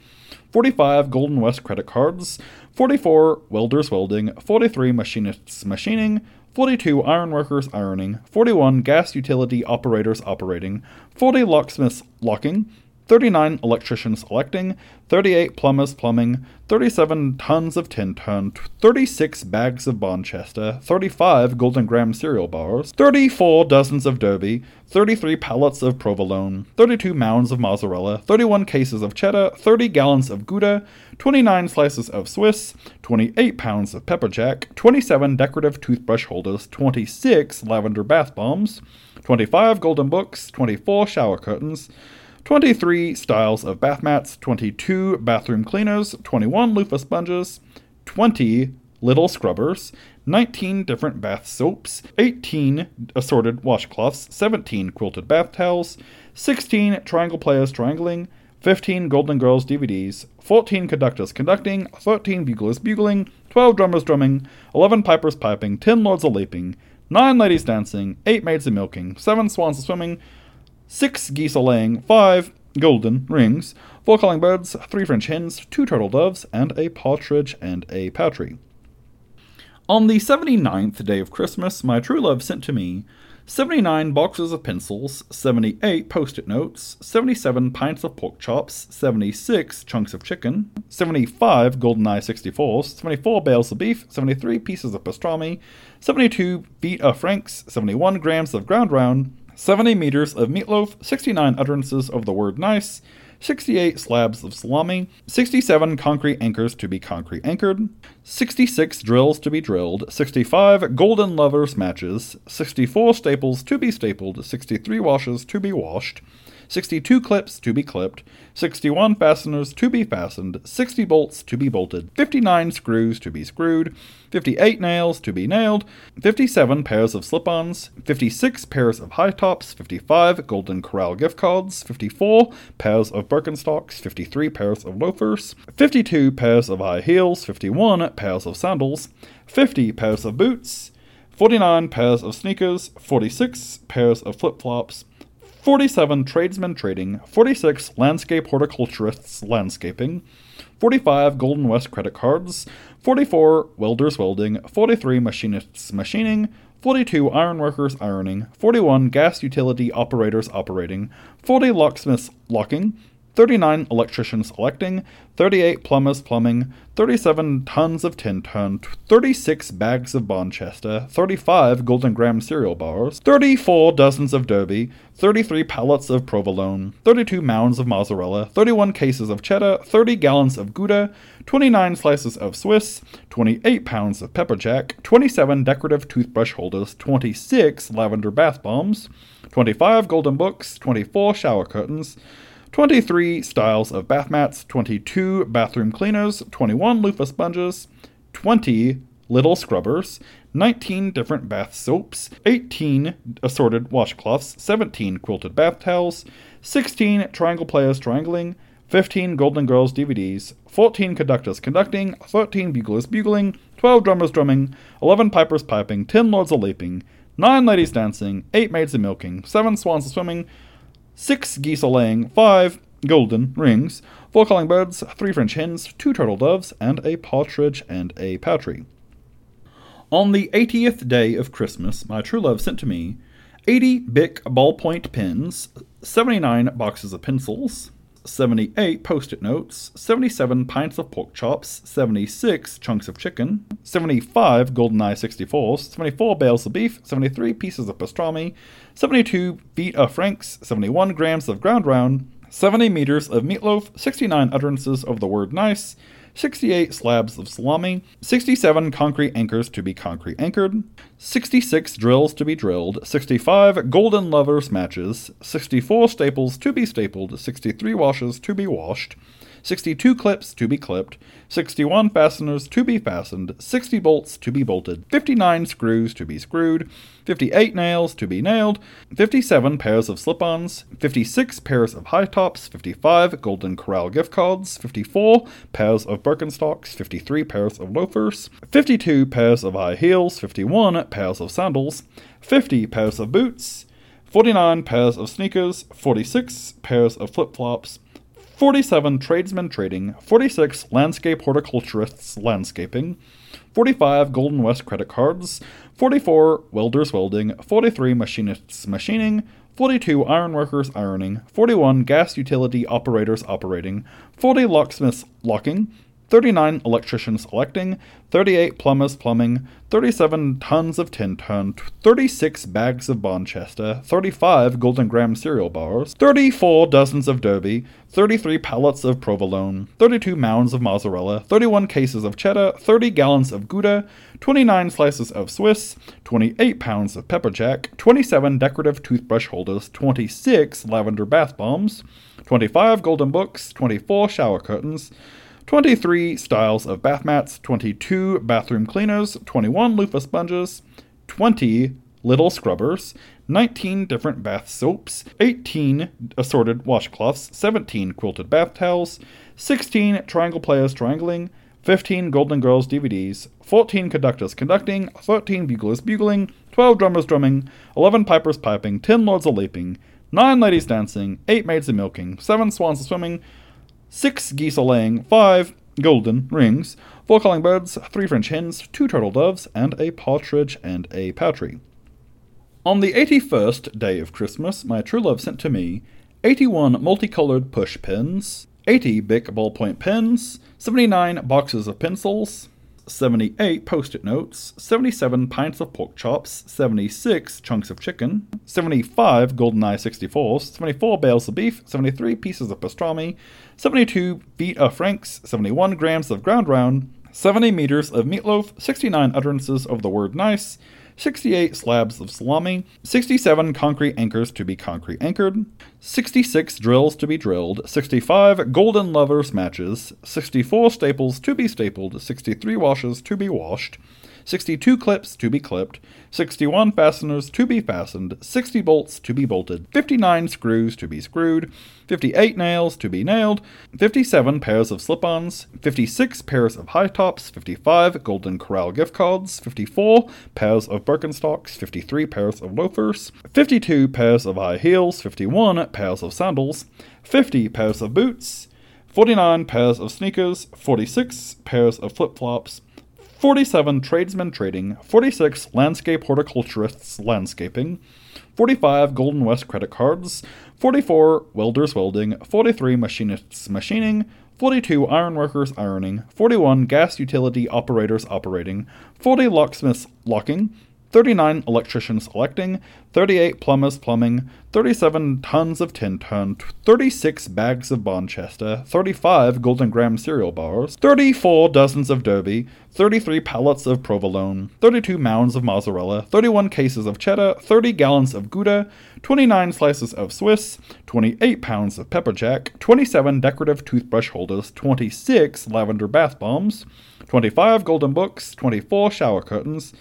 45 Golden West credit cards, 44 welders welding, 43 machinists machining, 42 ironworkers ironing, 41 gas utility operators operating, 40 locksmiths locking, 39 electricians electing, 38 plumbers plumbing, 37 tons of Tintern, 36 bags of Bonchester, 35 Golden Graham cereal bars, 34 dozens of Derby, 33 pallets of provolone, 32 mounds of mozzarella, 31 cases of cheddar, 30 gallons of Gouda, 29 slices of Swiss, 28 pounds of pepper jack, 27 decorative toothbrush holders, 26 lavender bath bombs, 25 golden books, 24 shower curtains, 23 styles of bath mats, 22 bathroom cleaners, 21 loofah sponges, 20 little scrubbers, 19 different bath soaps, 18 assorted washcloths, 17 quilted bath towels, 16 triangle players triangling, 15 Golden Girls DVDs, 14 conductors conducting, 13 buglers bugling, 12 drummers drumming, 11 pipers piping, 10 lords a leaping, 9 ladies dancing, 8 maids a milking, 7 swans a swimming, six geese a laying, five golden rings, four calling birds, three French hens, two turtle doves, and a partridge and a patry. On the seventy-ninth day of Christmas, my true love sent to me 79 boxes of pencils, 78 post it notes, 77 pints of pork chops, 76 chunks of chicken, 75 GoldenEye 64s, 74 bales of beef, 73 pieces of pastrami, 72 feet of franks, 71 grams of ground round, 70 meters of meatloaf, 69 utterances of the word nice, 68 slabs of salami, 67 concrete anchors to be concrete anchored, 66 drills to be drilled, 65 golden lovers matches, 64 staples to be stapled, 63 washes to be washed, 62 clips to be clipped, 61 fasteners to be fastened, 60 bolts to be bolted, 59 screws to be screwed, 58 nails to be nailed, 57 pairs of slip ons, 56 pairs of high tops, 55 Golden Corral gift cards, 54 pairs of Birkenstocks, 53 pairs of loafers, 52 pairs of high heels, 51 pairs of sandals, 50 pairs of boots, 49 pairs of sneakers, 46 pairs of flip flops, 47 tradesmen trading, 46 landscape horticulturists landscaping, 45 Golden West credit cards, 44 welders welding, 43 machinists machining, 42 ironworkers ironing, 41 gas utility operators operating, 40 locksmiths locking, 39 electricians electing, 38 plumbers plumbing, 37 tons of Tintern, 36 bags of Bonchester, 35 Golden Graham cereal bars, 34 dozens of Derby, 33 pallets of provolone, 32 mounds of mozzarella, 31 cases of cheddar, 30 gallons of Gouda, 29 slices of Swiss, 28 pounds of pepper jack, 27 decorative toothbrush holders, 26 lavender bath bombs, 25 golden books, 24 shower curtains, 23 styles of bath mats, 22 bathroom cleaners, 21 loofah sponges, 20 little scrubbers, 19 different bath soaps, 18 assorted washcloths, 17 quilted bath towels, 16 triangle players triangling, 15 Golden Girls DVDs, 14 conductors conducting, 13 buglers bugling, 12 drummers drumming, 11 pipers piping, 10 lords a leaping, 9 ladies dancing, 8 maids a milking, 7 swans a swimming, six geese a laying, five golden rings, four calling birds, three French hens, two turtle doves, and a partridge and a patry. On the 80th day of Christmas, my true love sent to me 80 Bic ballpoint pens, 79 boxes of pencils, 78 post it notes, 77 pints of pork chops, 76 chunks of chicken, 75 GoldenEye 64s, 74 bales of beef, 73 pieces of pastrami, 72 feet of franks, 71 grams of ground round, 70 meters of meatloaf, 69 utterances of the word nice, 68 slabs of salami, 67 concrete anchors to be concrete anchored, 66 drills to be drilled, 65 golden lovers matches, 64 staples to be stapled, 63 washes to be washed, 62 clips to be clipped, 61 fasteners to be fastened, 60 bolts to be bolted, 59 screws to be screwed, 58 nails to be nailed, 57 pairs of slip ons, 56 pairs of high tops, 55 Golden Corral gift cards, 54 pairs of Birkenstocks, 53 pairs of loafers, 52 pairs of high heels, 51 pairs of sandals, 50 pairs of boots, 49 pairs of sneakers, 46 pairs of flip flops, 47 tradesmen trading, 46 landscape horticulturists landscaping, 45 Golden West credit cards, 44 welders welding, 43 machinists machining, 42 ironworkers ironing, 41 gas utility operators operating, 40 locksmiths locking, 39 electricians electing, 38 plumbers plumbing, 37 tons of Tintern, 36 bags of Bonchester, 35 Golden Graham cereal bars, 34 dozens of Derby, 33 pallets of provolone, 32 mounds of mozzarella, 31 cases of cheddar, 30 gallons of Gouda, 29 slices of Swiss, 28 pounds of pepper jack, 27 decorative toothbrush holders, 26 lavender bath bombs, 25 golden books, 24 shower curtains, 23 styles of bath mats, 22 bathroom cleaners, 21 loofah sponges, 20 little scrubbers, 19 different bath soaps, 18 assorted washcloths, 17 quilted bath towels, 16 triangle players triangling, 15 Golden Girls DVDs, 14 conductors conducting, 13 buglers bugling, 12 drummers drumming, 11 pipers piping, 10 lords a leaping, 9 ladies dancing, 8 maids a milking, 7 swans a swimming, six geese a laying, five golden rings, four calling birds, three French hens, two turtle doves, and a partridge and a patry. On the eighty first day of Christmas, my true love sent to me eighty one multicolored push pins, eighty Bic ballpoint pens, seventy nine boxes of pencils, 78 post it notes, 77 pints of pork chops, 76 chunks of chicken, 75 GoldenEye 64s, 74 bales of beef, 73 pieces of pastrami, 72 feet of franks, 71 grams of ground round, 70 meters of meatloaf, 69 utterances of the word nice, 68 slabs of salami, 67 concrete anchors to be concrete anchored, 66 drills to be drilled, 65 golden lovers matches, 64 staples to be stapled, 63 washes to be washed, 62 clips to be clipped, 61 fasteners to be fastened, 60 bolts to be bolted, 59 screws to be screwed, 58 nails to be nailed, 57 pairs of slip ons, 56 pairs of high tops, 55 Golden Corral gift cards, 54 pairs of Birkenstocks, 53 pairs of loafers, 52 pairs of high heels, 51 pairs of sandals, 50 pairs of boots, 49 pairs of sneakers, 46 pairs of flip flops, 47 tradesmen trading, 46 landscape horticulturists landscaping, 45 Golden West credit cards, 44 welders welding, 43 machinists machining, 42 ironworkers ironing, 41 gas utility operators operating, 40 locksmiths locking, 39 electricians electing, 38 plumbers plumbing, 37 tons of Tintern, 36 bags of Bonchester, 35 Golden Graham cereal bars, 34 dozens of Derby, 33 pallets of provolone, 32 mounds of mozzarella, 31 cases of cheddar, 30 gallons of Gouda, 29 slices of Swiss, 28 pounds of pepper jack, 27 decorative toothbrush holders, 26 lavender bath bombs, 25 golden books, 24 shower curtains,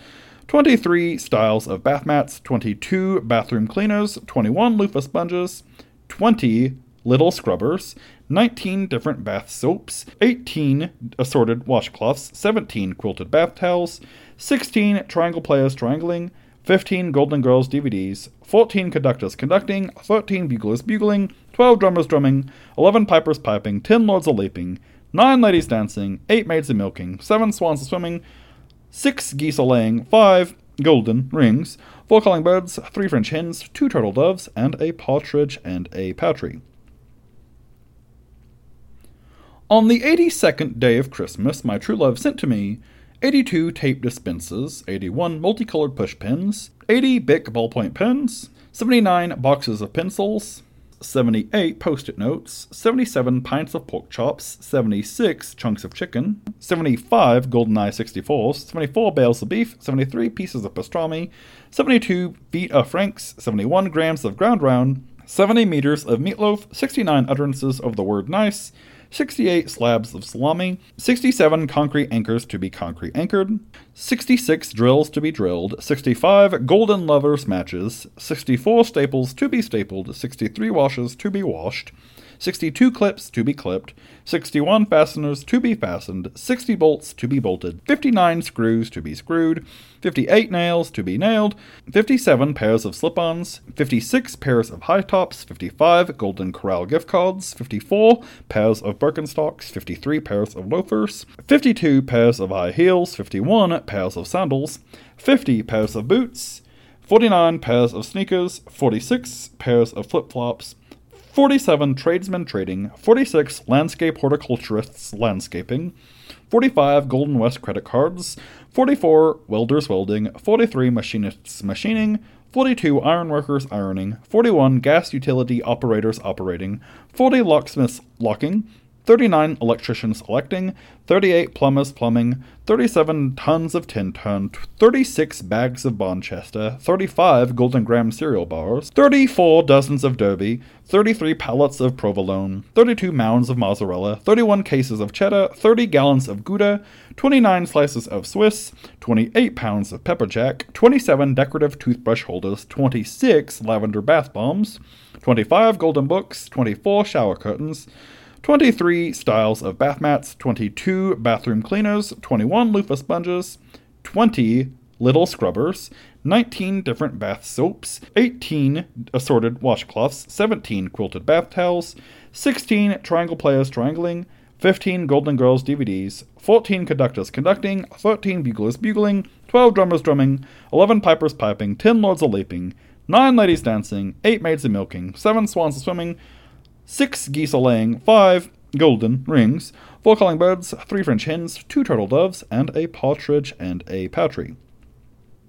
23 styles of bath mats, 22 bathroom cleaners, 21 loofah sponges, 20 little scrubbers, 19 different bath soaps, 18 assorted washcloths, 17 quilted bath towels, 16 triangle players triangling, 15 Golden Girls DVDs, 14 conductors conducting, 13 buglers bugling, 12 drummers drumming, 11 pipers piping, 10 lords a leaping, 9 ladies dancing, 8 maids a milking, 7 swans a swimming, 6 geese a laying, 5 golden rings, 4 calling birds, 3 French hens, 2 turtle doves, and a partridge and a patry. On the 82nd day of Christmas, my true love sent to me 82 tape dispensers, 81 multicolored push pins, 80 Bic ballpoint pens, 79 boxes of pencils, 78 post it notes, 77 pints of pork chops, 76 chunks of chicken, 75 GoldenEye 64s, 74 bales of beef, 73 pieces of pastrami, 72 feet of franks, 71 grams of ground round, 70 meters of meatloaf, 69 utterances of the word nice, 68 slabs of salami, 67 concrete anchors to be concrete anchored, 66 drills to be drilled, 65 golden lovers matches, 64 staples to be stapled, 63 washes to be washed, 62 clips to be clipped, 61 fasteners to be fastened, 60 bolts to be bolted, 59 screws to be screwed, 58 nails to be nailed, 57 pairs of slip ons, 56 pairs of high tops, 55 Golden Corral gift cards, 54 pairs of Birkenstocks, 53 pairs of loafers, 52 pairs of high heels, 51 pairs of sandals, 50 pairs of boots, 49 pairs of sneakers, 46 pairs of flip flops, 47 tradesmen trading, 46 landscape horticulturists landscaping, 45 Golden West credit cards, 44 welders welding, 43 machinists machining, 42 ironworkers ironing, 41 gas utility operators operating, 40 locksmiths locking, 39 electricians electing, 38 plumbers plumbing, 37 tons of Tintern, 36 bags of Bonchester, 35 Golden Graham cereal bars, 34 dozens of Derby, 33 pallets of provolone, 32 mounds of mozzarella, 31 cases of cheddar, 30 gallons of Gouda, 29 slices of Swiss, 28 pounds of pepper jack, 27 decorative toothbrush holders, 26 lavender bath bombs, 25 golden books, 24 shower curtains, 23 styles of bath mats, 22 bathroom cleaners, 21 loofah sponges, 20 little scrubbers, 19 different bath soaps, 18 assorted washcloths, 17 quilted bath towels, 16 triangle players triangling, 15 Golden Girls DVDs, 14 conductors conducting, 13 buglers bugling, 12 drummers drumming, 11 pipers piping, 10 lords a leaping, 9 ladies dancing, 8 maids a milking, 7 swans a swimming, six geese a laying, five golden rings, four calling birds, three French hens, two turtle doves, and a partridge and a patry.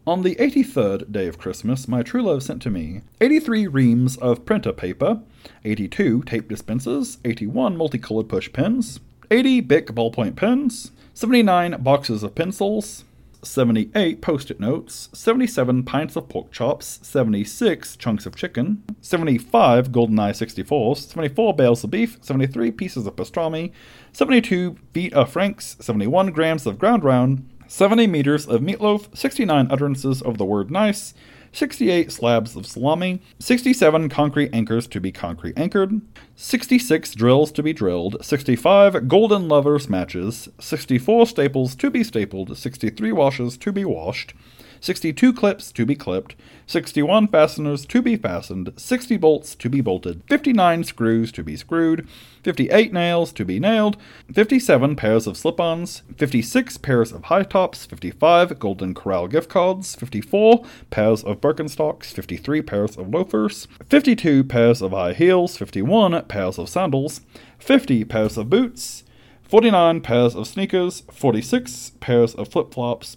On the eighty third day of Christmas, my true love sent to me eighty three reams of printer paper, eighty two tape dispensers, eighty one multicolored push pens, eighty Bic ballpoint pens, seventy nine boxes of pencils, 78 post it notes, 77 pints of pork chops, 76 chunks of chicken, 75 GoldenEye 64s, 74 bales of beef, 73 pieces of pastrami, 72 feet of franks, 71 grams of ground round, 70 meters of meatloaf, 69 utterances of the word nice, 68 slabs of salami, 67 concrete anchors to be concrete anchored, 66 drills to be drilled, 65 golden lovers matches, 64 staples to be stapled, 63 washes to be washed, 62 clips to be clipped, 61 fasteners to be fastened, 60 bolts to be bolted, 59 screws to be screwed, 58 nails to be nailed, 57 pairs of slip ons, 56 pairs of high tops, 55 Golden Corral gift cards, 54 pairs of Birkenstocks, 53 pairs of loafers, 52 pairs of high heels, 51 pairs of sandals, 50 pairs of boots, 49 pairs of sneakers, 46 pairs of flip flops,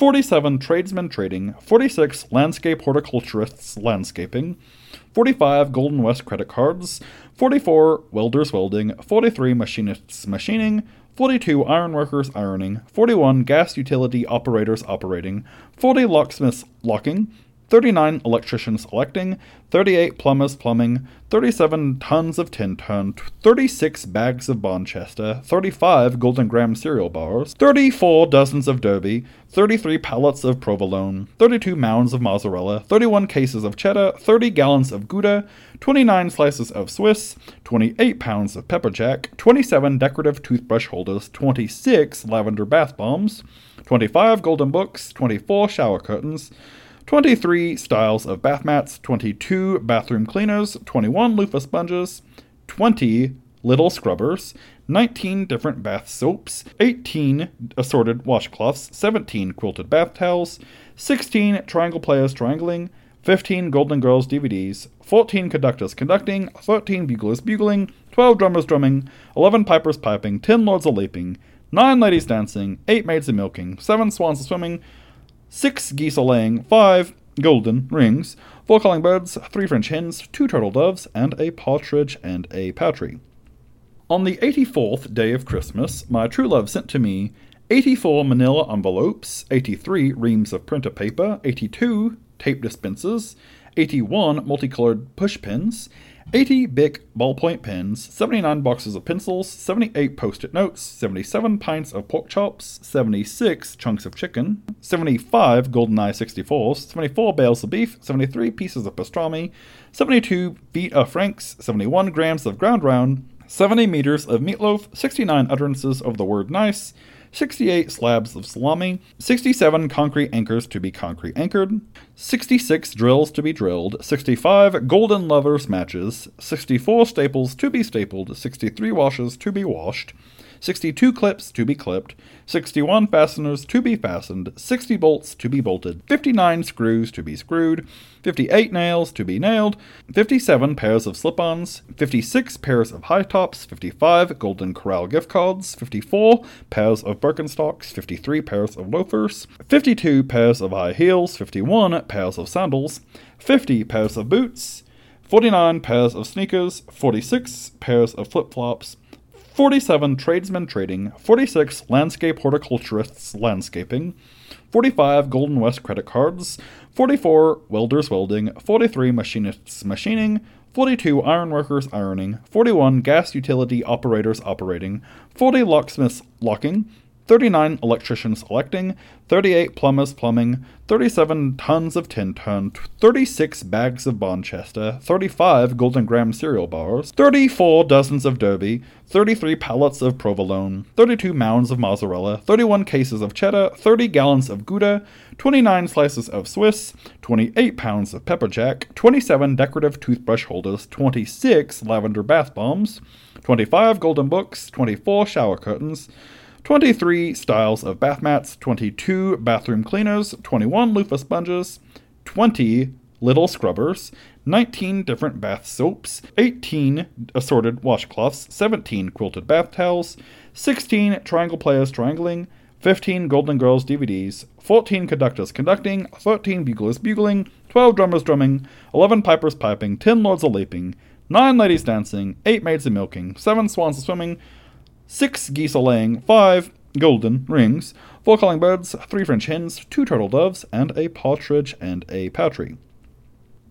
47 tradesmen trading, 46 landscape horticulturists landscaping, 45 Golden West credit cards, 44 welders welding, 43 machinists machining, 42 ironworkers ironing, 41 gas utility operators operating, 40 locksmiths locking, 39 electricians electing, 38 plumbers plumbing, 37 tons of Tintern, 36 bags of Bonchester, 35 Golden Graham cereal bars, 34 dozens of Derby, 33 pallets of provolone, 32 mounds of mozzarella, 31 cases of cheddar, 30 gallons of Gouda, 29 slices of Swiss, 28 pounds of pepper jack, 27 decorative toothbrush holders, 26 lavender bath bombs, 25 golden books, 24 shower curtains, 23 styles of bath mats, 22 bathroom cleaners, 21 loofah sponges, 20 little scrubbers, 19 different bath soaps, 18 assorted washcloths, 17 quilted bath towels, 16 triangle players triangling, 15 Golden Girls DVDs, 14 conductors conducting, 13 buglers bugling, 12 drummers drumming, 11 pipers piping, 10 lords a leaping, 9 ladies dancing, 8 maids a milking, 7 swans a swimming, 6 geese a laying, 5 golden rings, 4 calling birds, 3 French hens, 2 turtle doves, and a partridge and a patry. On the 84th day of Christmas, my true love sent to me 84 manila envelopes, 83 reams of printer paper, 82 tape dispensers, 81 multicolored push pins, 80 Bic ballpoint pens, 79 boxes of pencils, 78 post it notes, 77 pints of pork chops, 76 chunks of chicken, 75 GoldenEye 64s, 74 bales of beef, 73 pieces of pastrami, 72 feet of franks, 71 grams of ground round, 70 meters of meatloaf, 69 utterances of the word nice, 68 slabs of salami, 67 concrete anchors to be concrete anchored, 66 drills to be drilled, 65 golden lovers matches, 64 staples to be stapled, 63 washes to be washed, 62 clips to be clipped, 61 fasteners to be fastened, 60 bolts to be bolted, 59 screws to be screwed, 58 nails to be nailed, 57 pairs of slip ons, 56 pairs of high tops, 55 Golden Corral gift cards, 54 pairs of Birkenstocks, 53 pairs of loafers, 52 pairs of high heels, 51 pairs of sandals, 50 pairs of boots, 49 pairs of sneakers, 46 pairs of flip flops, 47 tradesmen trading, 46 landscape horticulturists landscaping, 45 Golden West credit cards, 44 welders welding, 43 machinists machining, 42 ironworkers ironing, 41 gas utility operators operating, 40 locksmiths locking, 39 electricians electing, 38 plumbers plumbing, 37 tons of Tintern, 36 bags of Bonchester, 35 Golden Graham cereal bars, 34 dozens of Derby, 33 pallets of provolone, 32 mounds of mozzarella, 31 cases of cheddar, 30 gallons of Gouda, 29 slices of Swiss, 28 pounds of pepper jack, 27 decorative toothbrush holders, 26 lavender bath bombs, 25 golden books, 24 shower curtains, 23 styles of bath mats, 22 bathroom cleaners, 21 loofah sponges, 20 little scrubbers, 19 different bath soaps, 18 assorted washcloths, 17 quilted bath towels, 16 triangle players triangling, 15 Golden Girls DVDs, 14 conductors conducting, 13 buglers bugling, 12 drummers drumming, 11 pipers piping, 10 lords a leaping, 9 ladies dancing, 8 maids a milking, 7 swans a swimming, 6 geese a laying, 5 golden rings, 4 calling birds, 3 French hens, 2 turtle doves, and a partridge and a patry.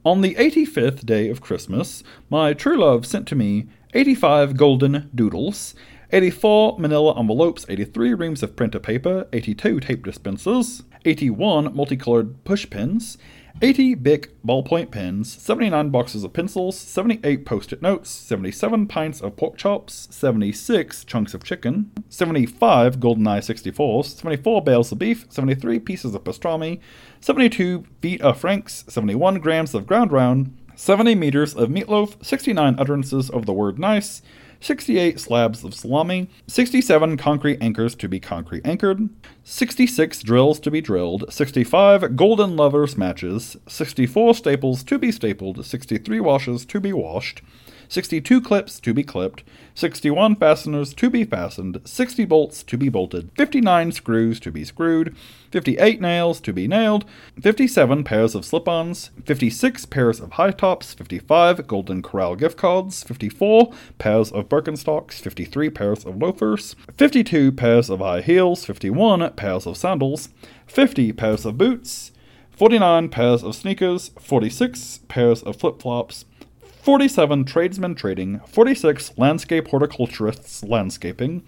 On the 85th day of Christmas, my true love sent to me 85 golden doodles, 84 manila envelopes, 83 reams of printer paper, 82 tape dispensers, 81 multicolored push pins, 80 Bic ballpoint pens, 79 boxes of pencils, 78 post it notes, 77 pints of pork chops, 76 chunks of chicken, 75 GoldenEye 64s, 74 bales of beef, 73 pieces of pastrami, 72 feet of franks, 71 grams of ground round, 70 meters of meatloaf, 69 utterances of the word nice, 68 slabs of salami, 67 concrete anchors to be concrete anchored, 66 drills to be drilled, 65 golden lovers matches, 64 staples to be stapled, 63 washes to be washed, 62 clips to be clipped, 61 fasteners to be fastened, 60 bolts to be bolted, 59 screws to be screwed, 58 nails to be nailed, 57 pairs of slip ons, 56 pairs of high tops, 55 Golden Corral gift cards, 54 pairs of Birkenstocks, 53 pairs of loafers, 52 pairs of high heels, 51 pairs of sandals, 50 pairs of boots, 49 pairs of sneakers, 46 pairs of flip flops, 47 tradesmen trading, 46 landscape horticulturists landscaping,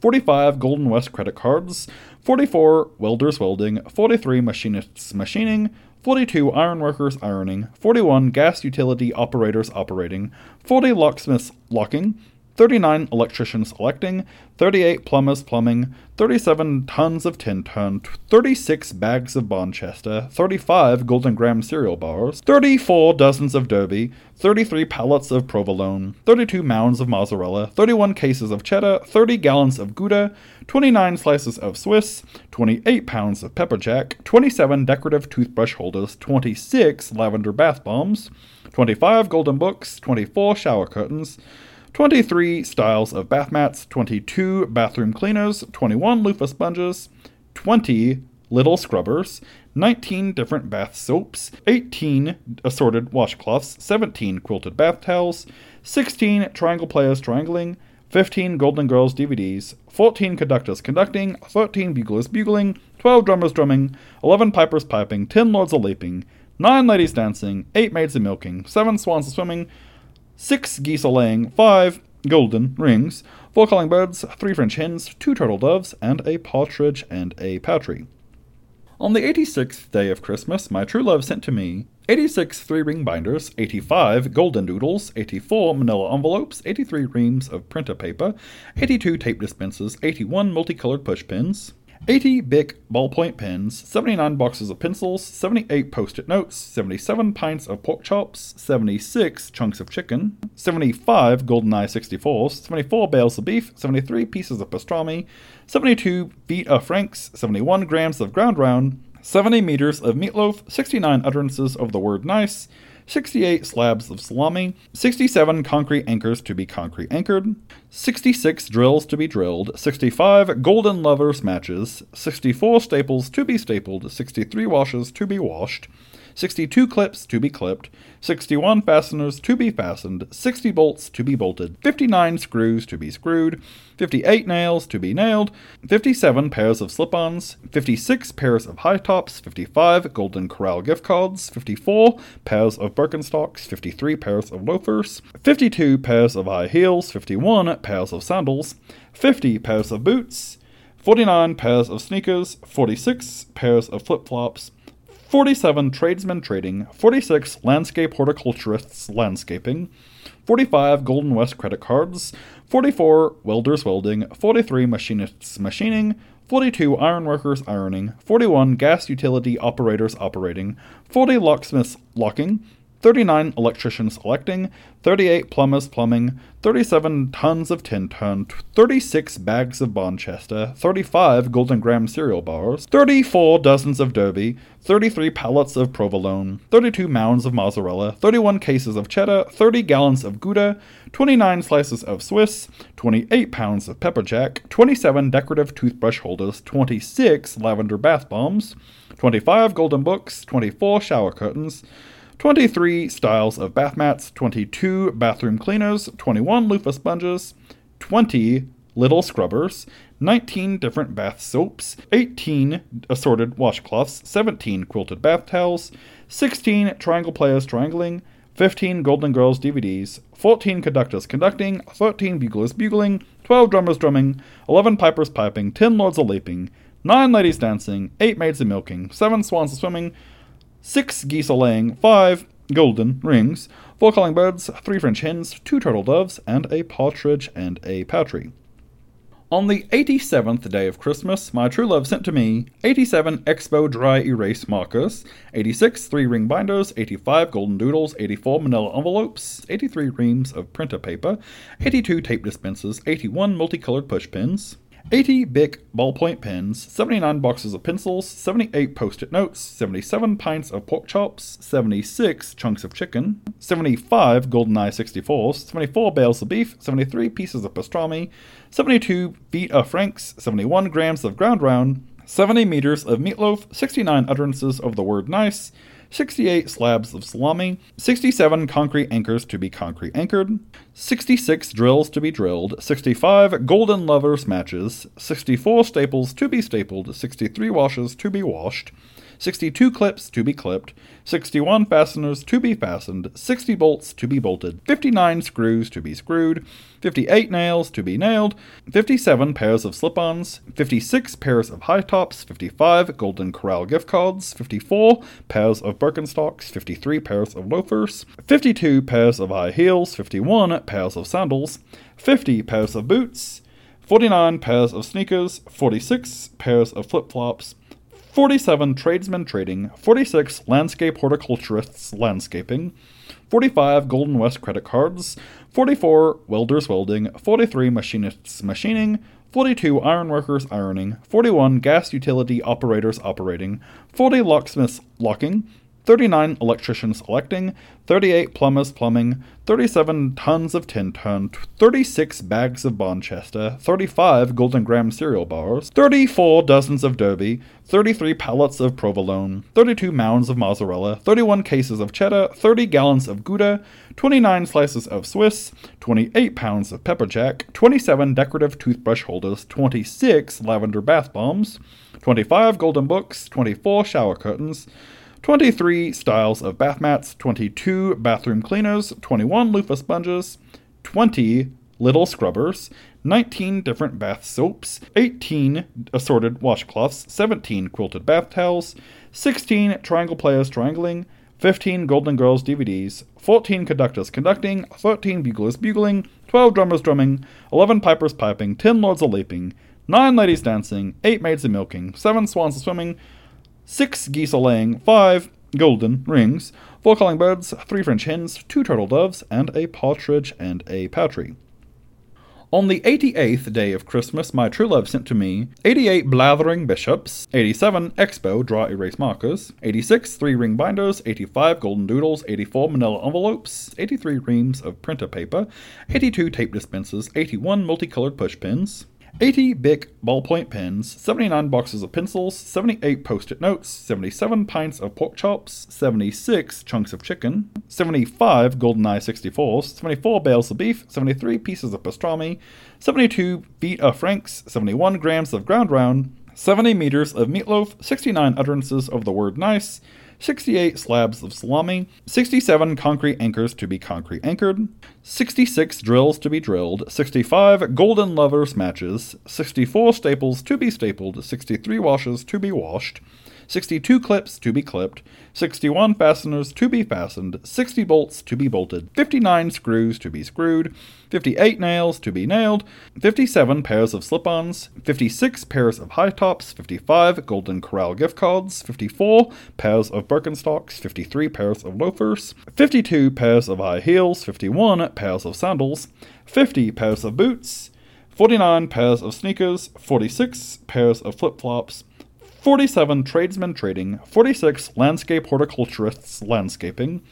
45 Golden West credit cards, 44 welders welding, 43 machinists machining, 42 ironworkers ironing, 41 gas utility operators operating, 40 locksmiths locking, 39 electricians electing, 38 plumbers plumbing, 37 tons of Tintern, 36 bags of Bonchester, 35 Golden Graham cereal bars, 34 dozens of Derby, 33 pallets of provolone, 32 mounds of mozzarella, 31 cases of cheddar, 30 gallons of Gouda, 29 slices of Swiss, 28 pounds of pepper jack, 27 decorative toothbrush holders, 26 lavender bath bombs, 25 golden books, 24 shower curtains, 23 styles of bath mats, 22 bathroom cleaners, 21 loofah sponges, 20 little scrubbers, 19 different bath soaps, 18 assorted washcloths, 17 quilted bath towels, 16 triangle players triangling, 15 Golden Girls DVDs, 14 conductors conducting, 13 buglers bugling, 12 drummers drumming, 11 pipers piping, 10 lords a leaping, 9 ladies dancing, 8 maids a milking, 7 swans a swimming, six geese a laying, five golden rings, four calling birds, three French hens, two turtle doves, and a partridge and a patry. On the 86th day of Christmas, my true love sent to me 86 three ring binders, 85 golden doodles, 84 manila envelopes, 83 reams of printer paper, 82 tape dispensers, 81 multicolored push pins, 80 Bic ballpoint pens, 79 boxes of pencils, 78 post it notes, 77 pints of pork chops, 76 chunks of chicken, 75 GoldenEye 64s, 74 bales of beef, 73 pieces of pastrami, 72 feet of franks, 71 grams of ground round, 70 meters of meatloaf, 69 utterances of the word nice, 68 slabs of salami, 67 concrete anchors to be concrete anchored, 66 drills to be drilled, 65 golden lovers matches, 64 staples to be stapled, 63 washes to be washed, 62 clips to be clipped, 61 fasteners to be fastened, 60 bolts to be bolted, 59 screws to be screwed, 58 nails to be nailed, 57 pairs of slip ons, 56 pairs of high tops, 55 Golden Corral gift cards, 54 pairs of Birkenstocks, 53 pairs of loafers, 52 pairs of high heels, 51 pairs of sandals, 50 pairs of boots, 49 pairs of sneakers, 46 pairs of flip flops, 47 tradesmen trading, 46 landscape horticulturists landscaping, 45 Golden West credit cards, 44 welders welding, 43 machinists machining, 42 ironworkers ironing, 41 gas utility operators operating, 40 locksmiths locking, 39 electricians electing, 38 plumbers plumbing, 37 tons of Tintern, 36 bags of Bonchester, 35 Golden Graham cereal bars, 34 dozens of Derby, 33 pallets of provolone, 32 mounds of mozzarella, 31 cases of cheddar, 30 gallons of Gouda, 29 slices of Swiss, 28 pounds of pepper jack, 27 decorative toothbrush holders, 26 lavender bath bombs, 25 golden books, 24 shower curtains, 23 styles of bath mats, 22 bathroom cleaners, 21 loofah sponges, 20 little scrubbers, 19 different bath soaps, 18 assorted washcloths, 17 quilted bath towels, 16 triangle players triangling, 15 Golden Girls DVDs, 14 conductors conducting, 13 buglers bugling, 12 drummers drumming, 11 pipers piping, 10 lords a leaping, 9 ladies dancing, 8 maids a milking, 7 swans a swimming, six geese a laying, five golden rings, four calling birds, three French hens, two turtle doves, and a partridge and a patry. On the 87th day of Christmas, my true love sent to me 87 Expo dry erase markers, 86 three ring binders, 85 golden doodles, 84 manila envelopes, 83 reams of printer paper, 82 tape dispensers, 81 multicolored push pins, 80 Bic ballpoint pens, 79 boxes of pencils, 78 post it notes, 77 pints of pork chops, 76 chunks of chicken, 75 GoldenEye 64s, 74 bales of beef, 73 pieces of pastrami, 72 feet of franks, 71 grams of ground round, 70 meters of meatloaf, 69 utterances of the word nice, 68 slabs of salami, 67 concrete anchors to be concrete anchored, 66 drills to be drilled, 65 golden lovers matches, 64 staples to be stapled, 63 washes to be washed, 62 clips to be clipped, 61 fasteners to be fastened, 60 bolts to be bolted, 59 screws to be screwed, 58 nails to be nailed, 57 pairs of slip ons, 56 pairs of high tops, 55 Golden Corral gift cards, 54 pairs of Birkenstocks, 53 pairs of loafers, 52 pairs of high heels, 51 pairs of sandals, 50 pairs of boots, 49 pairs of sneakers, 46 pairs of flip flops, 47 tradesmen trading, 46 landscape horticulturists landscaping, 45 Golden West credit cards, 44 welders welding, 43 machinists machining, 42 ironworkers ironing, 41 gas utility operators operating, 40 locksmiths locking, 39 electricians electing, 38 plumbers plumbing, 37 tons of Tintern, 36 bags of Bonchester, 35 Golden Graham cereal bars, 34 dozens of Derby, 33 pallets of provolone, 32 mounds of mozzarella, 31 cases of cheddar, 30 gallons of Gouda, 29 slices of Swiss, 28 pounds of pepper jack, 27 decorative toothbrush holders, 26 lavender bath bombs, 25 golden books, 24 shower curtains, 23 styles of bath mats, 22 bathroom cleaners, 21 loofah sponges, 20 little scrubbers, 19 different bath soaps, 18 assorted washcloths, 17 quilted bath towels, 16 triangle players triangling, 15 Golden Girls DVDs, 14 conductors conducting, 13 buglers bugling, 12 drummers drumming, 11 pipers piping, 10 lords a leaping, 9 ladies dancing, 8 maids a milking, 7 swans a swimming, 6 geese a laying, 5 golden rings, 4 calling birds, 3 French hens, 2 turtle doves, and a partridge and a patry. On the 88th day of Christmas, my true love sent to me 88 blathering bishops, 87 expo draw erase markers, 86 three ring binders, 85 golden doodles, 84 manila envelopes, 83 reams of printer paper, 82 tape dispensers, 81 multicolored push pins, 80 Bic ballpoint pens, 79 boxes of pencils, 78 post it notes, 77 pints of pork chops, 76 chunks of chicken, 75 GoldenEye 64s, 74 bales of beef, 73 pieces of pastrami, 72 feet of franks, 71 grams of ground round, 70 meters of meatloaf, 69 utterances of the word nice, 68 slabs of salami, 67 concrete anchors to be concrete anchored, 66 drills to be drilled, 65 golden lovers matches, 64 staples to be stapled, 63 washes to be washed, 62 clips to be clipped, 61 fasteners to be fastened, 60 bolts to be bolted, 59 screws to be screwed, 58 nails to be nailed, 57 pairs of slip ons, 56 pairs of high tops, 55 Golden Corral gift cards, 54 pairs of Birkenstocks, 53 pairs of loafers, 52 pairs of high heels, 51 pairs of sandals, 50 pairs of boots, 49 pairs of sneakers, 46 pairs of flip flops, 47 tradesmen trading, 46 landscape horticulturists landscaping,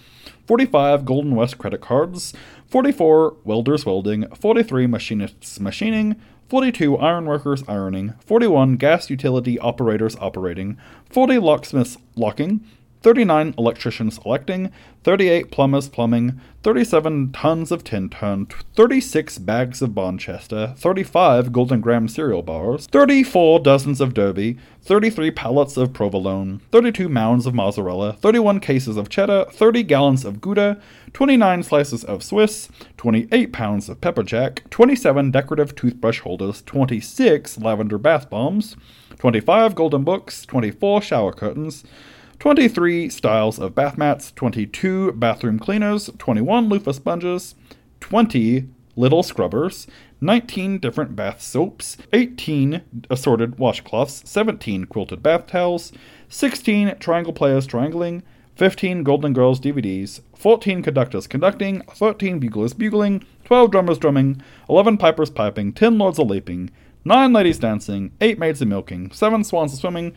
45 Golden West credit cards, 44 welders welding, 43 machinists machining, 42 ironworkers ironing, 41 gas utility operators operating, 40 locksmiths locking, 39 electricians electing, 38 plumbers plumbing, 37 tons of Tintern, 36 bags of Bonchester, 35 Golden Graham cereal bars, 34 dozens of Derby, 33 pallets of provolone, 32 mounds of mozzarella, 31 cases of cheddar, 30 gallons of Gouda, 29 slices of Swiss, 28 pounds of pepper jack, 27 decorative toothbrush holders, 26 lavender bath bombs, 25 golden books, 24 shower curtains, 23 styles of bath mats, 22 bathroom cleaners, 21 loofah sponges, 20 little scrubbers, 19 different bath soaps, 18 assorted washcloths, 17 quilted bath towels, 16 triangle players triangling, 15 Golden Girls DVDs, 14 conductors conducting, 13 buglers bugling, 12 drummers drumming, 11 pipers piping, 10 lords a leaping, 9 ladies dancing, 8 maids a milking, 7 swans a swimming,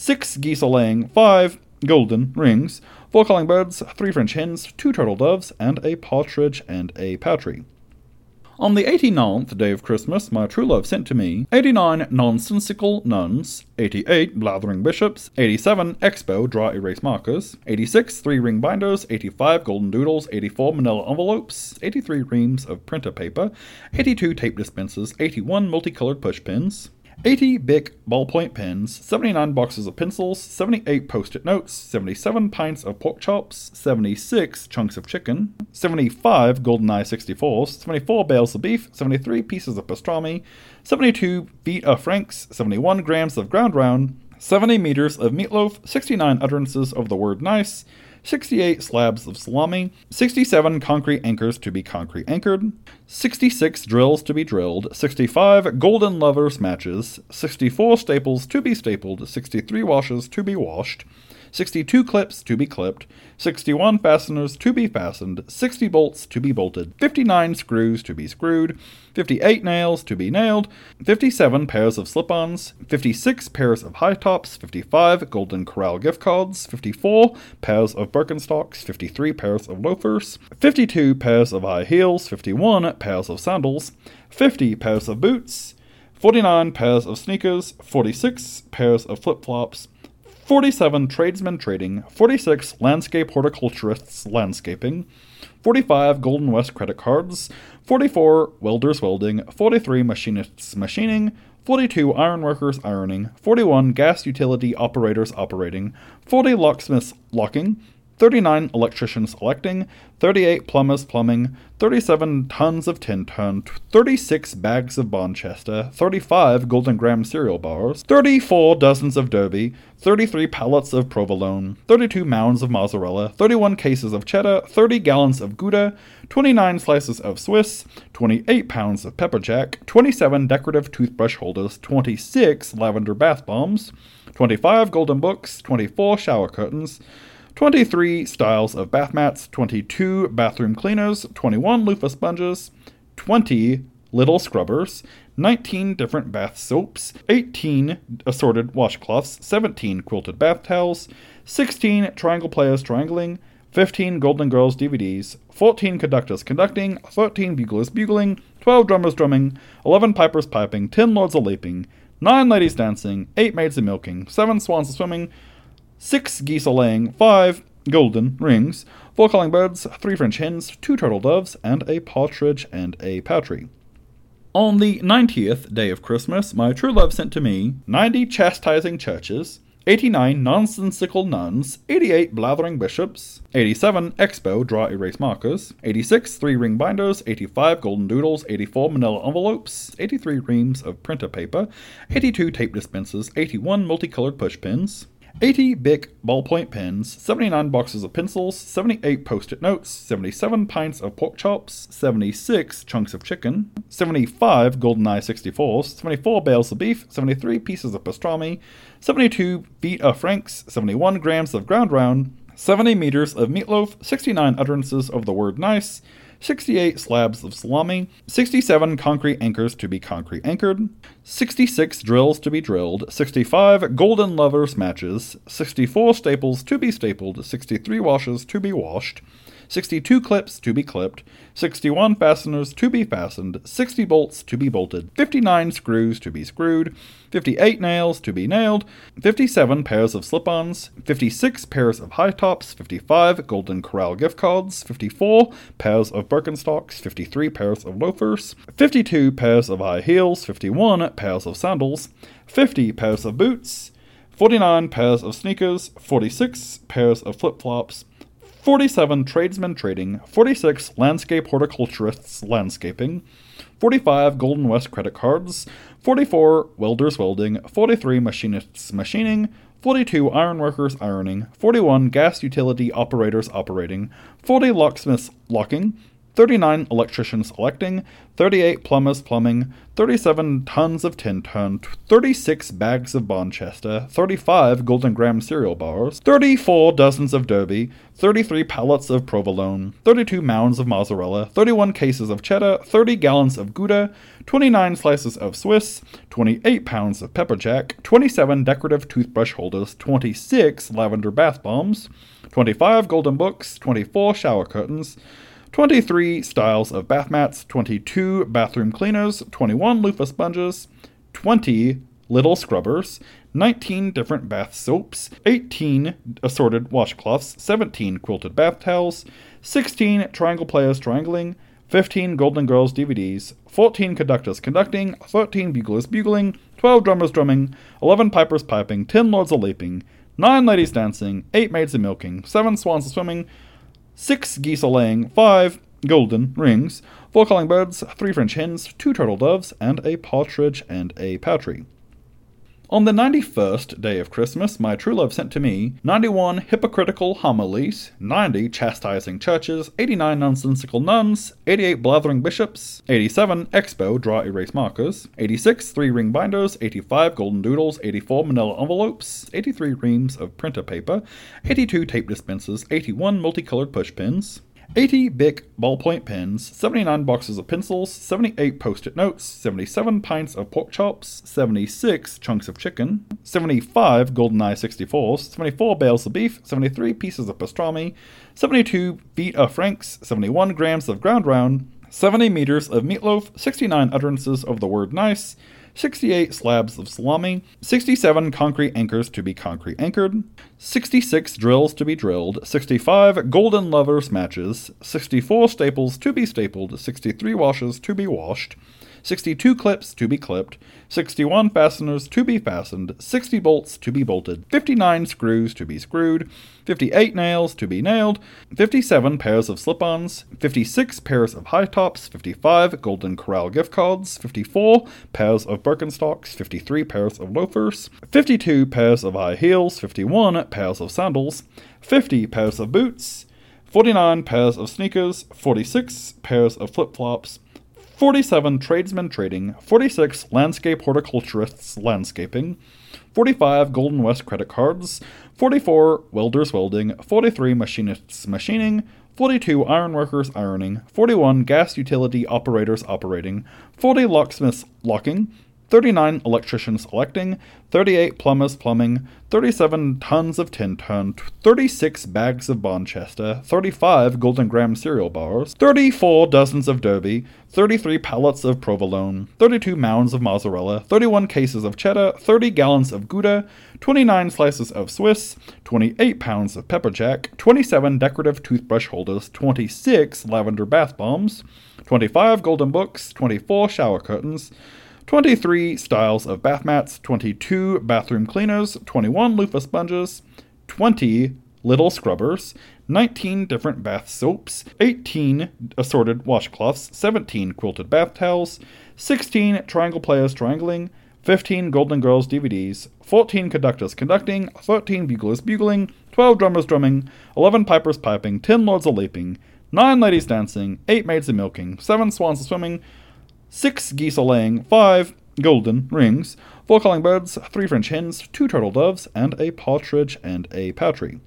six geese a laying, five golden rings, four calling birds, three French hens, two turtle doves, and a partridge and a patry. On the eighty-ninth day of Christmas, my true love sent to me 89 nonsensical nuns, 88 blathering bishops, 87 expo draw erase markers, 86 three ring binders, 85 golden doodles, 84 manila envelopes, 83 reams of printer paper, 82 tape dispensers, 81 multicolored push pins, 80 Bic ballpoint pens, 79 boxes of pencils, 78 post it notes, 77 pints of pork chops, 76 chunks of chicken, 75 GoldenEye 64s, 74 bales of beef, 73 pieces of pastrami, 72 feet of franks, 71 grams of ground round, 70 meters of meatloaf, 69 utterances of the word nice, 68 slabs of salami, 67 concrete anchors to be concrete anchored, 66 drills to be drilled, 65 golden lovers matches, 64 staples to be stapled, 63 washes to be washed, 62 clips to be clipped, 61 fasteners to be fastened, 60 bolts to be bolted, 59 screws to be screwed, 58 nails to be nailed, 57 pairs of slip ons, 56 pairs of high tops, 55 Golden Corral gift cards, 54 pairs of Birkenstocks, 53 pairs of loafers, 52 pairs of high heels, 51 pairs of sandals, 50 pairs of boots, 49 pairs of sneakers, 46 pairs of flip flops, 47 tradesmen trading, 46 landscape horticulturists landscaping, 45 Golden West credit cards, 44 welders welding, 43 machinists machining, 42 ironworkers ironing, 41 gas utility operators operating, 40 locksmiths locking, 39 electricians electing, 38 plumbers plumbing, 37 tons of Tintern, 36 bags of Bonchester, 35 Golden Graham cereal bars, 34 dozens of Derby, 33 pallets of provolone, 32 mounds of mozzarella, 31 cases of cheddar, 30 gallons of Gouda, 29 slices of Swiss, 28 pounds of pepper jack, 27 decorative toothbrush holders, 26 lavender bath bombs, 25 golden books, 24 shower curtains, 23 styles of bath mats, 22 bathroom cleaners, 21 loofah sponges, 20 little scrubbers, 19 different bath soaps, 18 assorted washcloths, 17 quilted bath towels, 16 triangle players triangling, 15 Golden Girls DVDs, 14 conductors conducting, 13 buglers bugling, 12 drummers drumming, 11 pipers piping, 10 lords a leaping, 9 ladies dancing, 8 maids a milking, 7 swans a swimming, six geese a laying, five golden rings, four calling birds, three French hens, two turtle doves, and a partridge and a patry. On the ninetieth day of Christmas, my true love sent to me ninety chastising churches, 89 nonsensical nuns, 88 blathering bishops, 87 expo draw erase markers, 86 three ring binders, 85 golden doodles, 84 manila envelopes, 83 reams of printer paper, 82 tape dispensers, 81 multicolored push pins, 80 Bic ballpoint pens, 79 boxes of pencils, 78 post it notes, 77 pints of pork chops, 76 chunks of chicken, 75 GoldenEye 64s, 74 bales of beef, 73 pieces of pastrami, 72 feet of franks, 71 grams of ground round, 70 meters of meatloaf, 69 utterances of the word nice, 68 slabs of salami, 67 concrete anchors to be concrete anchored, 66 drills to be drilled, 65 golden lovers matches, 64 staples to be stapled, 63 washes to be washed, 62 clips to be clipped, 61 fasteners to be fastened, 60 bolts to be bolted, 59 screws to be screwed, 58 nails to be nailed, 57 pairs of slip ons, 56 pairs of high tops, 55 Golden Corral gift cards, 54 pairs of Birkenstocks, 53 pairs of loafers, 52 pairs of high heels, 51 pairs of sandals, 50 pairs of boots, 49 pairs of sneakers, 46 pairs of flip flops, 47 tradesmen trading, 46 landscape horticulturists landscaping, 45 Golden West credit cards, 44 welders welding, 43 machinists machining, 42 ironworkers ironing, 41 gas utility operators operating, 40 locksmiths locking, 39 electricians electing, 38 plumbers plumbing, 37 tons of Tintern, 36 bags of Bonchester, 35 Golden Graham cereal bars, 34 dozens of Derby, 33 pallets of provolone, 32 mounds of mozzarella, 31 cases of cheddar, 30 gallons of Gouda, 29 slices of Swiss, 28 pounds of pepper jack, 27 decorative toothbrush holders, 26 lavender bath bombs, 25 golden books, 24 shower curtains, 23 styles of bath mats, 22 bathroom cleaners, 21 loofah sponges, 20 little scrubbers, 19 different bath soaps, 18 assorted washcloths, 17 quilted bath towels, 16 triangle players triangling, 15 Golden Girls DVDs, 14 conductors conducting, 13 buglers bugling, 12 drummers drumming, 11 pipers piping, 10 lords a leaping, 9 ladies dancing, 8 maids a milking, 7 swans a swimming, 6 geese laying, 5 golden rings, 4 calling birds, 3 French hens, 2 turtle doves, and a partridge and a patry. On the 91st day of Christmas, my true love sent to me 91 hypocritical homilies, 90 chastising churches, 89 nonsensical nuns, 88 blathering bishops, 87 expo draw erase markers, 86 three ring binders, 85 golden doodles, 84 manila envelopes, 83 reams of printer paper, 82 tape dispensers, 81 multicolored push pins, 80 Bic ballpoint pens, 79 boxes of pencils, 78 post it notes, 77 pints of pork chops, 76 chunks of chicken, 75 GoldenEye 64s, 74 bales of beef, 73 pieces of pastrami, 72 feet of franks, 71 grams of ground round, 70 meters of meatloaf, 69 utterances of the word nice, 68 slabs of salami, 67 concrete anchors to be concrete anchored, 66 drills to be drilled, 65 golden lovers matches, 64 staples to be stapled, 63 washes to be washed, 62 clips to be clipped, 61 fasteners to be fastened, 60 bolts to be bolted, 59 screws to be screwed, 58 nails to be nailed, 57 pairs of slip ons, 56 pairs of high tops, 55 Golden Corral gift cards, 54 pairs of Birkenstocks, 53 pairs of loafers, 52 pairs of high heels, 51 pairs of sandals, 50 pairs of boots, 49 pairs of sneakers, 46 pairs of flip flops, 47 tradesmen trading, 46 landscape horticulturists landscaping, 45 Golden West credit cards, 44 welders welding, 43 machinists machining, 42 ironworkers ironing, 41 gas utility operators operating, 40 locksmiths locking, 39 electricians electing, 38 plumbers plumbing, 37 tons of Tintern, 36 bags of Bonchester, 35 Golden Graham cereal bars, 34 dozens of Derby, 33 pallets of provolone, 32 mounds of mozzarella, 31 cases of cheddar, 30 gallons of Gouda, 29 slices of Swiss, 28 pounds of pepper jack, 27 decorative toothbrush holders, 26 lavender bath bombs, 25 golden books, 24 shower curtains, 23 styles of bath mats, 22 bathroom cleaners, 21 loofah sponges, 20 little scrubbers, 19 different bath soaps, 18 assorted washcloths, 17 quilted bath towels, 16 triangle players triangling, 15 Golden Girls DVDs, 14 conductors conducting, 13 buglers bugling, 12 drummers drumming, 11 pipers piping, 10 lords a leaping, 9 ladies dancing, 8 maids a milking, 7 swans a swimming, six geese a laying, five golden rings, four calling birds, three French hens, two turtle doves, and a partridge and a patry.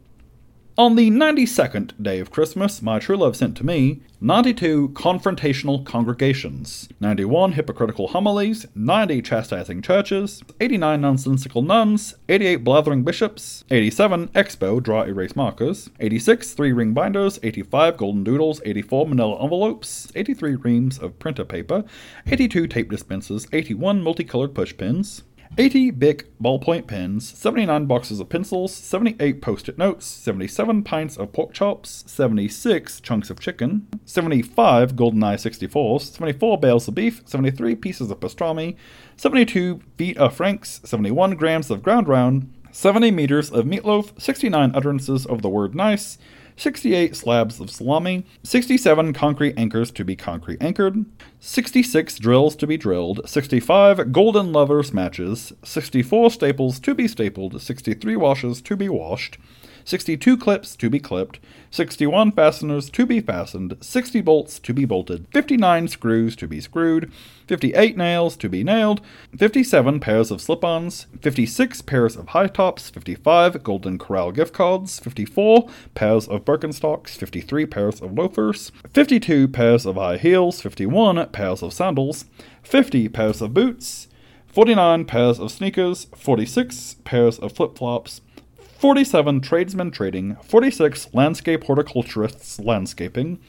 On the 92nd day of Christmas, my true love sent to me 92 confrontational congregations, 91 hypocritical homilies, 90 chastising churches, 89 nonsensical nuns, 88 blathering bishops, 87 expo draw erase markers, 86 three ring binders, 85 golden doodles, 84 manila envelopes, 83 reams of printer paper, 82 tape dispensers, 81 multicolored push pins, 80 Bic ballpoint pens, 79 boxes of pencils, 78 post it notes, 77 pints of pork chops, 76 chunks of chicken, 75 GoldenEye 64s, 74 bales of beef, 73 pieces of pastrami, 72 feet of franks, 71 grams of ground round, 70 meters of meatloaf, 69 utterances of the word nice, 68 slabs of salami, 67 concrete anchors to be concrete anchored, 66 drills to be drilled, 65 golden lovers matches, 64 staples to be stapled, 63 washes to be washed, 62 clips to be clipped, 61 fasteners to be fastened, 60 bolts to be bolted, 59 screws to be screwed, 58 nails to be nailed, 57 pairs of slip ons, 56 pairs of high tops, 55 Golden Corral gift cards, 54 pairs of Birkenstocks, 53 pairs of loafers, 52 pairs of high heels, 51 pairs of sandals, 50 pairs of boots, 49 pairs of sneakers, 46 pairs of flip flops, 47 tradesmen trading, 46 landscape horticulturists landscaping,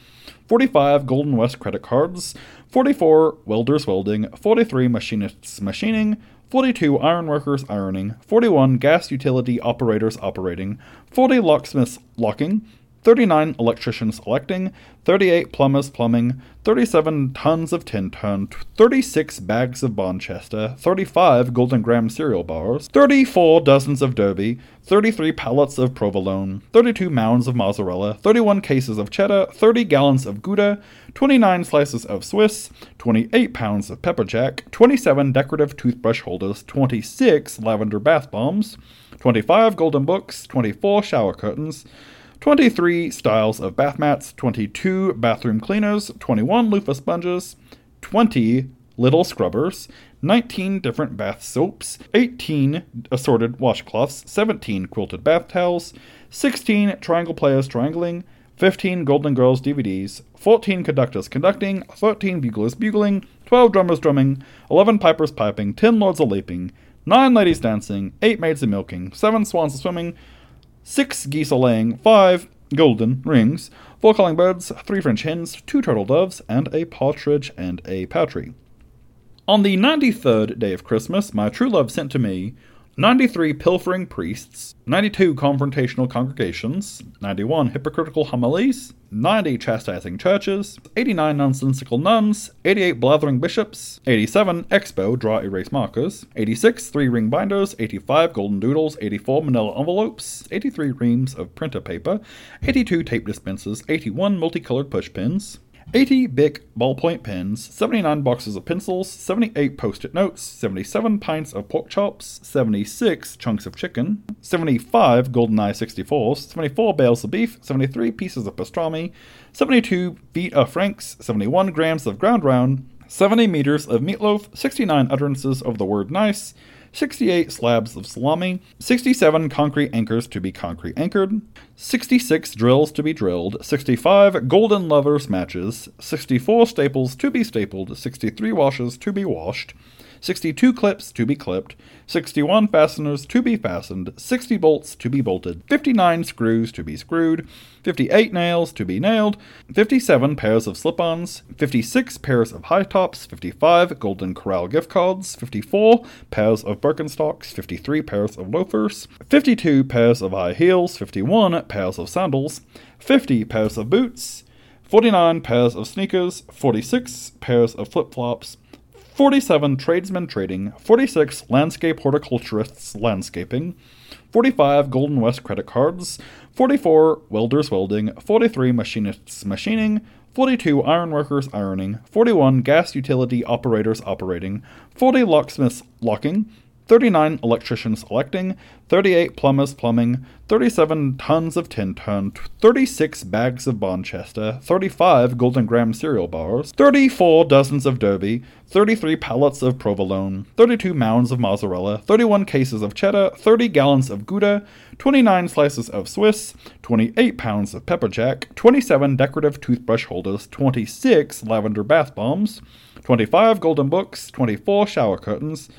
45 Golden West credit cards, 44 welders welding, 43 machinists machining, 42 ironworkers ironing, 41 gas utility operators operating, 40 locksmiths locking, 39 electricians electing, 38 plumbers plumbing, 37 tons of Tintern, 36 bags of Bonchester, 35 Golden Graham cereal bars, 34 dozens of Derby, 33 pallets of provolone, 32 mounds of mozzarella, 31 cases of cheddar, 30 gallons of Gouda, 29 slices of Swiss, 28 pounds of pepper jack, 27 decorative toothbrush holders, 26 lavender bath bombs, 25 golden books, 24 shower curtains, 23 styles of bath mats, 22 bathroom cleaners, 21 loofah sponges, 20 little scrubbers, 19 different bath soaps, 18 assorted washcloths, 17 quilted bath towels, 16 triangle players triangling, 15 Golden Girls DVDs, 14 conductors conducting, 13 buglers bugling, 12 drummers drumming, 11 pipers piping, 10 lords a leaping, 9 ladies dancing, 8 maids a milking, 7 swans a swimming, 6 geese a laying, 5 golden rings, 4 calling birds, 3 French hens, 2 turtle doves, and a partridge and a patry. On the 93rd day of Christmas, my true love sent to me 93 pilfering priests, 92 confrontational congregations, 91 hypocritical homilies, 90 chastising churches, 89 nonsensical nuns, 88 blathering bishops, 87 expo draw erase markers, 86 three ring binders, 85 golden doodles, 84 manila envelopes, 83 reams of printer paper, 82 tape dispensers, 81 multicolored push pins, 80 Bic ballpoint pens, 79 boxes of pencils, 78 post it notes, 77 pints of pork chops, 76 chunks of chicken, 75 GoldenEye 64s, 74 bales of beef, 73 pieces of pastrami, 72 feet of franks, 71 grams of ground round, 70 meters of meatloaf, 69 utterances of the word nice, 68 slabs of salami, 67 concrete anchors to be concrete anchored, 66 drills to be drilled, 65 golden lovers matches, 64 staples to be stapled, 63 washes to be washed, 62 clips to be clipped, 61 fasteners to be fastened, 60 bolts to be bolted, 59 screws to be screwed, 58 nails to be nailed, 57 pairs of slip ons, 56 pairs of high tops, 55 Golden Corral gift cards, 54 pairs of Birkenstocks, 53 pairs of loafers, 52 pairs of high heels, 51 pairs of sandals, 50 pairs of boots, 49 pairs of sneakers, 46 pairs of flip flops, 47 tradesmen trading, 46 landscape horticulturists landscaping, 45 Golden West credit cards, 44 welders welding, 43 machinists machining, 42 ironworkers ironing, 41 gas utility operators operating, 40 locksmiths locking, 39 electricians electing, 38 plumbers plumbing, 37 tons of Tintern, 36 bags of Bonchester, 35 Golden Graham cereal bars, 34 dozens of Derby, 33 pallets of provolone, 32 mounds of mozzarella, 31 cases of cheddar, 30 gallons of Gouda, 29 slices of Swiss, 28 pounds of pepper jack, 27 decorative toothbrush holders, 26 lavender bath bombs, 25 golden books, 24 shower curtains,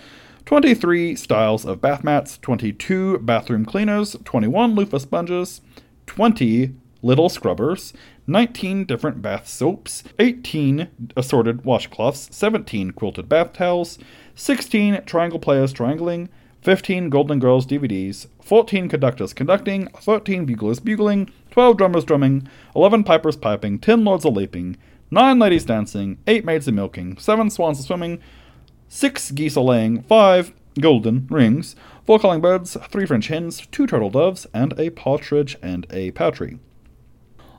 23 styles of bath mats, 22 bathroom cleaners, 21 loofah sponges, 20 little scrubbers, 19 different bath soaps, 18 assorted washcloths, 17 quilted bath towels, 16 triangle players triangling, 15 Golden Girls DVDs, 14 conductors conducting, 13 buglers bugling, 12 drummers drumming, 11 pipers piping, 10 lords a leaping, 9 ladies dancing, 8 maids a milking, 7 swans a swimming, six geese a laying, five golden rings, four calling birds, three French hens, two turtle doves, and a partridge and a patry.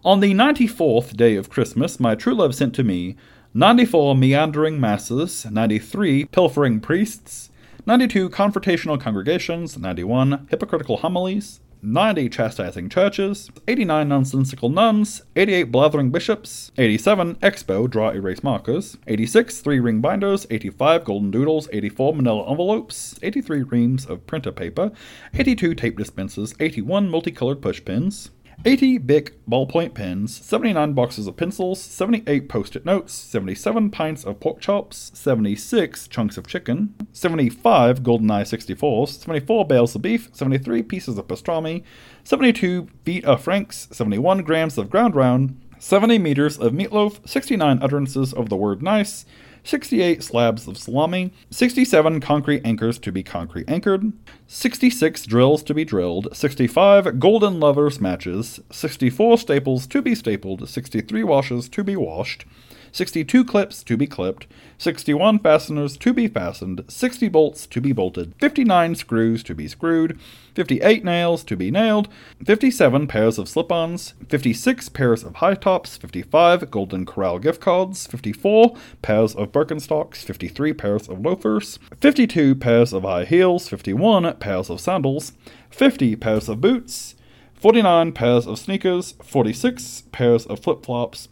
On the ninety fourth day of Christmas, my true love sent to me ninety four meandering masses, ninety three pilfering priests, ninety two confrontational congregations, ninety one hypocritical homilies, 90 chastising churches, 89 nonsensical nuns, 88 blathering bishops, 87 expo draw erase markers, 86 three ring binders, 85 golden doodles, 84 manila envelopes, 83 reams of printer paper, 82 tape dispensers, 81 multicolored push pins, 80 Bic ballpoint pens, 79 boxes of pencils, 78 post it notes, 77 pints of pork chops, 76 chunks of chicken, 75 GoldenEye 64s, 74 bales of beef, 73 pieces of pastrami, 72 feet of franks, 71 grams of ground round, 70 meters of meatloaf, 69 utterances of the word nice, 68 slabs of salami, 67 concrete anchors to be concrete anchored, 66 drills to be drilled, 65 golden lovers matches, 64 staples to be stapled, 63 washes to be washed, 62 clips to be clipped, 61 fasteners to be fastened, 60 bolts to be bolted, 59 screws to be screwed, 58 nails to be nailed, 57 pairs of slip ons, 56 pairs of high tops, 55 Golden Corral gift cards, 54 pairs of Birkenstocks, 53 pairs of loafers, 52 pairs of high heels, 51 pairs of sandals, 50 pairs of boots, 49 pairs of sneakers, 46 pairs of flip flops,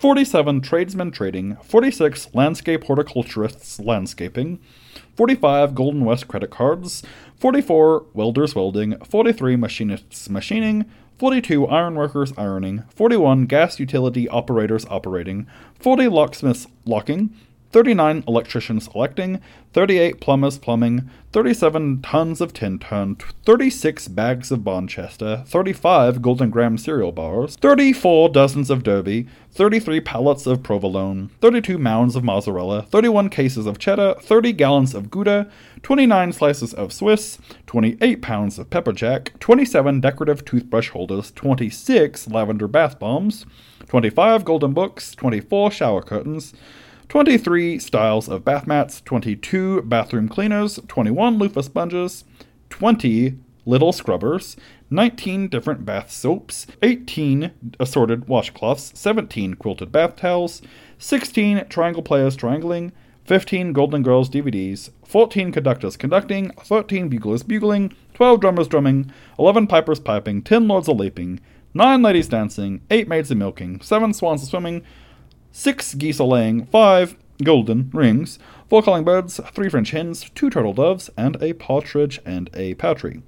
47 tradesmen trading, 46 landscape horticulturists landscaping, 45 Golden West credit cards, 44 welders welding, 43 machinists machining, 42 ironworkers ironing, 41 gas utility operators operating, 40 locksmiths locking, 39 electricians electing, 38 plumbers plumbing, 37 tons of Tintern, 36 bags of Bonchester, 35 Golden Graham cereal bars, 34 dozens of Derby, 33 pallets of provolone, 32 mounds of mozzarella, 31 cases of cheddar, 30 gallons of Gouda, 29 slices of Swiss, 28 pounds of pepper jack, 27 decorative toothbrush holders, 26 lavender bath bombs, 25 golden books, 24 shower curtains, 23 styles of bath mats, 22 bathroom cleaners, 21 loofah sponges, 20 little scrubbers, 19 different bath soaps, 18 assorted washcloths, 17 quilted bath towels, 16 triangle players triangling, 15 Golden Girls DVDs, 14 conductors conducting, 13 buglers bugling, 12 drummers drumming, 11 pipers piping, 10 lords a leaping, 9 ladies dancing, 8 maids a milking, 7 swans a swimming, six geese laying, five golden rings, four calling birds, three French hens, two turtle doves, and a partridge and a patry.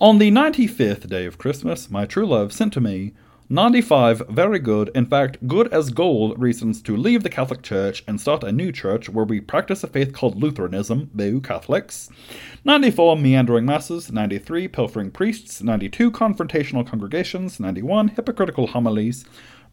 On the ninety fifth day of Christmas, my true love sent to me 95 very good, in fact, good as gold reasons to leave the Catholic Church and start a new church where we practice a faith called Lutheranism, boo Catholics. 94 meandering masses, 93 pilfering priests, 92 confrontational congregations, 91 hypocritical homilies,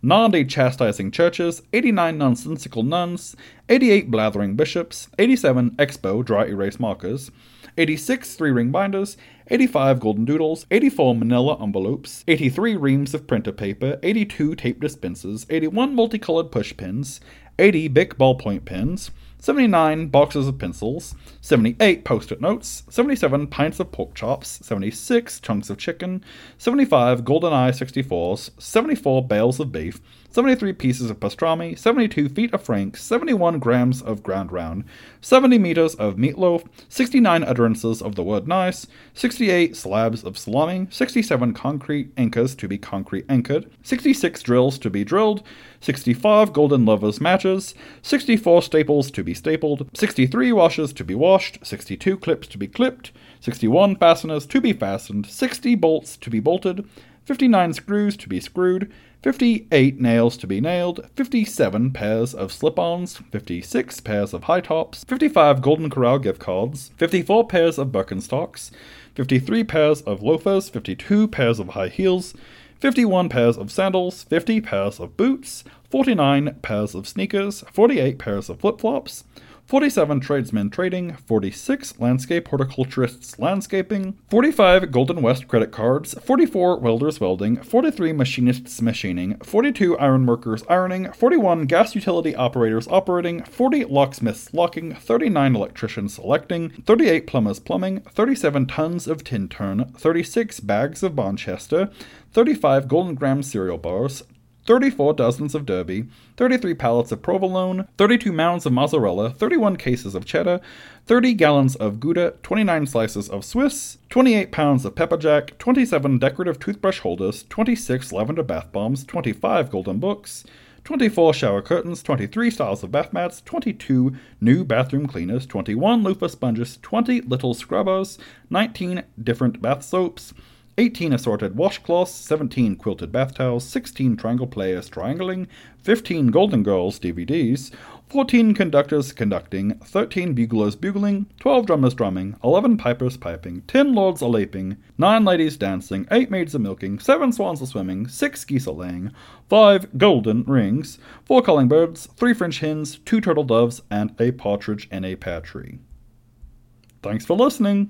90 chastising churches, 89 nonsensical nuns, 88 blathering bishops, 87 expo dry erase markers, 86 three ring binders, 85 golden doodles, 84 manila envelopes, 83 reams of printer paper, 82 tape dispensers, 81 multicolored push pins, 80 Bic ballpoint pens, 79 boxes of pencils, 78 post it notes, 77 pints of pork chops, 76 chunks of chicken, 75 GoldenEye 64s, 74 bales of beef, 73 pieces of pastrami, 72 feet of frank, 71 grams of ground round, 70 meters of meatloaf, 69 utterances of the word nice, 68 slabs of salami, 67 concrete anchors to be concrete anchored, 66 drills to be drilled, 65 golden lovers matches, 64 staples to be stapled, 63 washes to be washed, 62 clips to be clipped, 61 fasteners to be fastened, 60 bolts to be bolted, 59 screws to be screwed, 58 nails to be nailed, 57 pairs of slip ons, 56 pairs of high tops, 55 Golden Corral gift cards, 54 pairs of Birkenstocks, 53 pairs of loafers, 52 pairs of high heels, 51 pairs of sandals, 50 pairs of boots, 49 pairs of sneakers, 48 pairs of flip flops, 47 tradesmen trading, 46 landscape horticulturists landscaping, 45 Golden West credit cards, 44 welders welding, 43 machinists machining, 42 iron workers ironing, 41 gas utility operators operating, 40 locksmiths locking, 39 electricians selecting, 38 plumbers plumbing, 37 tons of Tintern, 36 bags of Bonchester, 35 Golden Graham cereal bars, 34 dozens of Derby, 33 pallets of provolone, 32 mounds of mozzarella, 31 cases of cheddar, 30 gallons of Gouda, 29 slices of Swiss, 28 pounds of pepper jack, 27 decorative toothbrush holders, 26 lavender bath bombs, 25 golden books, 24 shower curtains, 23 styles of bath mats, 22 new bathroom cleaners, 21 loofah sponges, 20 little scrubbers, 19 different bath soaps, 18 assorted washcloths, 17 quilted bath towels, 16 triangle players triangling, 15 Golden Girls DVDs, 14 conductors conducting, 13 buglers bugling, 12 drummers drumming, 11 pipers piping, 10 lords a laping, 9 ladies dancing, 8 maids a milking, 7 swans a swimming, 6 geese a laying, 5 golden rings, 4 calling birds, 3 French hens, 2 turtle doves, and a partridge in a pear tree. Thanks for listening.